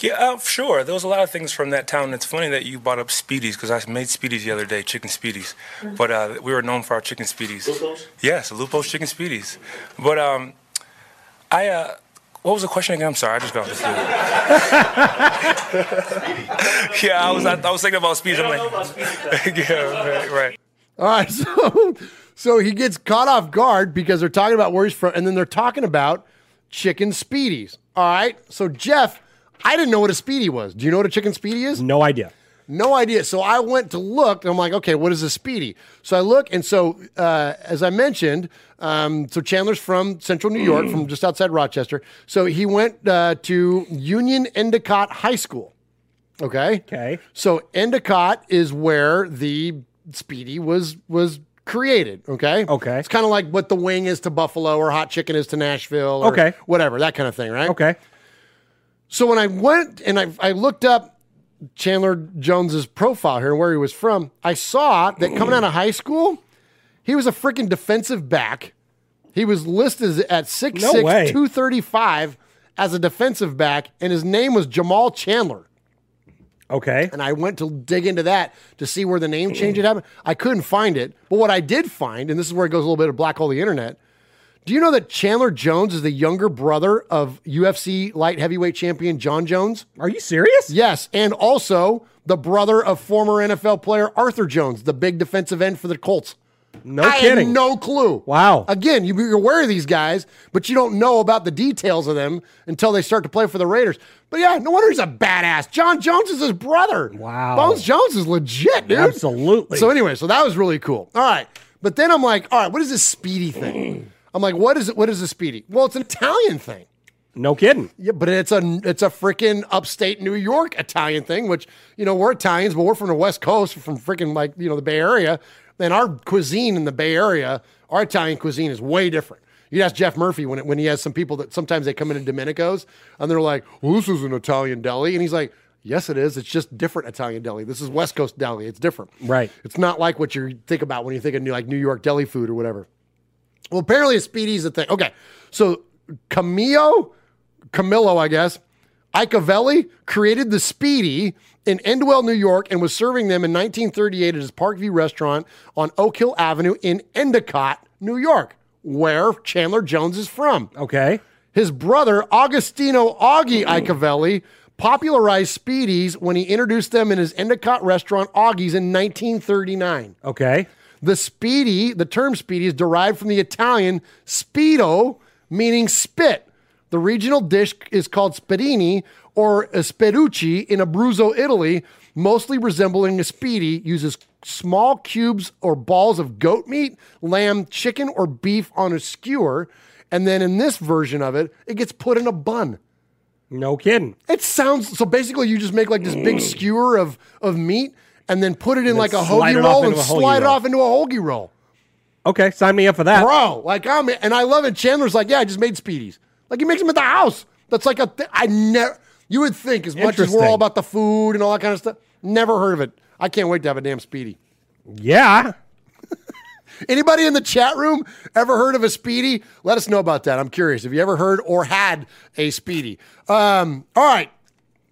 Speaker 20: Yeah, uh, sure. There was a lot of things from that town. It's funny that you brought up Spiedies because I made Spiedies the other day, chicken Spiedies. But uh, we were known for our chicken Spiedies.
Speaker 34: Lupos?
Speaker 20: Yes, Lupo's chicken Spiedies. But um, I, uh, what was the question again? I'm sorry, I just got off the field. yeah, I was, I, I was thinking about Spiedies. I'm like, [laughs] yeah, right, right.
Speaker 8: All right, [laughs] so so he gets caught off guard because they're talking about where he's from, and then they're talking about chicken spiedies. All right, so Jeff, I didn't know what a spiedie was. Do you know what a chicken spiedie is?
Speaker 10: No idea.
Speaker 8: No idea. So I went to look, and I'm like, okay, what is a spiedie? So I look, and so uh, as I mentioned, um, so Chandler's from Central New York, from just outside Rochester. So he went uh, to Union Endicott High School. Okay.
Speaker 10: Okay.
Speaker 8: So Endicott is where the Spiedie was was created. Okay.
Speaker 10: Okay.
Speaker 8: It's kind of like what the wing is to Buffalo or hot chicken is to Nashville. Or
Speaker 10: Okay.
Speaker 8: Whatever that kind of thing, right?
Speaker 10: Okay.
Speaker 8: So when I went and I, I looked up Chandler Jones's profile here and where he was from, I saw that coming out of high school, he was a freaking defensive back. He was listed at 6'6",
Speaker 10: No way.
Speaker 8: 235 as a defensive back, and his name was Jamal Chandler.
Speaker 10: Okay.
Speaker 8: And I went to dig into that to see where the name change had happened. I couldn't find it. But what I did find, and this is where it goes a little bit of black hole of the internet. Do you know that Chandler Jones is the younger brother of UFC light heavyweight champion Jon Jones?
Speaker 10: Are you serious?
Speaker 8: Yes. And also the brother of former NFL player Arthur Jones, the big defensive end for the Colts.
Speaker 10: No
Speaker 8: I
Speaker 10: kidding.
Speaker 8: No clue.
Speaker 10: Wow.
Speaker 8: Again, you, you're aware of these guys, but you don't know about the details of them until they start to play for the Raiders. But yeah, no wonder he's a badass. Jon Jones is his brother.
Speaker 10: Wow.
Speaker 8: Bones Jones is legit, dude.
Speaker 10: Absolutely.
Speaker 8: So anyway, so that was really cool. All right. But then I'm like, all right, what is this spiedie thing? [clears throat] I'm like, what is it? What is a spiedie? Well, it's an Italian thing.
Speaker 10: No kidding.
Speaker 8: Yeah, but it's a it's a freaking upstate New York Italian thing, which you know we're Italians, but we're from the West Coast, from freaking like you know the Bay Area. And our cuisine in the Bay Area, our Italian cuisine is way different. You ask Jeff Murphy when it, when he has some people that sometimes they come into Domenico's and they're like, "Well, this is an Italian deli," and he's like. Yes, it is. It's just different Italian deli. This is West Coast deli. It's different.
Speaker 10: Right.
Speaker 8: It's not like what you think about when you think of new, like New York deli food or whatever. Well, apparently a spiedie's a thing. Okay, so Camillo, Camillo, I guess, Iacovelli created the Spiedie in Endwell, New York, and was serving them in 1938 at his Parkview restaurant on Oak Hill Avenue in Endicott, New York, where Chandler Jones is from.
Speaker 10: Okay.
Speaker 8: His brother, Agostino Augie Iacovelli, popularized Spiedies when he introduced them in his Endicott restaurant, Augie's, in 1939.
Speaker 10: Okay.
Speaker 8: The spiedie, the term spiedie is derived from the Italian spiedo, meaning spit. The regional dish is called spiedini or speducci in Abruzzo, Italy, mostly resembling a spiedie, uses small cubes or balls of goat meat, lamb, chicken, or beef on a skewer. And then in this version of it, it gets put in a bun.
Speaker 10: No kidding.
Speaker 8: It sounds so basically you just make like this big mm. skewer of, of meat and then put it in like a hoagie roll and slide it off into a hoagie roll.
Speaker 10: Okay, sign me up for that.
Speaker 8: Bro, like I'm and I love it. Chandler's like, yeah, I just made spiedies. Like he makes them at the house. That's like a th- I never you would think as much as we're all about the food and all that kind of stuff. Never heard of it. I can't wait to have a damn spiedie.
Speaker 10: Yeah. [laughs]
Speaker 8: Anybody in the chat room ever heard of a spiedie? Let us know about that. I'm curious. Have you ever heard or had a spiedie? Um, all right.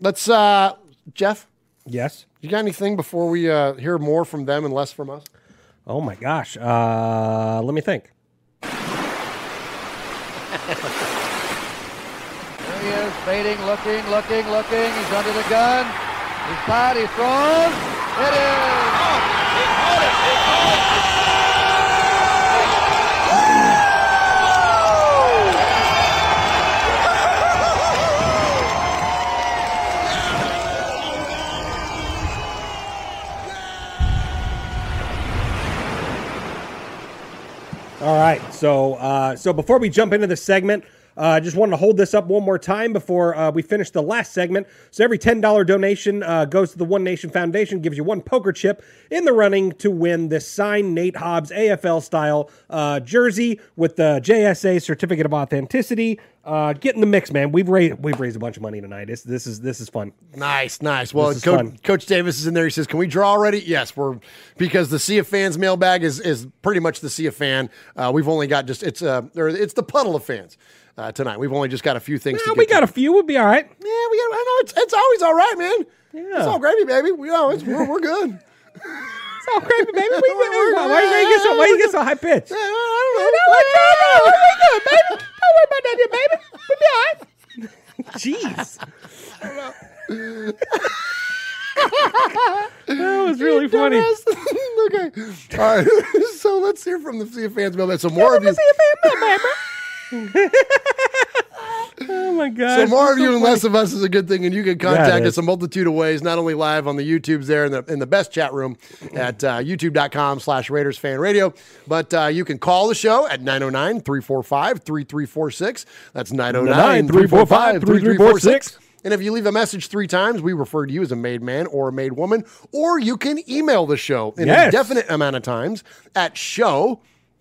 Speaker 8: Let's uh Jeff.
Speaker 10: Yes.
Speaker 8: You got anything before we uh hear more from them and less from us?
Speaker 10: Oh my gosh. Uh, let me think. [laughs]
Speaker 35: Is, fading, looking, looking, looking. He's under the gun. He's tied, he's thrown. It is.
Speaker 10: All right. So, uh, so before we jump into the segment, I uh, just wanted to hold this up one more time before uh, we finish the last segment. So every ten dollar donation uh, goes to the One Nation Foundation, gives you one poker chip in the running to win this signed Nate Hobbs AFL style uh, jersey with the JSA certificate of authenticity. Uh, get in the mix, man. We've raised we've raised a bunch of money tonight. It's, this is this is fun.
Speaker 8: Nice, nice. Well,
Speaker 10: is
Speaker 8: Coach,
Speaker 10: fun.
Speaker 8: Coach Davis is in there. He says, "Can we draw already?" Yes, we're because the Sea of Fans mailbag is is pretty much the Sea of Fan. Uh, we've only got just it's uh or it's the puddle of fans uh, tonight. We've only just got a few things. get
Speaker 10: we got
Speaker 8: to.
Speaker 10: a few. We'll be all right.
Speaker 8: Yeah, we got. I know it's it's always all right, man.
Speaker 10: Yeah.
Speaker 8: It's all gravy, baby. We know it's we're, we're good.
Speaker 10: It's all gravy, baby. [laughs] We, why, why you gonna get so why you get so high pitched?
Speaker 8: I
Speaker 10: don't know. We good, baby. Don't worry about that, here, baby. We'll be all right. [laughs] Jeez. that was really funny. [laughs]
Speaker 8: okay. All right. so let's hear from the Sea of Fans mailbag. So more of you.
Speaker 10: Oh my god.
Speaker 8: So more of you and less of us is a good thing, and you can contact
Speaker 10: is.
Speaker 8: us a multitude of ways, not only live on the YouTubes there in the in the best chat room at uh, youtube.com slash Raiders Fan Radio, but uh, you can call the show at 909-345-3346. That's 909-345-3346. And if you leave a message three times, we refer to you as a made man or a made woman, or you can email the show in a definite amount of times at show,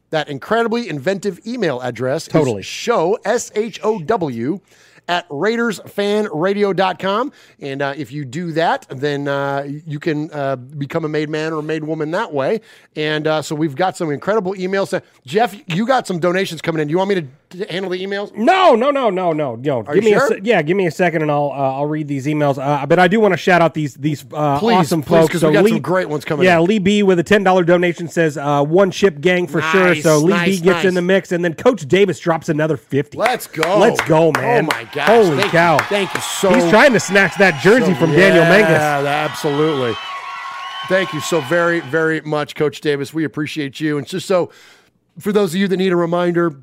Speaker 8: that incredibly inventive email address. is
Speaker 10: Totally.
Speaker 8: show, S H O W, at RaidersFanRadio.com. And uh, if you do that, then uh, you can uh, become a made man or a made woman that way. And uh, so we've got some incredible emails. Jeff, you got some donations coming in. Do you want me to handle the emails?
Speaker 10: No, no, no, no, no, no.
Speaker 8: Are
Speaker 10: give
Speaker 8: you
Speaker 10: me
Speaker 8: sure?
Speaker 10: a yeah, give me a second, and I'll uh, I'll read these emails. Uh, but I do want to shout out these these uh,
Speaker 8: Please,
Speaker 10: awesome
Speaker 8: please, So we got some great ones coming
Speaker 10: Yeah,
Speaker 8: in.
Speaker 10: Lee B with a ten dollar donation says uh, one chip gang for sure. So Lee
Speaker 8: nice,
Speaker 10: B gets
Speaker 8: nice.
Speaker 10: in the mix, and then Coach Davis drops another fifty.
Speaker 8: Let's go.
Speaker 10: Let's go, man!
Speaker 8: Oh my gosh.
Speaker 10: Holy
Speaker 8: Thank
Speaker 10: cow!
Speaker 8: You. Thank you so
Speaker 10: He's trying to snatch that jersey
Speaker 8: so-
Speaker 10: from Daniel
Speaker 8: yeah,
Speaker 10: Mangus.
Speaker 8: absolutely. Thank you so very, very much, Coach Davis. We appreciate you. And just so, for those of you that need a reminder,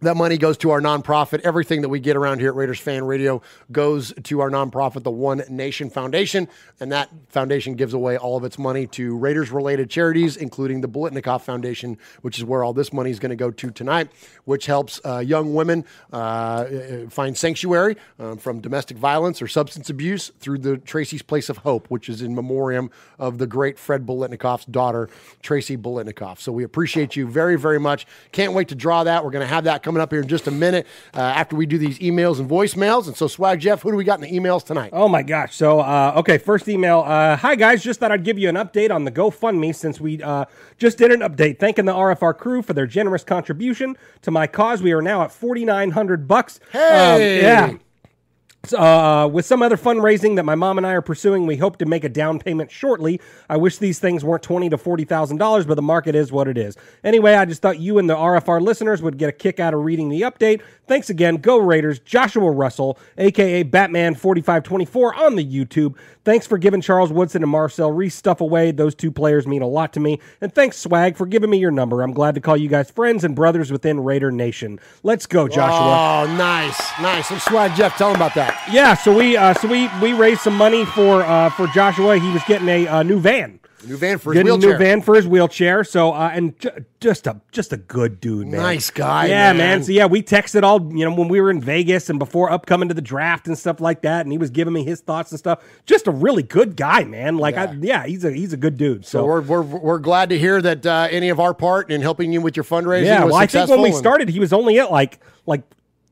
Speaker 8: that money goes to our nonprofit. Everything that we get around here at Raiders Fan Radio goes to our nonprofit, the One Nation Foundation. And that foundation gives away all of its money to Raiders related charities, including the Biletnikoff Foundation, which is where all this money is going to go to tonight, which helps uh, young women uh, find sanctuary um, from domestic violence or substance abuse through the Tracy's Place of Hope, which is in memoriam of the great Fred Biletnikoff's daughter, Tracy Biletnikoff. So we appreciate you very, very much. Can't wait to draw that. We're going to have that coming up here in just a minute uh, after we do these emails and voicemails. And so, Swag Jeff, who do we got in the emails tonight?
Speaker 10: Oh my gosh! So, uh, okay, first email. Uh, Hi guys, just thought I'd give you an update on the GoFundMe since we uh, just did an update. Thanking the RFR crew for their generous contribution to my cause. We are now at forty nine hundred bucks. Um,
Speaker 8: Hey!
Speaker 10: yeah. So, uh, with some other fundraising that my mom and I are pursuing, we hope to make a down payment shortly. I wish these things weren't twenty to forty thousand dollars, but the market is what it is. Anyway, I just thought you and the RFR listeners would get a kick out of reading the update. Thanks again, Go Raiders, Joshua Russell, aka Batman forty five twenty four on the YouTube. Thanks for giving Charles Woodson and Marcel Reese stuff away. Those two players mean a lot to me. And thanks, Swag, for giving me your number. I'm glad to call you guys friends and brothers within Raider Nation. Let's go, Joshua.
Speaker 8: Oh, nice, nice. And Swag Jeff, tell him about that.
Speaker 10: Yeah, so we uh, so we we raised some money for uh, for Joshua. He was getting a uh, new van.
Speaker 8: New van for his
Speaker 10: Getting a
Speaker 8: wheelchair.
Speaker 10: new van for his wheelchair. So uh, and ju- just a just a good dude, man.
Speaker 8: Nice guy,
Speaker 10: Yeah,
Speaker 8: man.
Speaker 10: So yeah, we texted all you know when we were in Vegas and before upcoming to the draft and stuff like that, and he was giving me his thoughts and stuff. Just a really good guy, man. Like yeah, I, yeah he's a he's a good dude.
Speaker 8: So
Speaker 10: So,
Speaker 8: we're, we're, we're glad to hear that uh, any of our part in helping you with your fundraising
Speaker 10: yeah,
Speaker 8: was
Speaker 10: well, I think
Speaker 8: successful.
Speaker 10: when we
Speaker 8: and-
Speaker 10: started, he was only at like like.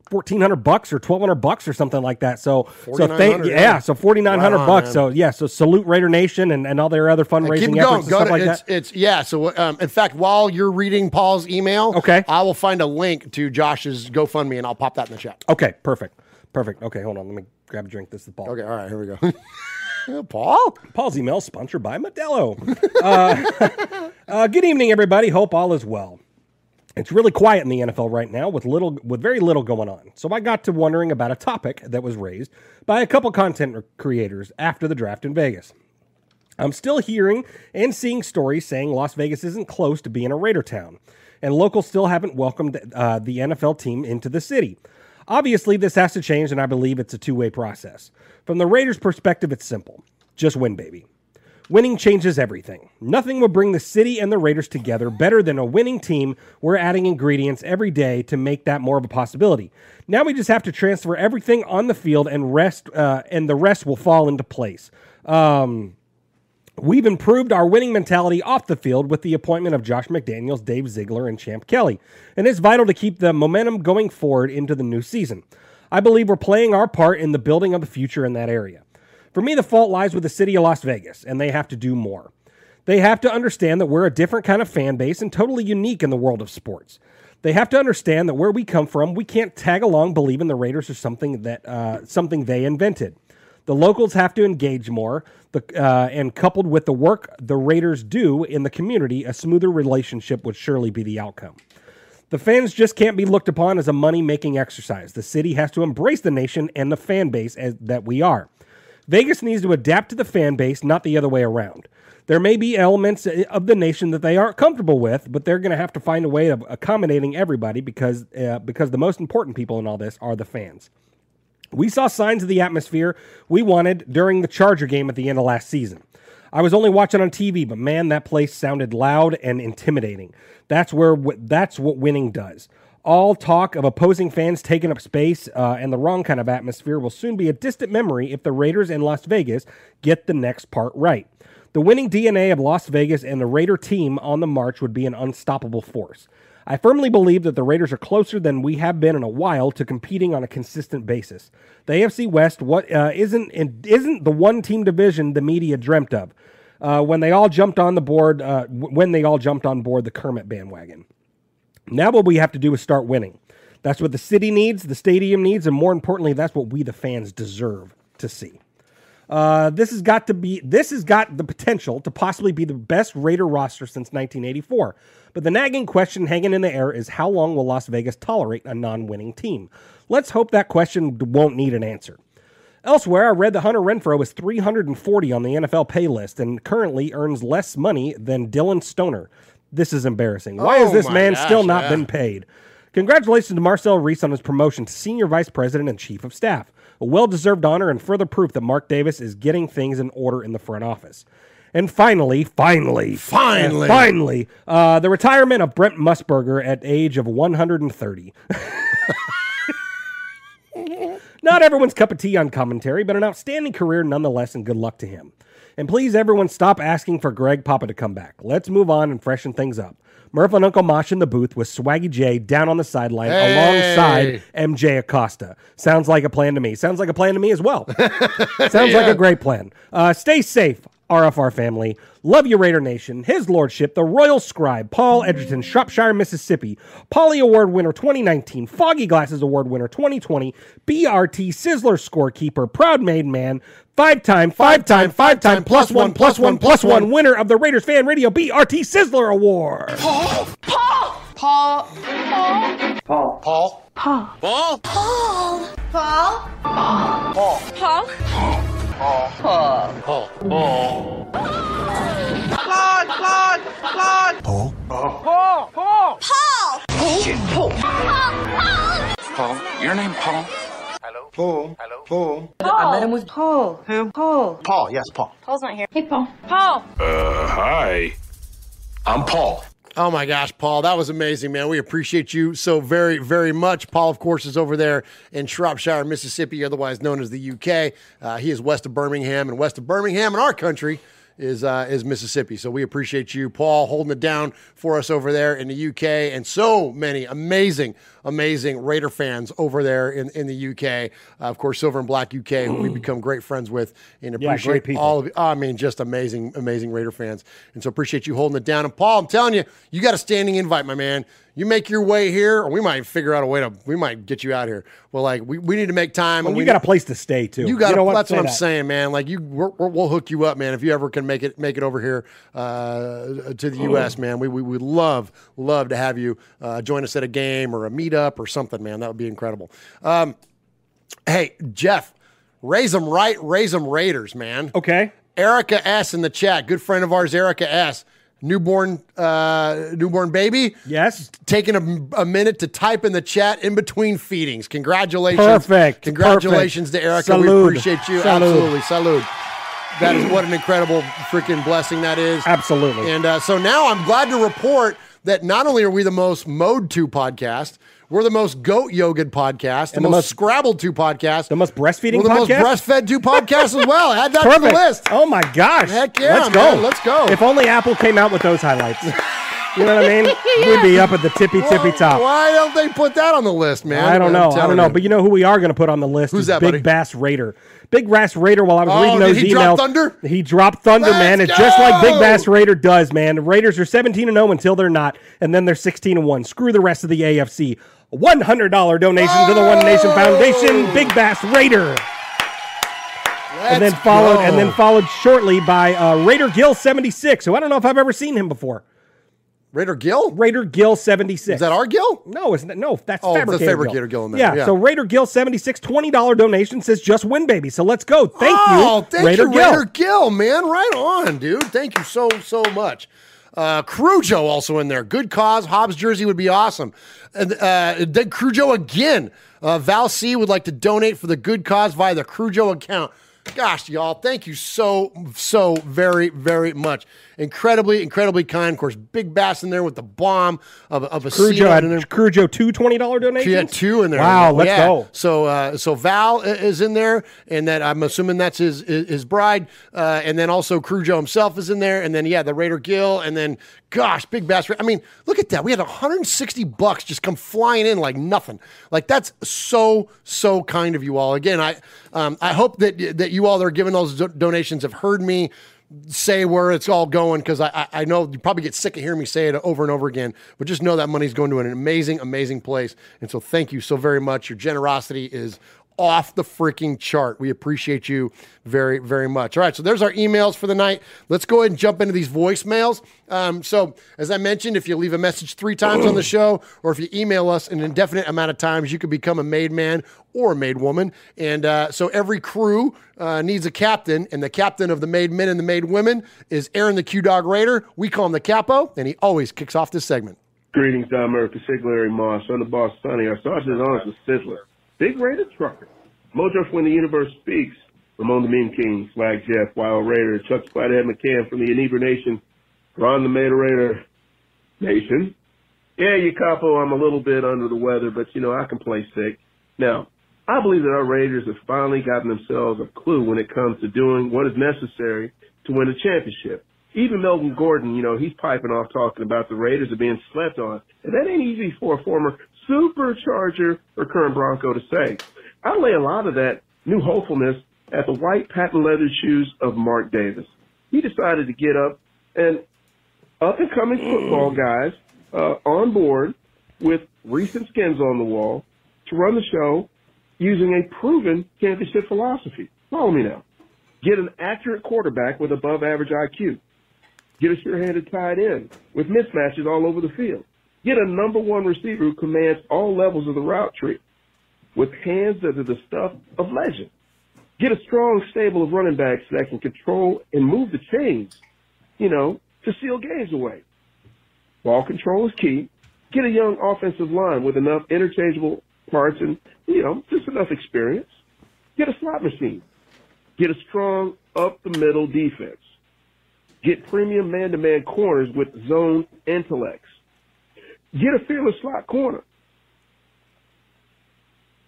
Speaker 10: Fourteen hundred bucks or twelve hundred bucks or something like that. So, so thank yeah,
Speaker 8: yeah.
Speaker 10: so forty nine hundred
Speaker 8: on,
Speaker 10: bucks.
Speaker 8: man.
Speaker 10: So yeah, so salute Raider Nation and, and all their other
Speaker 8: Keep
Speaker 10: fundraising
Speaker 8: going.
Speaker 10: efforts and
Speaker 8: Go
Speaker 10: stuff
Speaker 8: to,
Speaker 10: like
Speaker 8: it's,
Speaker 10: that.
Speaker 8: it's yeah. So um, in fact, while you're reading Paul's email,
Speaker 10: Okay.
Speaker 8: I will find a link to Josh's GoFundMe and I'll pop that in the chat.
Speaker 10: Okay, perfect. Perfect. Okay, hold on. Let me grab a drink. This is Paul.
Speaker 8: Okay, all right, here we go. [laughs] Paul?
Speaker 10: Paul's email sponsored by Modelo. [laughs] uh, [laughs] uh, good evening, everybody. Hope all is well. It's really quiet in the NFL right now with little with very little going on. So I got to wondering about a topic that was raised by a couple content creators after the draft in Vegas. I'm still hearing and seeing stories saying Las Vegas isn't close to being a Raider town, and locals still haven't welcomed uh, the NFL team into the city. Obviously, this has to change, and I believe it's a two way process. From the Raiders' perspective, it's simple just win, baby. Winning changes everything. Nothing will bring the city and the Raiders together better than a winning team. We're adding ingredients every day to make that more of a possibility. Now we just have to transfer everything on the field and rest, uh, and the rest will fall into place. Um, We've improved our winning mentality off the field with the appointment of Josh McDaniels, Dave Ziegler, and Champ Kelly, and it's vital to keep the momentum going forward into the new season. I believe we're playing our part in the building of the future in that area. For me, the fault lies with the city of Las Vegas, and they have to do more. They have to understand that we're a different kind of fan base and totally unique in the world of sports. They have to understand that where we come from, we can't tag along believing the Raiders are something that uh, something they invented. The locals have to engage more, the, uh, and coupled with the work the Raiders do in the community, a smoother relationship would surely be the outcome. The fans just can't be looked upon as a money making exercise. The city has to embrace the nation and the fan base as, that we are. Vegas needs to adapt to the fan base, not the other way around. There may be elements of the nation that they aren't comfortable with, but they're going to have to find a way of accommodating everybody because uh, because the most important people in all this are the fans. We saw signs of the atmosphere we wanted during the Charger game at the end of last season. I was only watching on TV, but man, that place sounded loud and intimidating. That's where that's what winning does. All talk of opposing fans taking up space uh, and the wrong kind of atmosphere will soon be a distant memory if the Raiders in Las Vegas get the next part right. The winning DNA of Las Vegas and the Raider team on the march would be an unstoppable force. I firmly believe that the Raiders are closer than we have been in a while to competing on a consistent basis. The AFC West what uh, isn't isn't the one team division the media dreamt of uh, when they all jumped on the board uh, when they all jumped on board the Kermit bandwagon. Now what we have to do is start winning. That's what the city needs, the stadium needs, and more importantly, that's what we the fans deserve to see. Uh, this has got to be. This has got the potential to possibly be the best Raider roster since 1984. But the nagging question hanging in the air is how long will Las Vegas tolerate a non-winning team? Let's hope that question won't need an answer. Elsewhere, I read that Hunter Renfrow is 340 on the NFL pay list and currently earns less money than Dillon Stoner. This is embarrassing. Why
Speaker 8: Oh
Speaker 10: has this man
Speaker 8: gosh,
Speaker 10: still not
Speaker 8: yeah.
Speaker 10: been paid? Congratulations to Marcel Reese on his promotion to Senior Vice President and Chief of Staff. A well deserved honor and further proof that Mark Davis is getting things in order in the front office. And finally, finally,
Speaker 8: Finally.
Speaker 10: finally, uh, the retirement of Brent Musburger at age of 130. [laughs] Not everyone's cup of tea on commentary, but an outstanding career nonetheless, and good luck to him. And please, everyone, stop asking for Greg Papa to come back. Let's move on and freshen things up. Murph and Uncle Mosh in the booth with Swaggy J down on the sideline
Speaker 8: Hey.
Speaker 10: alongside MJ Acosta. Sounds like a plan to me. Sounds like a plan to me as well. [laughs] Sounds like a great plan. Uh, stay safe, RFR family. Love you, Raider Nation. His Lordship, the Royal Scribe, Paul Edgerton, Shropshire, Mississippi. Polly Award winner 2019, Foggy Glasses Award winner 2020, BRT Sizzler scorekeeper, proud made man, five time, five time, five time, plus one, plus one, plus one winner of the Raiders Fan Radio BRT Sizzler Award.
Speaker 36: Paul! Paul! Paul! Paul!
Speaker 10: Paul.
Speaker 36: Paul. Paul. Paul. Paul. Paul. Paul. Paul. Paul. Paul. Paul. Claude. Claude. Claude.
Speaker 5: Paul.
Speaker 36: Paul. Paul. Paul. Paul. Paul.
Speaker 5: Paul. Your name, Paul?
Speaker 30: Paul. Hello. Paul.
Speaker 36: I met him with Paul. Who? Paul.
Speaker 30: Paul. Yes, Paul.
Speaker 36: Paul's not here. Hey, Paul. Paul.
Speaker 5: Uh, hi. I'm Paul.
Speaker 8: Oh my gosh, Paul, that was amazing, man. We appreciate you so very, very much. Paul, of course, is over there in Shropshire, Mississippi, otherwise known as the UK. Uh, he is west of Birmingham, and west of Birmingham in our country is uh, is Mississippi. So we appreciate you, Paul, holding it down for us over there in the UK, and so many amazing, amazing Raider fans over there in, in the UK. Uh, of course, Silver and Black UK, who we become great friends with, and
Speaker 10: Yeah,
Speaker 8: appreciate
Speaker 10: great
Speaker 8: all of I mean, just amazing, amazing Raider fans. And so appreciate you holding it down. And Paul, I'm telling you, you got a standing invite, my man. You make your way here, or we might figure out a way to, we might get you out here. Well, like, we, we need to make time.
Speaker 10: Well,
Speaker 8: and
Speaker 10: you
Speaker 8: we
Speaker 10: got a place to stay too.
Speaker 8: You got
Speaker 10: know
Speaker 8: to, that's what I'm
Speaker 10: that.
Speaker 8: saying, man. Like, you, we're, we're- we'll hook you up, man. If you ever can make it, make it over here uh, to the U.S., man, we, we would love, love to have you uh, join us at a game or a meetup or something, man. That would be incredible. Um, hey, Jeff, raise them right, raise them Raiders, man.
Speaker 10: Okay.
Speaker 8: Erica S in the chat, good friend of ours, Erica S. Newborn, uh, newborn baby.
Speaker 10: Yes.
Speaker 8: Taking a, a minute to type in the chat in between feedings. Congratulations.
Speaker 10: Perfect.
Speaker 8: Congratulations
Speaker 10: Perfect.
Speaker 8: to Erica.
Speaker 10: Salud.
Speaker 8: We appreciate you.
Speaker 10: Salud.
Speaker 8: Absolutely. Salud. That is what an incredible freaking blessing that is.
Speaker 10: Absolutely.
Speaker 8: And uh, so now I'm glad to report that not only are we the most Mode 2 podcast, we're the most Goat Yoga podcast, the,
Speaker 10: the
Speaker 8: most,
Speaker 10: most-
Speaker 8: Scrabble 2 podcast,
Speaker 10: The most breastfeeding
Speaker 8: we're the
Speaker 10: podcast.
Speaker 8: most breastfed 2 podcast as well. Add that to the list.
Speaker 10: Oh my gosh.
Speaker 8: Heck yeah,
Speaker 10: Let's
Speaker 8: man.
Speaker 10: go.
Speaker 8: Let's go.
Speaker 10: If only Apple came out with those highlights. [laughs] you know what I mean? [laughs] We'd be up at the tippy tippy top.
Speaker 8: Why don't they put that on the list, man?
Speaker 10: I don't know. I don't know.
Speaker 8: you.
Speaker 10: But you know who we are going to put on the list?
Speaker 8: Who's
Speaker 10: is
Speaker 8: that,
Speaker 10: Big
Speaker 8: buddy?
Speaker 10: Bass Raider. Big Bass Raider. While I was
Speaker 8: Oh,
Speaker 10: reading those
Speaker 8: he
Speaker 10: emails,
Speaker 8: thunder?
Speaker 10: He dropped thunder,
Speaker 8: Let's
Speaker 10: man. It's just like Big! Bass Raider does, man. The Raiders are 17 and 0 until they're not, and then they're 16 and 1. Screw the rest of the AFC. $100 donation to the One Nation Foundation. Big Bass Raider. and then followed
Speaker 8: go.
Speaker 10: and then followed shortly by uh, Raider Gill 76, who I don't know if I've ever seen him before.
Speaker 8: Raider Gill?
Speaker 10: Raider Gill 76.
Speaker 8: Is that our Gill?
Speaker 10: No, it's not, no, that's
Speaker 8: Oh, that's
Speaker 10: Fabricator,
Speaker 8: Fabricator Gill in there,
Speaker 10: Yeah,
Speaker 8: yeah.
Speaker 10: so Raider Gill 76, $20 donation says just win, baby. So let's go. Thank
Speaker 8: oh,
Speaker 10: you,
Speaker 8: thank
Speaker 10: Raider
Speaker 8: you,
Speaker 10: Gill.
Speaker 8: Raider Gill, man. Right on, dude. Thank you so, so much. Uh, Crujo also in there. Good cause. Hobbs jersey would be awesome. And uh, then Crujo again. Uh, Val C would like to donate for the good cause via the Crujo account. Gosh, y'all, thank you so, so very, very much. Incredibly, incredibly kind. Of course, Big Bass in there with the bomb of, of a
Speaker 10: Crujo had
Speaker 8: in there.
Speaker 10: Crujo two $20 donations.
Speaker 8: She had two in there.
Speaker 10: Wow, let's
Speaker 8: Yeah.
Speaker 10: go.
Speaker 8: So, uh, so Val is in there, and that I'm assuming that's his his, his bride, uh, and then also Crujo himself is in there, and then yeah, the Raider Gill, and then gosh, Big Bass. I mean, look at that. We had 160 bucks just come flying in like nothing. Like that's so so kind of you all. Again, I um, I hope that that you all that are giving those do- donations have heard me say where it's all going because I, I I know you probably get sick of hearing me say it over and over again. But just know that money's going to an amazing, amazing place. And so thank you so very much. Your generosity is off the freaking chart. We appreciate you very, very much. All right, so there's our emails for the night. Let's go ahead and jump into these voicemails. Um, so, as I mentioned, if you leave a message three times on the [clears throat] show, or if you email us an indefinite amount of times, you could become a made man or a made woman. And uh, so, every crew uh, needs a captain, and the captain of the made men and the made women is Aaron the Q Dog Raider. We call him the Capo, and he always kicks off this segment.
Speaker 37: Greetings, Don Murphy, Larry Moss, on the boss Sonny. Our sergeant on is a Sizzler. Big rated trucker. Mojo when the universe speaks. Ramon the Meme King, Swag Jeff, Wild Raider, Chuck Spiderhead McCann from the Inebriator Nation, Ron the Meta Raider Nation. Yeah, you capo, I'm a little bit under the weather, but you know, I can play sick. Now, I believe that our Raiders have finally gotten themselves a clue when it comes to doing what is necessary to win a championship. Even Melvin Gordon, you know, he's piping off talking about the Raiders are being slept on. And that ain't easy for a former supercharger for current Bronco to say. I lay a lot of that new hopefulness at the white patent leather shoes of Mark Davis. He decided to get up and up and coming football guys uh, on board with recent skins on the wall to run the show using a proven championship philosophy. Follow me now. Get an accurate quarterback with above average IQ. Get a sure-handed tight end with mismatches all over the field. Get a number one receiver who commands all levels of the route tree with hands that are the stuff of legend. Get a strong stable of running backs that can control and move the chains, you know, to seal games away. Ball control is key. Get a young offensive line with enough interchangeable parts and, you know, just enough experience. Get a slot machine. Get a strong up the middle defense. Get premium man to man corners with zone intellects. Get a fearless slot corner.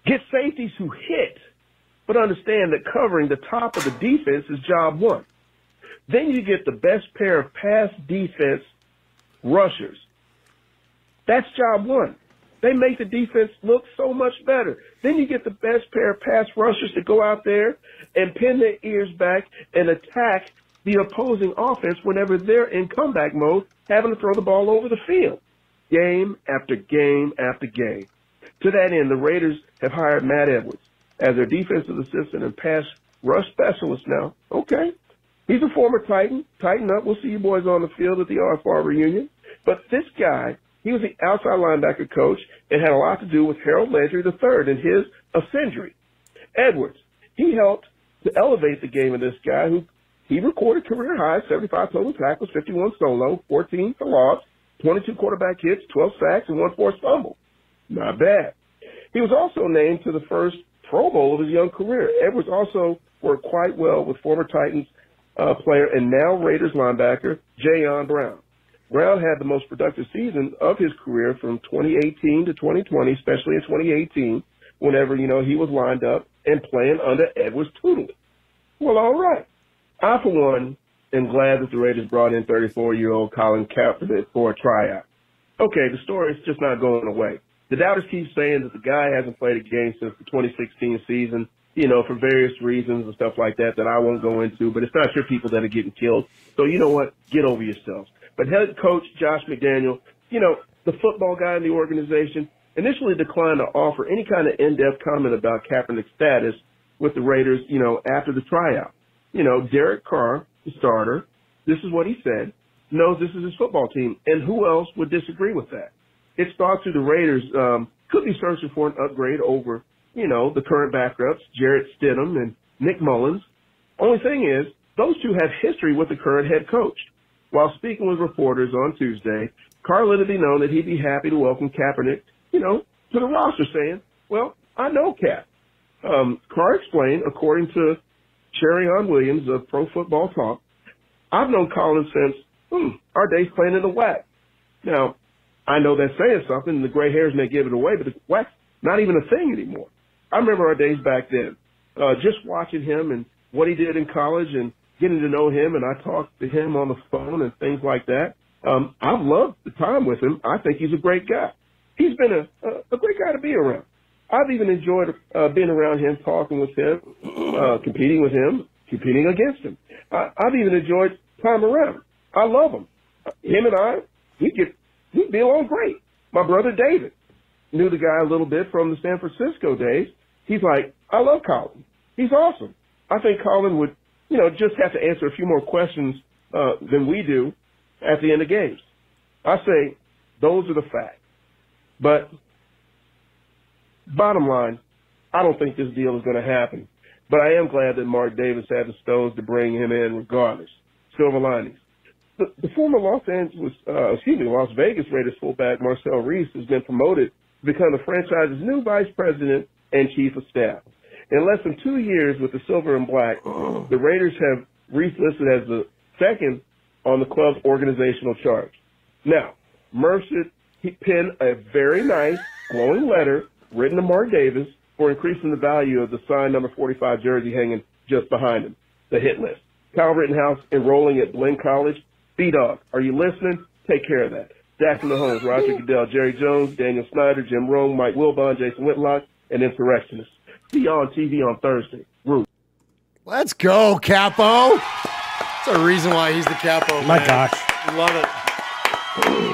Speaker 37: Get safeties who hit, but understand that covering the top of the defense is job one. Then you get the best pair of pass defense rushers. That's job one. They make the defense look so much better. Then you get the best pair of pass rushers to go out there and pin their ears back and attack the opposing offense whenever they're in comeback mode, having to throw the ball over the field. Game after game after game. To that end, the Raiders have hired Matt Edwards as their defensive assistant and pass rush specialist now. Okay. He's a former Titan. Tighten up. We'll see you boys on the field at the RFR reunion. But this guy, he was the outside linebacker coach and had a lot to do with Harold Landry III and his ascendancy. Edwards, he helped to elevate the game of this guy who he recorded career high, 75 total tackles, 51 solo, 14 for loss, 22 quarterback hits, 12 sacks, and one forced fumble. Not bad. He was also named to the first Pro Bowl of his young career. Edwards also worked quite well with former Titans uh, player and now Raiders linebacker Jayon Brown. Brown had the most productive season of his career from 2018 to 2020, especially in 2018, whenever, you know, he was lined up and playing under Edwards' tutelage. Well, all right. I, for one, am glad that the Raiders brought in 34-year-old Colin Kaepernick for a tryout. Okay, the story is just not going away the doubters keep saying that the guy hasn't played a game since the 2016 season, you know, for various reasons and stuff like that that I won't go into, but it's not your people that are getting killed. So you know what? Get over yourselves. But head coach Josh McDaniel, you know, the football guy in the organization, initially declined to offer any kind of in-depth comment about Kaepernick's status with the Raiders, you know, after the tryout. You know, Derek Carr, the starter, this is what he said, knows this is his football team. And who else would disagree with that? it's thought to the Raiders um, could be searching for an upgrade over, you know, the current backups, Jarrett Stidham and Nick Mullens. Only thing is, those two have history with the current head coach. While speaking with reporters on Tuesday, Carr let it be known that he'd be happy to welcome Kaepernick, you know, to the roster, saying, well, I know Cap. Um, Carr explained, according to Charean Williams of Pro Football Talk, I've known Colin since hmm, our days playing in the WAC. Now, I know that's saying something, and the gray hairs may give it away, but the WAC's not even a thing anymore. I remember our days back then, uh, just watching him and what he did in college and getting to know him, and I talked to him on the phone and things like that. Um, I've loved the time with him. I think he's a great guy. He's been a, a, a great guy to be around. I've even enjoyed uh, being around him, talking with him, uh, competing with him, competing against him. I, I've even enjoyed time around. I love him. Him and I, we get we get along great. My brother David knew the guy a little bit from the San Francisco days. He's like, I love Colin. He's awesome. I think Colin would, you know, just have to answer a few more questions uh, than we do at the end of games. I say those are the facts. But bottom line, I don't think this deal is going to happen. But I am glad that Mark Davis had the stones to bring him in regardless. Silver linings. The, the former Los Angeles, uh, excuse me, Las Vegas Raiders fullback Marcel Reese has been promoted to become the franchise's new vice president and chief of staff. In less than two years with the silver and black, the Raiders have Reese listed as the second on the club's organizational chart. Now, Mercer should he pen a very nice, glowing letter written to Mark Davis for increasing the value of the signed number 45 jersey hanging just behind him, the hit list. Kyle Rittenhouse enrolling at Blinn College. B-Dog, are you listening? Take care of that. Jackson Mahomes, Roger Goodell, Jerry Jones, Daniel Snyder, Jim Rome, Mike Wilbon, Jason Whitlock, and Insurrectionists. See y'all on TV on Thursday. Root.
Speaker 8: Let's go, Capo. That's a reason why he's the Capo.
Speaker 10: My
Speaker 8: man.
Speaker 10: gosh.
Speaker 8: Love it.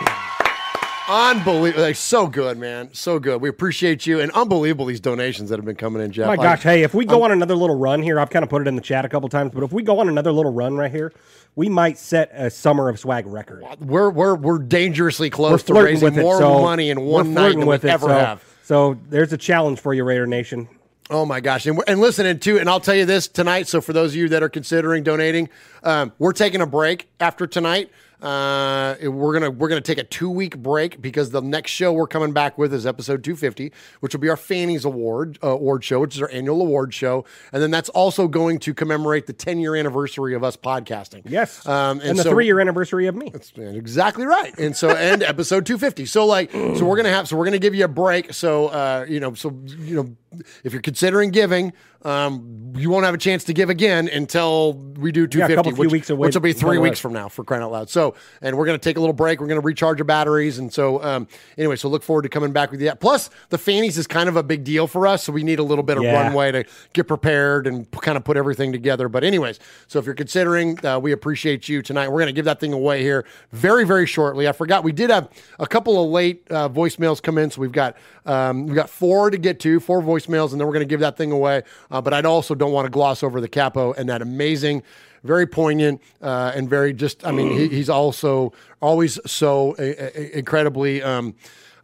Speaker 8: Unbelievable. Like, so good, man. So good. We appreciate you. And unbelievable these donations that have been coming in, Jeff.
Speaker 10: My gosh, hey, if we go
Speaker 8: I'm-
Speaker 10: on another little run here, I've kind of put it in the chat a couple times, but if we go on another little run right here, we might set a summer of swag record.
Speaker 8: we're we're we're dangerously close
Speaker 10: We're
Speaker 8: to raising
Speaker 10: with it,
Speaker 8: more
Speaker 10: so
Speaker 8: money in one night than we
Speaker 10: it,
Speaker 8: ever
Speaker 10: so,
Speaker 8: have.
Speaker 10: So there's a challenge for you, Raider Nation.
Speaker 8: Oh my gosh! And, and listen, and and I'll tell you this tonight. So for those of you that are considering donating, um, we're taking a break after tonight. Uh, we're gonna we're gonna take a two week break because the next show we're coming back with is episode 250, which will be our Fannies Award uh, award show, which is our annual award show, and then that's also going to commemorate the 10 year anniversary of us podcasting.
Speaker 10: Yes,
Speaker 8: um,
Speaker 10: and, the
Speaker 8: so-
Speaker 10: three year anniversary of me.
Speaker 8: That's exactly right. And so, and [laughs] episode 250. So, like, so we're gonna have, so we're gonna give you a break. So, uh, you know, so you know, if you're considering giving, um, you won't have a chance to give again until we do
Speaker 10: Yeah, a
Speaker 8: 250,
Speaker 10: couple few
Speaker 8: which,
Speaker 10: weeks away
Speaker 8: which will be three weeks from now for crying out loud. So, and we're gonna take a little break. We're gonna recharge our batteries, and so, um, anyway, so look forward to coming back with you. Plus, the fannies is kind of a big deal for us, so we need a little bit of
Speaker 10: Yeah.
Speaker 8: runway to get prepared and p- kind of put everything together. But, anyways, so if you're considering, uh, we appreciate you tonight. We're going to give that thing away here very, very shortly. I forgot we did have a couple of late uh, voicemails come in, so we've got um, we've got four to get to, four voicemails, and then we're going to give that thing away. Uh, but I also don't want to gloss over the capo and that amazing. Very poignant uh, and very just. I mean, he, [clears throat] he's also always so uh, uh, incredibly. Um,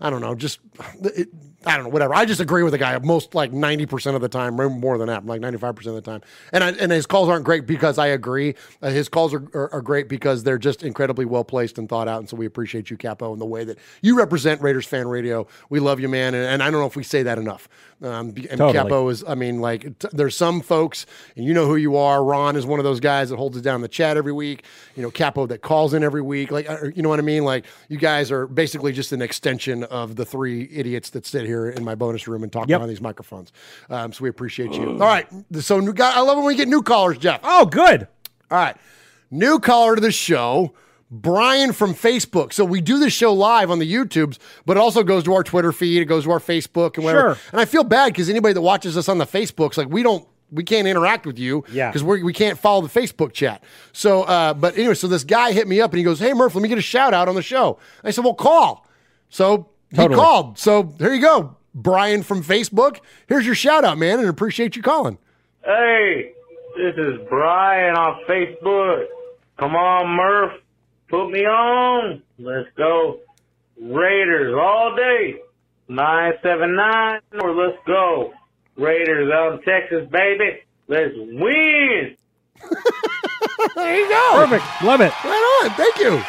Speaker 8: I don't know, just it, I don't know, whatever. I just agree with the guy most like ninety percent of the time, more than that, like ninety five percent of the time. And I, and his calls aren't great because I agree. Uh, his calls are, are are great because they're just incredibly well placed and thought out. And so we appreciate you, Capo, and the way that you represent Raiders fan radio. We love you, man. And, and I don't know if we say that enough. Um, and
Speaker 10: Totally.
Speaker 8: Capo is, I mean, like t- there's some folks, and you know who you are. Ron is one of those guys that holds it down in the chat every week. You know, Capo that calls in every week. Like, uh, you know what I mean? Like, you guys are basically just an extension of the three idiots that sit here in my bonus room and talking
Speaker 10: Yep.
Speaker 8: behind these microphones. Um, so we appreciate you. All right. So new guy, I love when we get new callers, Jeff.
Speaker 10: Oh, good.
Speaker 8: All right. New caller to the show. Brian from Facebook. So we do this show live on the YouTubes, but it also goes to our Twitter feed. It goes to our Facebook and whatever.
Speaker 10: Sure.
Speaker 8: And I feel bad because anybody that watches us on the Facebooks, like we don't, we can't interact with you
Speaker 10: Yeah.
Speaker 8: because we we can't follow the Facebook chat. So, uh, but anyway, so this guy hit me up and he goes, "Hey Murph, let me get a shout out on the show." I said, "Well, call." So he called. So here you go, Brian from Facebook. Here's your shout out, man, and appreciate you calling.
Speaker 38: Hey, this is Brian on Facebook. Come on, Murph. Put me on. Let's go. Raiders all day. 979 or let's go. Raiders out in Texas, baby. Let's win. [laughs]
Speaker 8: there you go.
Speaker 10: Perfect. Love it.
Speaker 8: Right on. Thank you.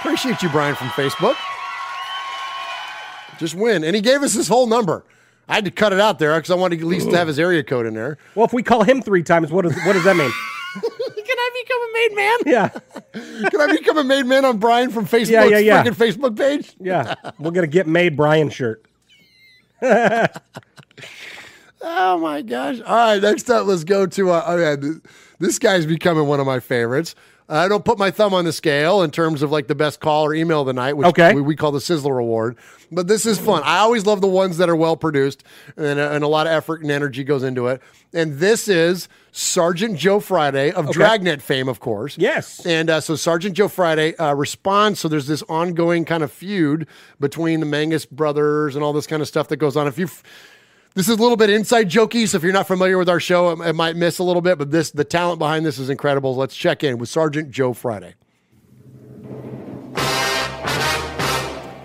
Speaker 8: Appreciate you, Brian from Facebook. Just win. And he gave us his whole number. I had to cut it out there because I wanted at least to have his area code in there.
Speaker 10: Well, if we call him three times, what does what does that mean? [laughs]
Speaker 8: Can I become a made man?
Speaker 10: Yeah. [laughs]
Speaker 8: Can I become a made man on Brian from Facebook's
Speaker 10: Yeah, yeah, yeah.
Speaker 8: freaking Facebook page? [laughs]
Speaker 10: Yeah. We're gonna get made Brian shirt.
Speaker 8: Oh my gosh! All right, next up, let's go to. Uh, oh yeah, th- this guy's becoming one of my favorites. I don't put my thumb on the scale in terms of like the best call or email of the night, which
Speaker 10: Okay.
Speaker 8: we, we call the Sizzler Award. But this is fun. I always love the ones that are well produced and, uh, and a lot of effort and energy goes into it. And this is Sergeant Joe Friday of
Speaker 10: Okay.
Speaker 8: Dragnet fame, of course.
Speaker 10: Yes.
Speaker 8: And uh, so Sergeant Joe Friday uh, responds. So there's this ongoing kind of feud between the Mangus brothers and all this kind of stuff that goes on. If you this is a little bit inside jokey, so if you're not familiar with our show, it, it might miss a little bit. But this, the talent behind this is incredible. Let's check in with Sergeant Joe Friday.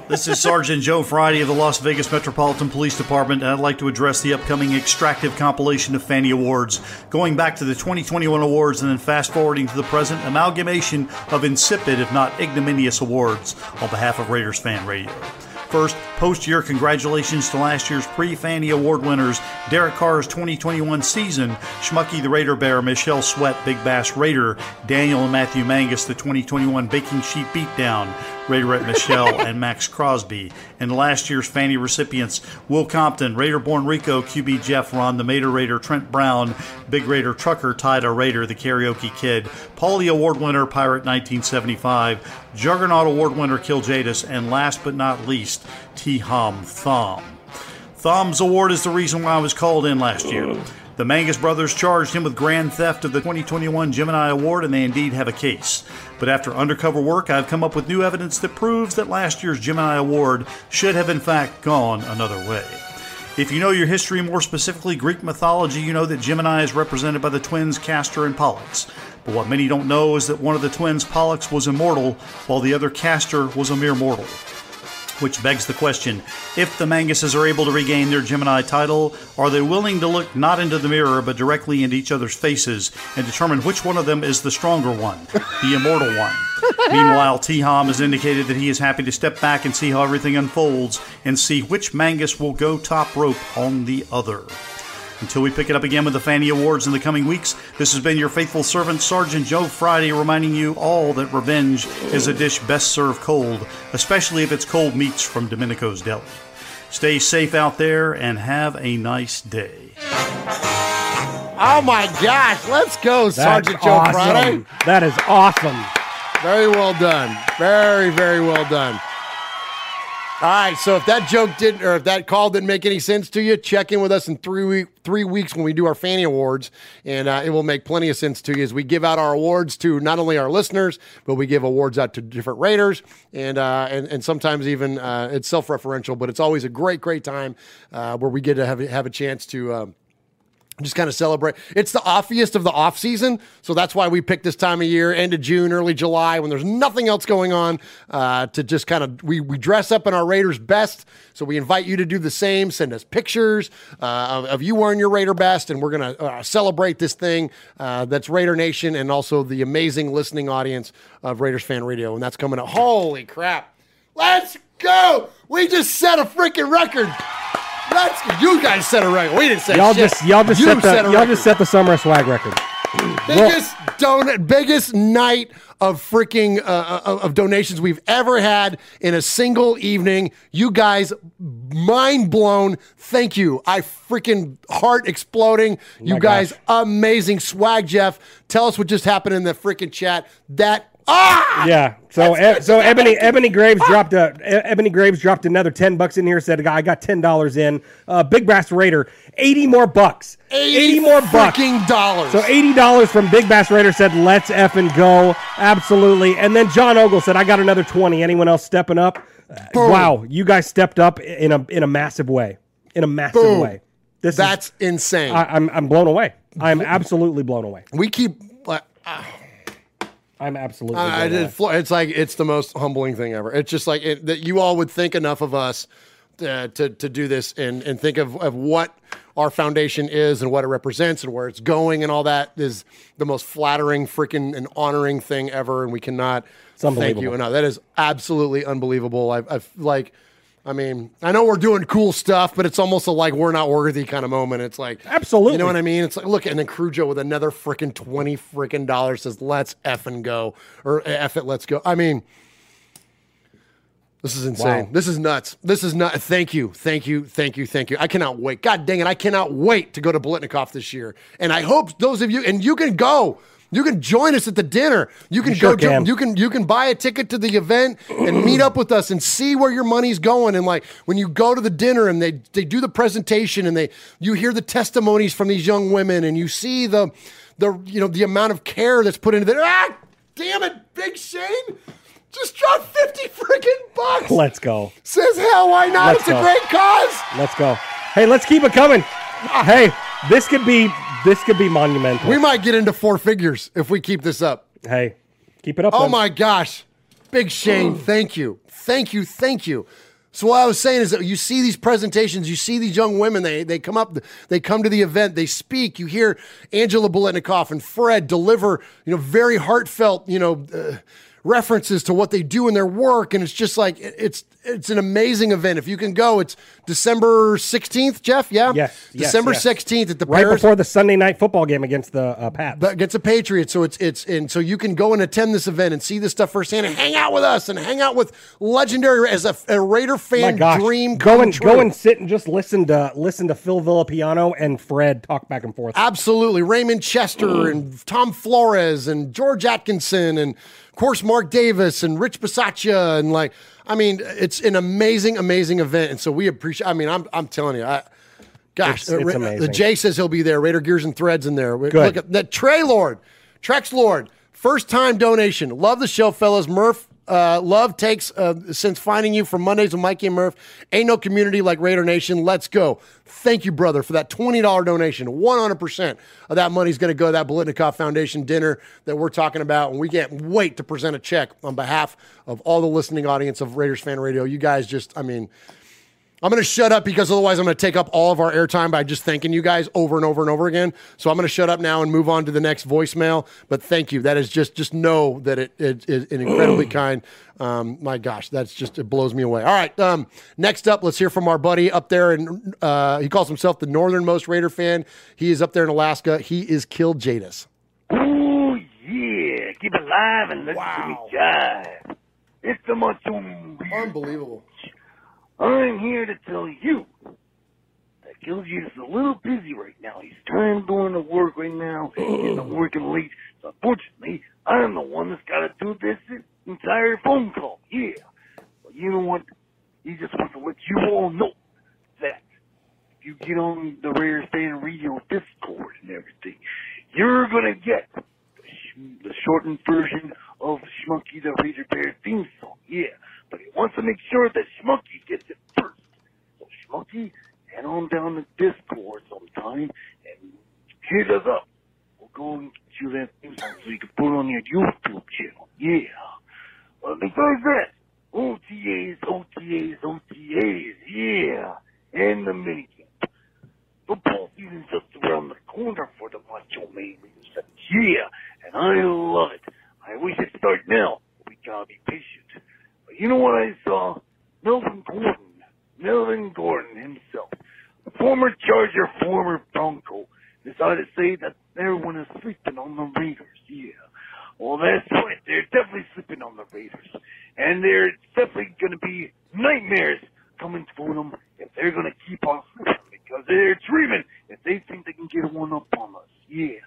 Speaker 39: This is Sergeant Joe Friday of the Las Vegas Metropolitan Police Department, and I'd like to address the upcoming extractive compilation of Fanny Awards. Going back to the 2021 awards and then fast forwarding to the present, amalgamation of insipid, if not ignominious, awards on behalf of Raiders Fan Radio. First, post year congratulations to last year's pre Fanny Award winners Derek Carr's 2021 season, Schmucky the Raider Bear, Michelle Sweat, Big Bass Raider, Daniel and Matthew Mangus, the 2021 Baking Sheet Beatdown, Raiderette Michelle, [laughs] and Maxx Crosby. And last year's Fanny recipients Will Compton, Raider Born Rico, QB Jeff Ron, the Mater Raider, Trent Brown, Big Raider Trucker, Tida Raider, the Karaoke Kid, Paulie Award winner, Pirate 1975, Juggernaut Award winner, Kill Jadis, and last but not least, T Hom Thom. Thom's award is the reason why I was called in last year. The Mangus brothers charged him with grand theft of the 2021 Gemini Award, and they indeed have a case. But after undercover work, I've come up with new evidence that proves that last year's Gemini Award should have, in fact, gone another way. If you know your history, more specifically Greek mythology, you know that Gemini is represented by the twins Castor and Pollux. But what many don't know is that one of the twins, Pollux, was immortal, while the other Castor was a mere mortal. Which begs the question if the Manguses are able to regain their Gemini title, are they willing to look not into the mirror but directly into each other's faces and determine which one of them is the stronger one, the immortal one? [laughs] Meanwhile, T Hom has indicated that he is happy to step back and see how everything unfolds and see which Mangus will go top rope on the other. Until we pick it up again with the Fanny Awards in the coming weeks, this has been your faithful servant, Sergeant Joe Friday, reminding you all that revenge is a dish best served cold, especially if it's cold meats from Domenico's Deli. Stay safe out there and have a nice day.
Speaker 8: Oh my gosh, let's go,
Speaker 10: That's
Speaker 8: Sergeant Joe
Speaker 10: awesome.
Speaker 8: Friday.
Speaker 10: That is awesome.
Speaker 8: Very well done. Very, very well done. All right, so if that joke didn't, or if that call didn't make any sense to you, check in with us in three week, three weeks when we do our Fanny Awards, and uh, it will make plenty of sense to you as we give out our awards to not only our listeners, but we give awards out to different Raiders, and uh, and and sometimes even uh, it's self referential, but it's always a great, great time uh, where we get to have have a chance to. Um, just kind of celebrate. It's the offiest of the off season, so that's why we pick this time of year, end of June, early July, when there's nothing else going on, uh, to just kind of we we dress up in our Raiders best. So we invite you to do the same. Send us pictures uh, of, of you wearing your Raider best, and we're gonna uh, celebrate this thing uh, that's Raider Nation, and also the amazing listening audience of Raiders Fan Radio, and that's coming up. Holy crap! Let's go! We just set a freaking record. Let's you guys set a record. We didn't say
Speaker 10: y'all
Speaker 8: shit.
Speaker 10: just y'all just
Speaker 8: You
Speaker 10: set the
Speaker 8: set
Speaker 10: y'all just set the summer swag record.
Speaker 8: biggest donut, biggest night of freaking uh, of of donations we've ever had in a single evening. You guys, mind blown. Thank you. I freaking heart exploding. You guys,
Speaker 10: gosh.
Speaker 8: amazing swag, Jeff. Tell us what just happened in the freaking chat. That ah
Speaker 10: Yeah. So e- so Ebony Ebony Graves dropped a E- Ebony Graves dropped another ten bucks in here. Said I got ten dollars in. Uh, Big Bass Raider eighty more bucks.
Speaker 8: 80
Speaker 10: more bucks.
Speaker 8: dollars.
Speaker 10: So eighty dollars from Big Bass Raider said let's effing go absolutely. And then John Ogle said I got another twenty. Anyone else stepping up? Uh,
Speaker 8: Boom.
Speaker 10: Wow, you guys stepped up in a in a massive way. In a massive
Speaker 8: Boom.
Speaker 10: way. This
Speaker 8: That's
Speaker 10: is,
Speaker 8: insane.
Speaker 10: I, I'm I'm blown away. I'm absolutely blown away.
Speaker 8: we keep. Uh,
Speaker 10: I'm absolutely. Blown
Speaker 8: it-
Speaker 10: away.
Speaker 8: it's like it's the most humbling thing ever. It's just like it, that you all would think enough of us uh, to to do this and and think of of what our foundation is and what it represents and where it's going and all that is the most flattering, freaking, and honoring thing ever. And we cannot thank you enough. That is absolutely unbelievable. I've, I've like. I mean, I know we're doing cool stuff, but it's almost a like we're not worthy kind of moment. It's like
Speaker 10: Absolutely.
Speaker 8: you know what I mean? It's like look, and then Crujo with another freaking twenty freaking dollars says, "Let's f and go," or "F it, let's go." I mean, this is insane.
Speaker 10: Wow.
Speaker 8: This is nuts. This is nuts. Thank you, thank you, thank you, thank you. I cannot wait. God dang it, I cannot wait to go to Biletnikoff this year. And I hope those of you, and you can go. You can join us at the dinner. You can
Speaker 10: sure
Speaker 8: go.
Speaker 10: can.
Speaker 8: You can you can buy a ticket to the event and [clears throat] meet up with us and see where your money's going. And like when you go to the dinner and they they do the presentation and they you hear the testimonies from these young women and you see the the you know the amount of care that's put into it. Ah, damn it, Big Shane. Just dropped 50 freaking bucks.
Speaker 10: Let's go.
Speaker 8: Says hell, why not?
Speaker 10: Let's
Speaker 8: it's
Speaker 10: go.
Speaker 8: a great cause.
Speaker 10: Let's go. Hey, let's keep it coming. Hey, this could be this could be monumental.
Speaker 8: We might get into four figures if we keep this up.
Speaker 10: Hey, keep it up.
Speaker 8: Oh
Speaker 10: then.
Speaker 8: my gosh. Big Shane, thank you. Thank you. Thank you. So what I was saying is that you see these presentations, you see these young women, they they come up, they come to the event, they speak, you hear Angela Biletnikoff and Fred deliver, you know, very heartfelt, you know, uh, references to what they do in their work and it's just like it's it's an amazing event. If you can go, it's December 16th, Jeff, yeah?
Speaker 10: Yes, yes,
Speaker 8: December
Speaker 10: yes.
Speaker 8: 16th at the
Speaker 10: right
Speaker 8: Paris
Speaker 10: before the Sunday night football game against the uh, Pats.
Speaker 8: but gets a Patriot, so it's it's and so you can go and attend this event and see this stuff firsthand and hang out with us and hang out with legendary as a, a Raider fan dream.
Speaker 10: go and
Speaker 8: true.
Speaker 10: go and sit and just listen to listen to Phil Villapiano and Fred talk back and forth.
Speaker 8: Absolutely. Raymond Chester [clears throat] and Tom Flores and George Atkinson and course Mark Davis and Rich Bisaccia and like I mean it's an amazing amazing event and so we appreciate I mean I'm I'm telling you I gosh
Speaker 10: It's- it's
Speaker 8: uh,
Speaker 10: amazing.
Speaker 8: the Jay says he'll be there Raider Gears and Threads in there
Speaker 10: Good.
Speaker 8: look at that Trey Lord Trex Lord first time donation love the show fellas Murph uh, love takes uh, since finding you from Mondays with Mikey and Murph. Ain't no community like Raider Nation. Let's go. Thank you, brother, for that $20 donation. 100% of that money is going to go to that Biletnikoff Foundation dinner that we're talking about. And we can't wait to present a check on behalf of all the listening audience of Raiders Fan Radio. You guys just, I mean, I'm going to shut up because otherwise I'm going to take up all of our airtime by just thanking you guys over and over and over again. So I'm going to shut up now and move on to the next voicemail. But thank you. That is just just know that it it is an incredibly kind. Um, my gosh, that's just it blows me away. All right, um, next up, let's hear from our buddy up there, and uh, he calls himself the northernmost Raider fan. He is up there in Alaska. He is killed Jadis.
Speaker 40: Oh, yeah. Keep it live and listen to me jive. It's the Macho Man.
Speaker 8: Unbelievable.
Speaker 40: I'm here to tell you that is a little busy right now. He's trying to go work right now, and I'm oh. working late. So unfortunately, I'm the one that's got to do this entire phone call. Yeah. But you know what? He just wants to let you all know that if you get on the Rare Fan Radio Discord and everything, you're gonna get the, sh- the shortened version of Schmunky the Raider Bear theme song. Yeah, but he wants to make sure that Schmunky gets it first. So Schmunky, head on down to Discord sometime and hit us up. We'll go and get you that theme song so you can put it on your YouTube channel. Yeah. But besides that, OTAs, OTAs, OTAs, yeah. And the minicamp. Football season's just around the corner for the Macho Man Yeah, and I love it. I wish it started now. We gotta be patient. You know what I saw? Melvin Gordon. Melvin Gordon himself. Former Charger, former Bronco, decided to say that everyone is sleeping on the Raiders. Yeah. Well, that's right. They're definitely sleeping on the Raiders. And there's definitely going to be nightmares coming for them if they're going to keep on sleeping because they're dreaming if they think they can get one up on us. Yeah.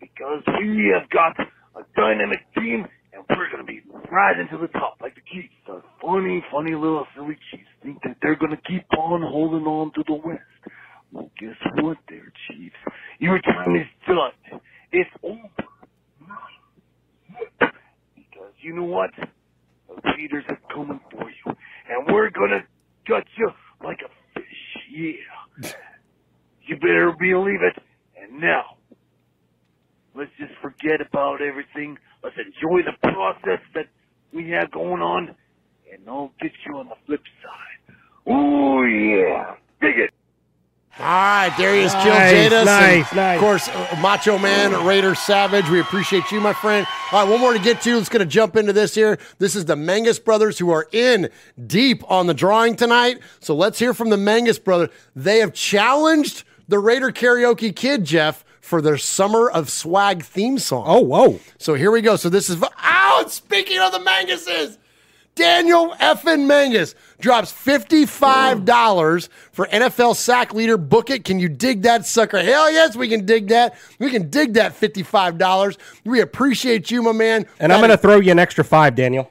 Speaker 40: Because we have got a dynamic team and we're to be rising to the top like the Chiefs. The funny, funny little silly Chiefs think that they're to keep on holding on to the West. Well, guess what there, Chiefs? Your time is done. It's over. Because you know what? The Raiders are coming for you. And we're gonna gut you like a fish. Yeah. You better believe it. And now, let's just forget about everything. Let's enjoy the process that we have going on. And I'll get you on the flip side. Oh yeah. Dig it.
Speaker 8: All right, there he is, Kill
Speaker 10: Nice,
Speaker 8: Jadis.
Speaker 10: nice,
Speaker 8: and
Speaker 10: nice.
Speaker 8: Of course, uh, Macho Man, Raider Savage. We appreciate you, my friend. All right, one more to get to. Let's going to jump into this here. This is the Mangus brothers who are in deep on the drawing tonight. So let's hear from the Mangus brothers. They have challenged the Raider Karaoke Kid, Jeff, for their Summer of Swag theme song.
Speaker 10: Oh, whoa.
Speaker 8: So here we go. So this is, oh, speaking of the Manguses, Daniel effing Mangus drops $55 for NFL sack leader. Book it. Can you dig that sucker? Hell yes, we can dig that. We can dig that $55. We appreciate you, my man.
Speaker 10: And I'm
Speaker 8: That
Speaker 10: going to throw you an extra five, Daniel.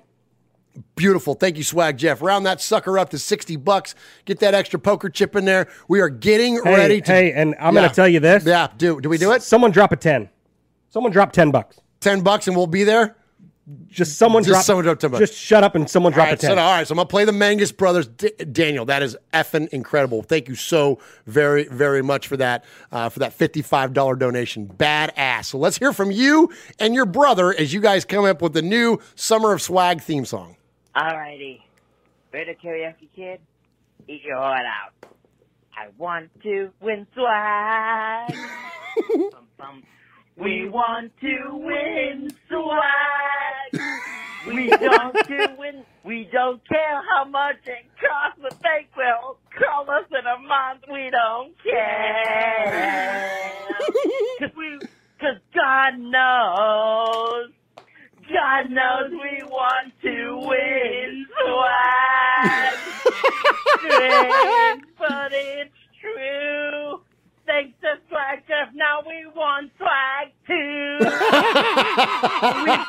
Speaker 8: Beautiful. Thank you, Swag Jeff. Round that sucker up to 60 bucks. Get that extra poker chip in there. We are getting
Speaker 10: Hey,
Speaker 8: ready to.
Speaker 10: hey, and I'm
Speaker 8: Yeah.
Speaker 10: going to tell you this.
Speaker 8: Yeah, do do we do it?
Speaker 10: Someone drop a 10. Someone drop 10 bucks.
Speaker 8: 10 bucks and we'll be there?
Speaker 10: Just someone
Speaker 8: Just
Speaker 10: drop
Speaker 8: someone drop 10 bucks.
Speaker 10: Just shut up and someone drop
Speaker 8: right,
Speaker 10: a 10.
Speaker 8: So, all right, so I'm gonna play the Mangus Brothers. D- Daniel, that is effing incredible. Thank you so very, very much for that, uh, for that $55 donation. Badass. So let's hear from you and your brother as you guys come up with the new Summer of Swag theme song.
Speaker 41: Alrighty. Ready to karaoke kid? Eat your heart out. I want to win swag. [laughs] bum, bum. We want to win swag. We [laughs] don't to win. We don't care how much it costs, but they will call us in a month. We don't care. [laughs] Cause we, cause God knows. God knows we want to win swag. [laughs] But it's true. Thanks to Swag Jeff, now we want swag too. [laughs] We've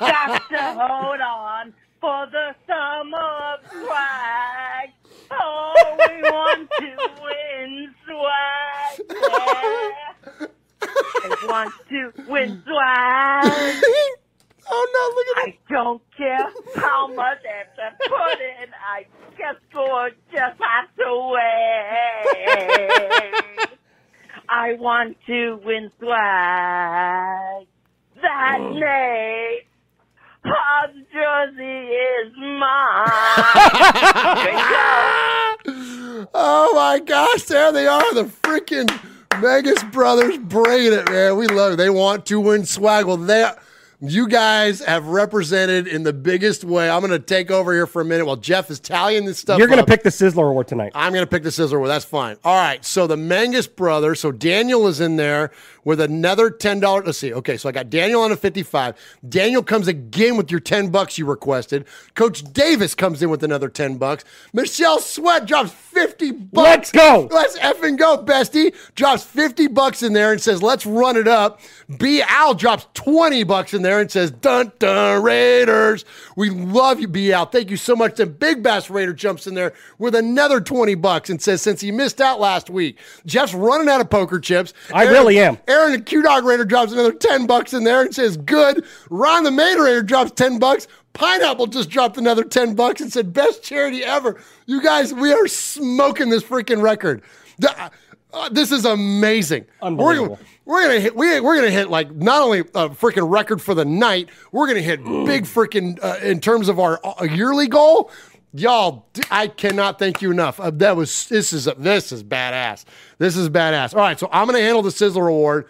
Speaker 41: got to hold on for the summer of swag. Oh, we want to win swag. Yeah. I want to win swag. [laughs]
Speaker 8: Oh no, look
Speaker 41: at I don't care how much I have to put in. I just go just have to wait. I want to win swag. That mm. name, Hobbs jersey is mine.
Speaker 8: Oh my gosh, there they are, the freaking Vegas brothers bringing it, man. We love it. They want to win swag. Well, they, you guys have represented in the biggest way. I'm going to take over here for a minute while Jeff is tallying this stuff.
Speaker 10: You're going to pick the Sizzler Award tonight.
Speaker 8: I'm going to pick the Sizzler Award. That's fine. All right. So the Mangus brothers. So Daniel is in there with another ten dollars. Let's see. Okay, so I got Daniel on a fifty-five. Daniel comes again with your ten bucks you requested. Coach Davis comes in with another ten bucks. Michelle Sweat drops fifty bucks.
Speaker 10: Let's go.
Speaker 8: Let's effing go, bestie. Drops fifty bucks in there and says, "Let's run it up." B Al drops twenty bucks in there and says, "Dun dun Raiders." We love you, B Al. Thank you so much. Then Big Bass Raider jumps in there with another twenty bucks and says, "Since he missed out last week, Jeff's running out of poker chips."
Speaker 10: I really am.
Speaker 8: Aaron the Q Dog Raider drops another 10 bucks in there and says, good. Ron the Maid Raider drops 10 bucks. Pineapple just dropped another 10 bucks and said, best charity ever. You guys, we are smoking this freaking record. The- uh, this is amazing.
Speaker 10: Unbelievable.
Speaker 8: We're, we're gonna hit. We, we're gonna hit like not only a freaking record for the night. We're gonna hit big freaking uh, in terms of our uh, yearly goal. Y'all, I cannot thank you enough. Uh, that was this is this is badass. This is badass. All right, so I'm gonna handle the Sizzler Award.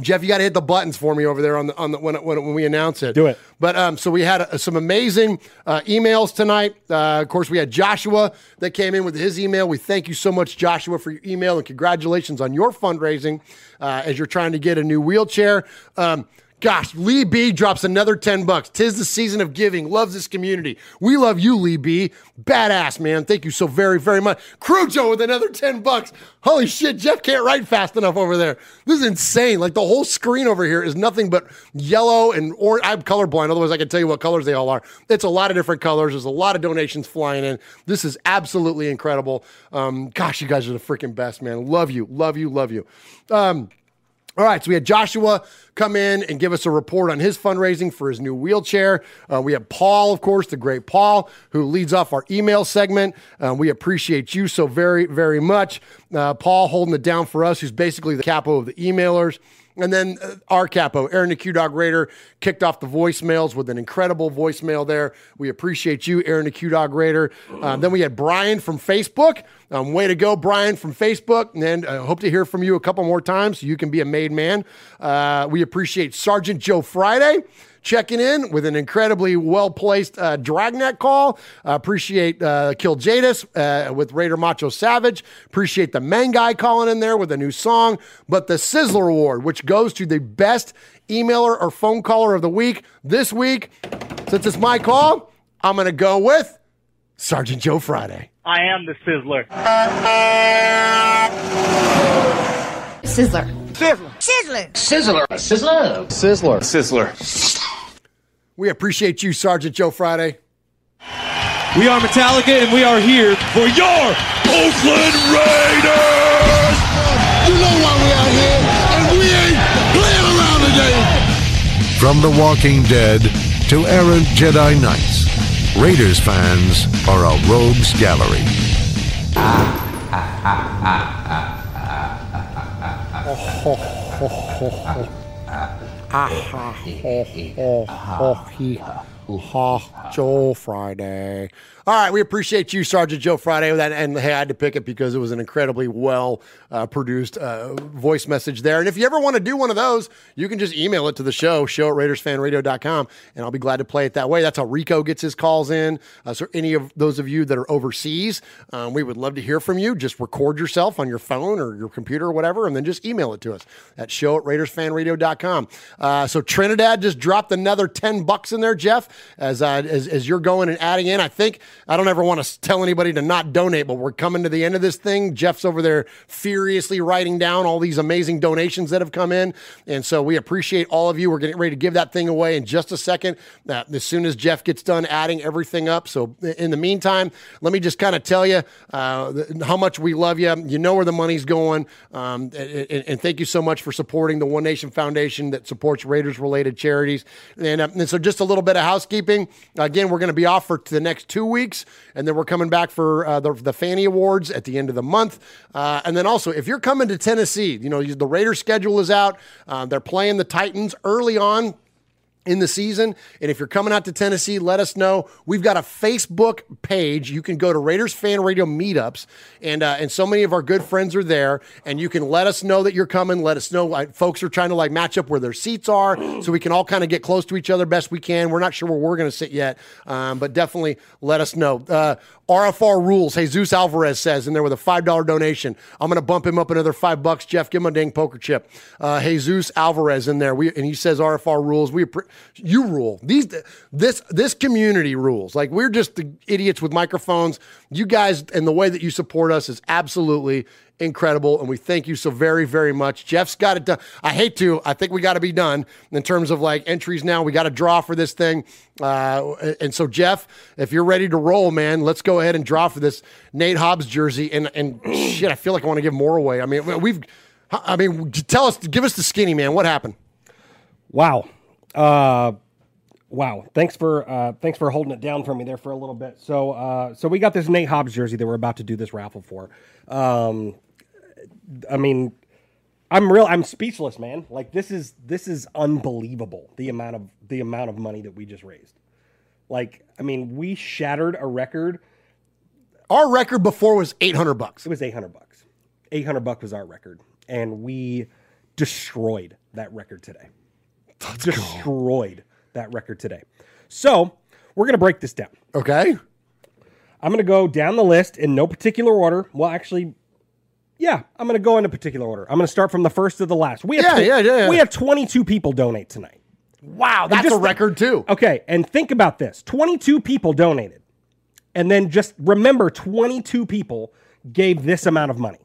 Speaker 8: Jeff, you got to hit the buttons for me over there on the on the when when, when we announce it. Do it. But um, so we had uh, some amazing uh, emails tonight. Uh, of course, we had Joshua that came in with his email. We thank you so much, Joshua, for your email and congratulations on your fundraising uh, as you're trying to get a new wheelchair. Um, Gosh, Lee B drops another 10 bucks. Tis the season of giving. Loves this community. We love you, Lee B. Badass, man. Thank you so very, very much. Crujo with another 10 bucks. Holy shit, Jeff can't write fast enough over there. This is insane. Like the whole screen over here is nothing but yellow and orange. I'm colorblind, otherwise I can tell you what colors they all are. It's a lot of different colors. There's a lot of donations flying in. This is absolutely incredible. Um, gosh, you guys are the freaking best, man. Love you, love you, love you. Um, all right, so we had Joshua come in and give us a report on his fundraising for his new wheelchair. Uh, we have Paul, of course, the great Paul, who leads off our email segment. Uh, we appreciate you so very, very much. Uh, Paul holding it down for us, who's basically the capo of the emailers. And then uh, our capo, Aaron the Q Dog Raider, kicked off the voicemails with an incredible voicemail there. We appreciate you, Aaron the Q Dog Raider. Uh, then we had Brian from Facebook. Um, way to go, Brian from Facebook. And then uh, hope to hear from you a couple more times so you can be a made man. Uh, we appreciate Sergeant Joe Friday checking in with an incredibly well placed uh, dragnet call. Uh, appreciate uh, Kill Jadis uh, with Raider Macho Savage. Appreciate the main guy calling in there with a new song. But the Sizzler Award, which goes to the best emailer or phone caller of the week this week, since it's my call. I'm going to go with Sergeant Joe Friday.
Speaker 42: I am the Sizzler.
Speaker 36: Sizzler.
Speaker 42: Sizzler.
Speaker 36: Sizzler.
Speaker 42: Sizzler.
Speaker 36: Sizzler.
Speaker 8: Sizzler. Sizzler. We appreciate you, Sergeant Joe Friday.
Speaker 43: We are Metallica, and we are here for your Oakland Raiders.
Speaker 30: You know why we out here, and we ain't playing around today.
Speaker 44: From The Walking Dead to errant Jedi Knights, Raiders fans are a rogues gallery.
Speaker 8: Oh, [laughs] ho, ho, ho, ho. Ah, ha, ho, ho, ho, he, ha, Joe Friday. All right, we appreciate you, Sergeant Joe Friday, that, and hey, I had to pick it because it was an incredibly well uh, produced uh, voice message there. And if you ever want to do one of those, you can just email it to the show, show at RaidersFanRadio.com, and I'll be glad to play it that way. That's how Rico gets his calls in. Uh, so any of those of you that are overseas, um, we would love to hear from you. Just record yourself on your phone or your computer or whatever, and then just email it to us at show at RaidersFanRadio.com. Uh, so Trinidad just dropped another 10 bucks in there, Jeff, as, uh, as, as you're going and adding in. I think I don't ever want to tell anybody to not donate, but we're coming to the end of this thing. Jeff's over there furiously writing down all these amazing donations that have come in. And so we appreciate all of you. We're getting ready to give that thing away in just a second, uh, as soon as Jeff gets done adding everything up. So in the meantime, let me just kind of tell you uh, how much we love you. You know where the money's going. Um, and, and- and thank you so much for supporting the One Nation Foundation that supports Raiders related charities. And, uh, and so just a little bit of housekeeping. Again, we're going to be off for the next two weeks, and then we're coming back for uh, the, the Fanny Awards at the end of the month. Uh, and then also, if you're coming to Tennessee, you know, the Raiders schedule is out. Uh, they're playing the Titans early on in the season. And if you're coming out to Tennessee, let us know. We've got a Facebook page. You can go to Raiders Fan Radio Meetups, and uh, and so many of our good friends are there. And you can let us know that you're coming. Let us know. Folks are trying to like match up where their seats are, so we can all kind of get close to each other best we can. We're not sure where we're going to sit yet, um, but definitely let us know. Uh, RFR rules. Jesus Alvarez says in there with a five dollar donation. I'm going to bump him up another five bucks. Jeff, give him a dang poker chip. Uh, Jesus Alvarez in there. We and he says RFR rules. We you rule these this this community rules. Like we're just the idiots with microphones. You guys and the way that you support us is absolutely incredible, and we thank you so very very much. Jeff's got it done. I hate to. I think we got to be done in terms of like entries now. We got to draw for this thing. Uh, and so Jeff, if you're ready to roll, man, let's go ahead and draw for this Nate Hobbs jersey. And and [clears throat] shit, I feel like I want to give more away. I mean, we've. I mean, tell us, give us the skinny man. What happened?
Speaker 10: Wow. Uh, wow. Thanks for uh, thanks for holding it down for me there for a little bit. So uh, so we got this Nate Hobbs jersey that we're about to do this raffle for. Um, I mean, I'm real. I'm speechless, man. Like this is this is unbelievable. The amount of the amount of money that we just raised. Like, I mean, we shattered a record.
Speaker 8: Our record before was 800 bucks.
Speaker 10: It was 800 bucks. 800 bucks was our record, and we destroyed that record today. Destroyed that record today. So we're gonna break this down.
Speaker 8: Okay.
Speaker 10: I'm gonna go down the list in no particular order. Well, actually, yeah, I'm gonna go in a particular order. I'm gonna start from the first to the last. We have
Speaker 8: Yeah, yeah, yeah, yeah.
Speaker 10: We have 22 people donate tonight.
Speaker 8: Wow, that's a record too.
Speaker 10: Okay, and think about this: 22 people donated, and then just remember, 22 people gave this amount of money.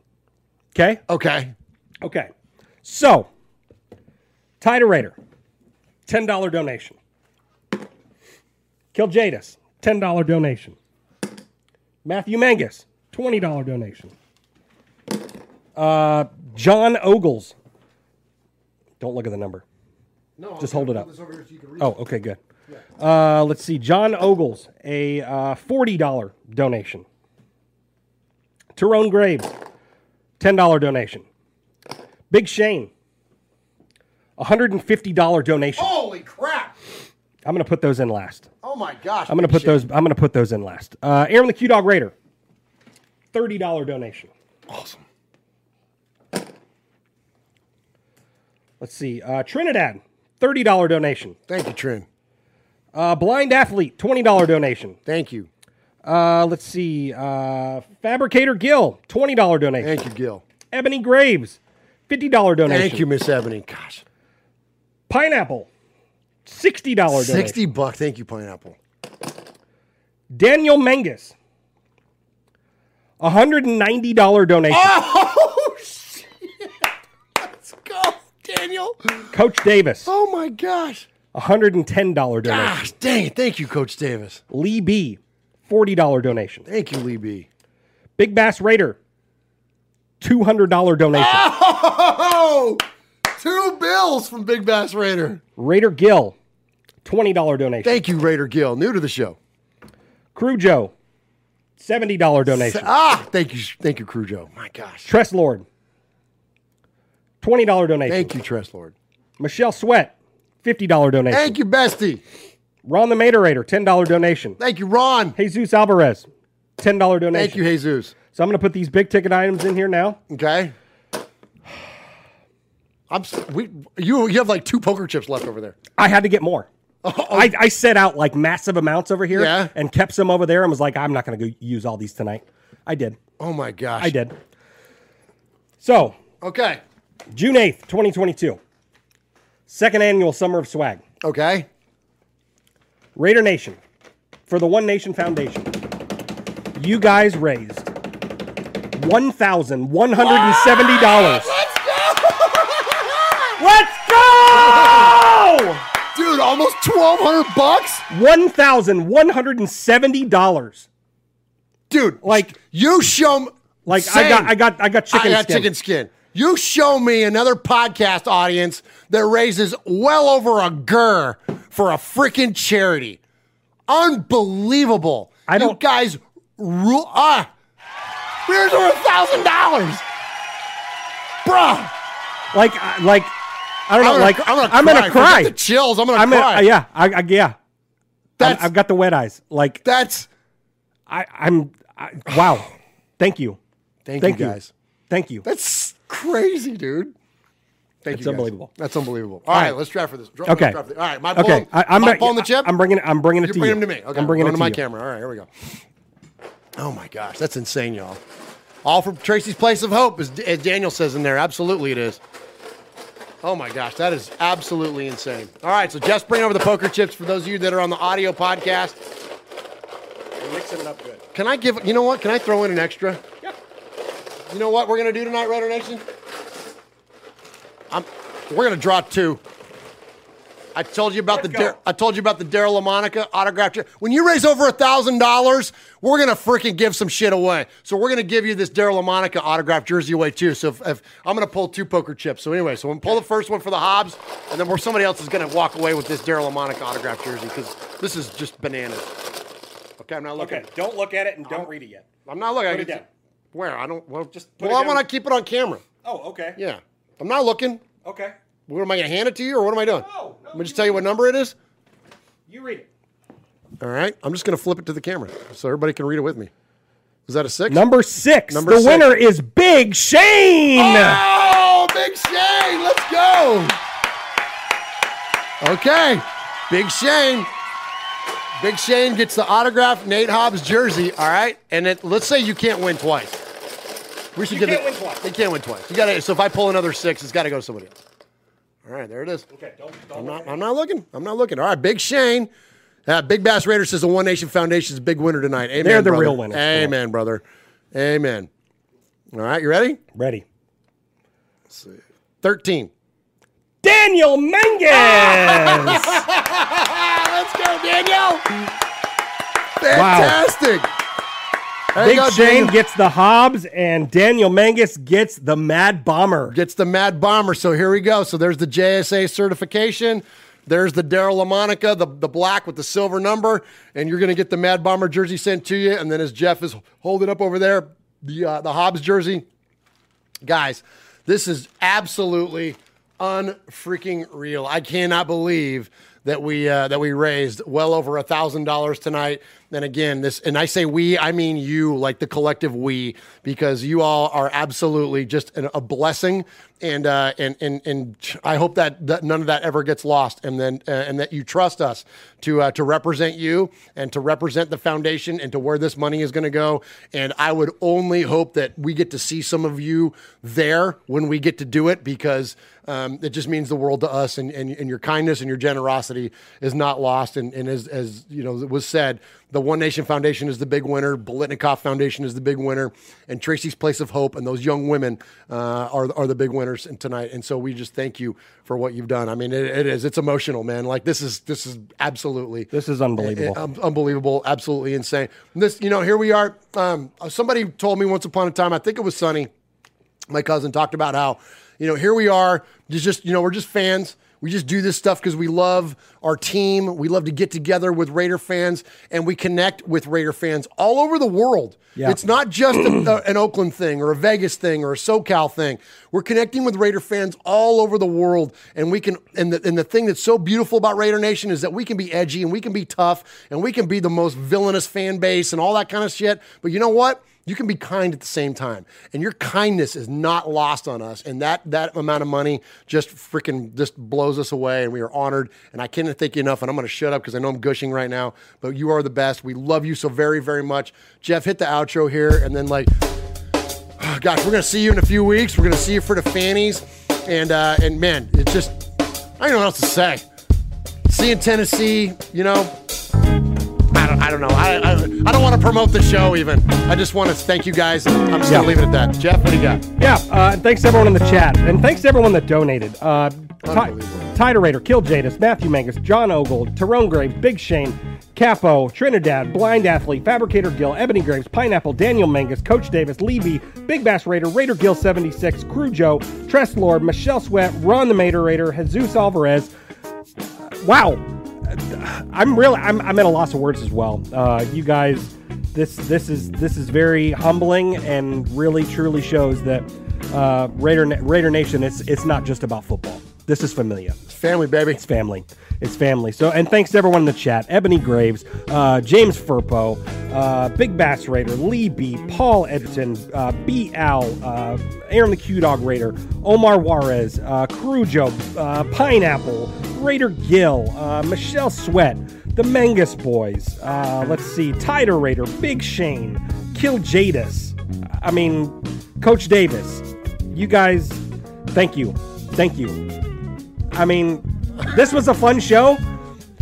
Speaker 10: Okay.
Speaker 8: Okay.
Speaker 10: Okay. So, Ty Raider, ten dollar donation. Kill Jadis, ten dollar donation. Matthew Mangus, twenty dollar donation. Uh, John Ogles. Don't look at the number.
Speaker 8: No,
Speaker 10: just hold it up.
Speaker 8: this over here so you can read
Speaker 10: Oh, okay, good. Uh, let's see. John Ogles, a uh, forty dollar donation. Tyrone Graves, ten dollar donation. Big Shane, a hundred and fifty dollar donation.
Speaker 8: Holy crap!
Speaker 10: I'm gonna put those in last.
Speaker 8: Oh my gosh.
Speaker 10: I'm gonna put
Speaker 8: shit.
Speaker 10: those. I'm gonna put those in last. Uh, Aaron the Q Dog Raider, thirty dollar donation.
Speaker 8: Awesome.
Speaker 10: Let's see. Uh, Trinidad, thirty dollar donation.
Speaker 8: Thank you, Trin.
Speaker 10: Uh, Blind Athlete, twenty dollar donation.
Speaker 8: Thank you.
Speaker 10: Uh, let's see. Uh, Fabricator Gill, twenty dollar donation.
Speaker 8: Thank you, Gil.
Speaker 10: Ebony Graves, fifty dollar donation.
Speaker 8: Thank you, Miss Ebony. Gosh.
Speaker 10: Pineapple, sixty dollar donation.
Speaker 8: 60 bucks. Thank you, Pineapple.
Speaker 10: Daniel Mangus. $190 donation.
Speaker 8: Oh, [laughs] shit. Let's go, Daniel.
Speaker 10: Coach Davis.
Speaker 8: Oh, my gosh.
Speaker 10: $110 donation.
Speaker 8: Gosh, dang it. Thank you, Coach Davis.
Speaker 10: Lee B. $40 donation.
Speaker 8: Thank you, Lee B.
Speaker 10: Big Bass Raider. $200 donation.
Speaker 8: Oh, two bills from Big Bass Raider.
Speaker 10: Raider Gill. $20 donation.
Speaker 8: Thank you, Raider Gill. New to the show.
Speaker 10: Crew Joe. $70 donation.
Speaker 8: Ah, thank you, thank you, Crew Joe. My gosh.
Speaker 10: Tress Lord. $20 donation.
Speaker 8: Thank you, Tress Lord.
Speaker 10: Michelle Sweat. $50 donation.
Speaker 8: Thank you, Bestie.
Speaker 10: Ron the Materator. $10 donation.
Speaker 8: Thank you, Ron.
Speaker 10: Jesus Alvarez. $10 donation.
Speaker 8: Thank you, Jesus.
Speaker 10: So I'm going to put these big ticket items in here now.
Speaker 8: Okay. I'm we you you have like two poker chips left over there.
Speaker 10: I had to get more. Oh, oh. I, I set out like massive amounts over here
Speaker 8: Yeah.
Speaker 10: and kept some over there and was like, I'm not going to go use all these tonight. I did.
Speaker 8: Oh my gosh.
Speaker 10: I did. So,
Speaker 8: Okay.
Speaker 10: June 8th, 2022. Second annual Summer of Swag.
Speaker 8: Okay.
Speaker 10: Raider Nation for the One Nation Foundation. You guys raised $1,170. Let's go! [laughs]
Speaker 8: Dude, almost 1200 bucks?
Speaker 10: $1,170.
Speaker 8: Dude,
Speaker 10: like
Speaker 8: you show me
Speaker 10: like I got I got I got chicken
Speaker 8: I got
Speaker 10: skin.
Speaker 8: chicken skin. You show me another podcast audience that raises well over a gur for a freaking charity. Unbelievable. I don't you guys rule ah we're over a thousand dollars. Bruh.
Speaker 10: Like like I don't know.
Speaker 8: I'm gonna-
Speaker 10: like
Speaker 8: I'm gonna
Speaker 10: I'm gonna
Speaker 8: cry.
Speaker 10: cry.
Speaker 8: The chills. I'm gonna
Speaker 10: I'm
Speaker 8: cry.
Speaker 10: yeah, I, I yeah.
Speaker 8: That's-
Speaker 10: i have got the wet eyes. Like
Speaker 8: that's.
Speaker 10: I I'm I, wow. Thank you.
Speaker 8: Thank,
Speaker 10: Thank
Speaker 8: you
Speaker 10: you.
Speaker 8: guys.
Speaker 10: Thank you.
Speaker 8: That's crazy, dude. Thank
Speaker 10: That's unbelievable.
Speaker 8: That's unbelievable.
Speaker 10: All
Speaker 8: All right,
Speaker 10: right.
Speaker 8: let's try for this. Dra-
Speaker 10: Okay.
Speaker 8: for this. All right, my
Speaker 10: okay.
Speaker 8: pulling,
Speaker 10: I, I'm not-
Speaker 8: pulling the chip.
Speaker 10: I'm bringing. I'm bringing it
Speaker 8: You're
Speaker 10: to
Speaker 8: bringing
Speaker 10: you.
Speaker 8: them to me. Okay,
Speaker 10: I'm bringing
Speaker 8: going
Speaker 10: it
Speaker 8: to my
Speaker 10: you.
Speaker 8: camera. All right, here we go. Oh my gosh, that's insane, y'all. All from Tracy's Place of Hope, as, as Daniel says in there. Absolutely, it is. Oh my gosh, that is absolutely insane. All right, so Jeff's bring over the poker chips for those of you that are on the audio podcast.
Speaker 10: You're mixing it up good.
Speaker 8: Can I give? You know what? Can I throw in an extra? Yeah. You know what we're gonna do tonight, Raider Nation? I'm, we're gonna draw two. I told you about the Dar- I told you about the Daryle Lamonica autograph. jer- When you raise over a thousand dollars, we're gonna freaking give some shit away. So we're gonna give you this Daryle Lamonica autograph jersey away too. So if, if I'm gonna pull two poker chips. So anyway, so we'll pull the first one for the Hobbs, and then we're somebody else is gonna walk away with this Daryle Lamonica autograph jersey because this is just bananas. Okay, I'm not looking.
Speaker 10: Okay. Don't look at it and don't read it yet.
Speaker 8: I'm not looking. I
Speaker 10: Put it down.
Speaker 8: Where? I don't. Well,
Speaker 10: Just put
Speaker 8: well, I want to keep it on camera.
Speaker 10: Oh, okay.
Speaker 8: Yeah. I'm not looking.
Speaker 10: Okay.
Speaker 8: What am I going to hand it to you, or what am I doing? No, Let me just tell you what number it is.
Speaker 10: You read it.
Speaker 8: All right. I'm just going to flip it to the camera so everybody can read it with me. Is that a six?
Speaker 10: Number six.
Speaker 8: Number
Speaker 10: the
Speaker 8: six.
Speaker 10: winner is Big Shane.
Speaker 8: Oh, Big Shane. Let's go. Okay. Big Shane. Big Shane gets the autographed Nate Hobbs jersey. All right. And it, let's say you can't win twice. We should
Speaker 10: You
Speaker 8: give
Speaker 10: can't
Speaker 8: it.
Speaker 10: win twice.
Speaker 8: You can't win twice. You got to. So if I pull another six, it's got to go to somebody else. All right. There it is.
Speaker 10: Okay. Don't. don't
Speaker 8: I'm not, I'm not looking. I'm not looking. All right, Big Shane. Uh, Big Bass Raider says the One Nation Foundation is a big winner tonight. Amen.
Speaker 10: They're the
Speaker 8: brother.
Speaker 10: real winners.
Speaker 8: Amen, brother. Amen. All right, you ready?
Speaker 10: Ready.
Speaker 8: Let's see. 13.
Speaker 10: Daniel Mangus. [laughs]
Speaker 8: Let's go, Daniel. Fantastic. There
Speaker 10: Big
Speaker 8: go,
Speaker 10: Shane
Speaker 8: Daniel.
Speaker 10: gets the Hobbs, and Daniel Mangus gets the Mad Bomber.
Speaker 8: Gets the Mad Bomber. So here we go. So there's the JSA certification. There's the Daryle Lamonica, the, the black with the silver number, and you're going to get the Mad Bomber jersey sent to you. And then as Jeff is holding up over there, the uh, the Hobbs jersey. Guys, this is absolutely unfreaking real. I cannot believe that we uh, that we raised well over a thousand dollars tonight. And again, this and I say we, I mean you, like the collective we, because you all are absolutely just an, a blessing. And uh, and and and I hope that, that none of that ever gets lost, and then uh, and that you trust us to uh, to represent you and to represent the foundation and to where this money is going to go. And I would only hope that we get to see some of you there when we get to do it, because um, it just means the world to us and, and, and your kindness and your generosity. is not lost. And, and as, as you know, was said, the One Nation Foundation is the big winner. Biletnikoff Foundation is the big winner, and Tracy's Place of Hope and those young women uh, are are the big winners in tonight. And so we just thank you for what you've done. I mean, it, it is it's emotional, man. Like this is this is absolutely
Speaker 10: This is unbelievable.
Speaker 8: uh, um, unbelievable, absolutely insane. This, you know, here we are. Um, somebody told me once upon a time, I think it was Sonny, my cousin, talked about how, you know, here we are, just, just you know, we're just fans. We just do this stuff because we love our team. We love to get together with Raider fans, and we connect with Raider fans all over the world.
Speaker 10: Yeah.
Speaker 8: It's not just a, a- an Oakland thing or a Vegas thing or a SoCal thing. We're connecting with Raider fans all over the world, and we can. And the, and the thing that's so beautiful about Raider Nation is that we can be edgy and we can be tough and we can be the most villainous fan base and all that kind of shit. But you know what? You can be kind at the same time, and your kindness is not lost on us. And that that amount of money just freaking just blows us away, and we are honored. And I can't thank you enough. And I'm going to shut up because I know I'm gushing right now, but you are the best. We love you so very very much. Jeff, hit the outro here, and then like, oh [sighs] gosh, we're going to see you in a few weeks. We're going to see you for the fannies, and uh, and man, it's just I don't know what else to say. See you in Tennessee, you know. I don't, I don't know. I, I, I don't want to promote the show even. I just want to thank you guys. I'm just
Speaker 10: Yeah.
Speaker 8: going to leave it at that. Jeff, what do you got?
Speaker 10: Yeah, uh, and thanks to everyone in the chat, and thanks to everyone that donated. Uh, Tiderator, Kill Jadis, Matthew Mangus, John Ogle, Tyrone Graves, Big Shane, Capo, Trinidad, Blind Athlete, Fabricator Gill, Ebony Graves, Pineapple, Daniel Mangus, Coach Davis, Lee B, Big Bass Raider, Raider Gill 76, Crew Joe, Tress Lord, Michelle Sweat, Ron the Mater Raider, Jesus Alvarez. Wow, I'm really I'm, I'm at a loss of words as well. Uh, you guys, this this is this is very humbling and really truly shows that uh, Raider Raider Nation it's it's not just about football. This is familia. It's
Speaker 8: family, baby.
Speaker 10: It's family. It's family. So and thanks to everyone in the chat: Ebony Graves, uh, James Furpo, uh, Big Bass Raider, Lee B, Paul Edgerton, uh, B Al, uh, Aaron the Q Dog Raider, Omar Juarez, uh, uh, Pineapple, Raider Gill, uh, Michelle Sweat, the Mangus Boys. Uh, let's see, Tider Raider, Big Shane, Kill Jadis. I mean, Coach Davis. You guys, thank you, thank you. I mean, this was a fun show,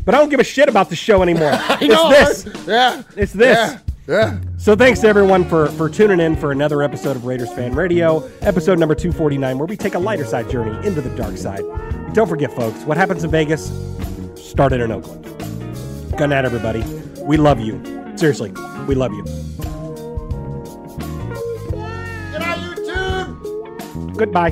Speaker 10: but I don't give a shit about the show anymore. [laughs]
Speaker 8: I know,
Speaker 10: it's this.
Speaker 8: right? Yeah.
Speaker 10: It's this.
Speaker 8: Yeah. Yeah.
Speaker 10: So thanks to everyone for for tuning in for another episode of Raiders Fan Radio, episode number 249, where we take a lighter side journey into the dark side. Don't forget, folks, what happens in Vegas started in Oakland. Good night, everybody. We love you. Seriously, we love you.
Speaker 8: Get out YouTube.
Speaker 10: Goodbye.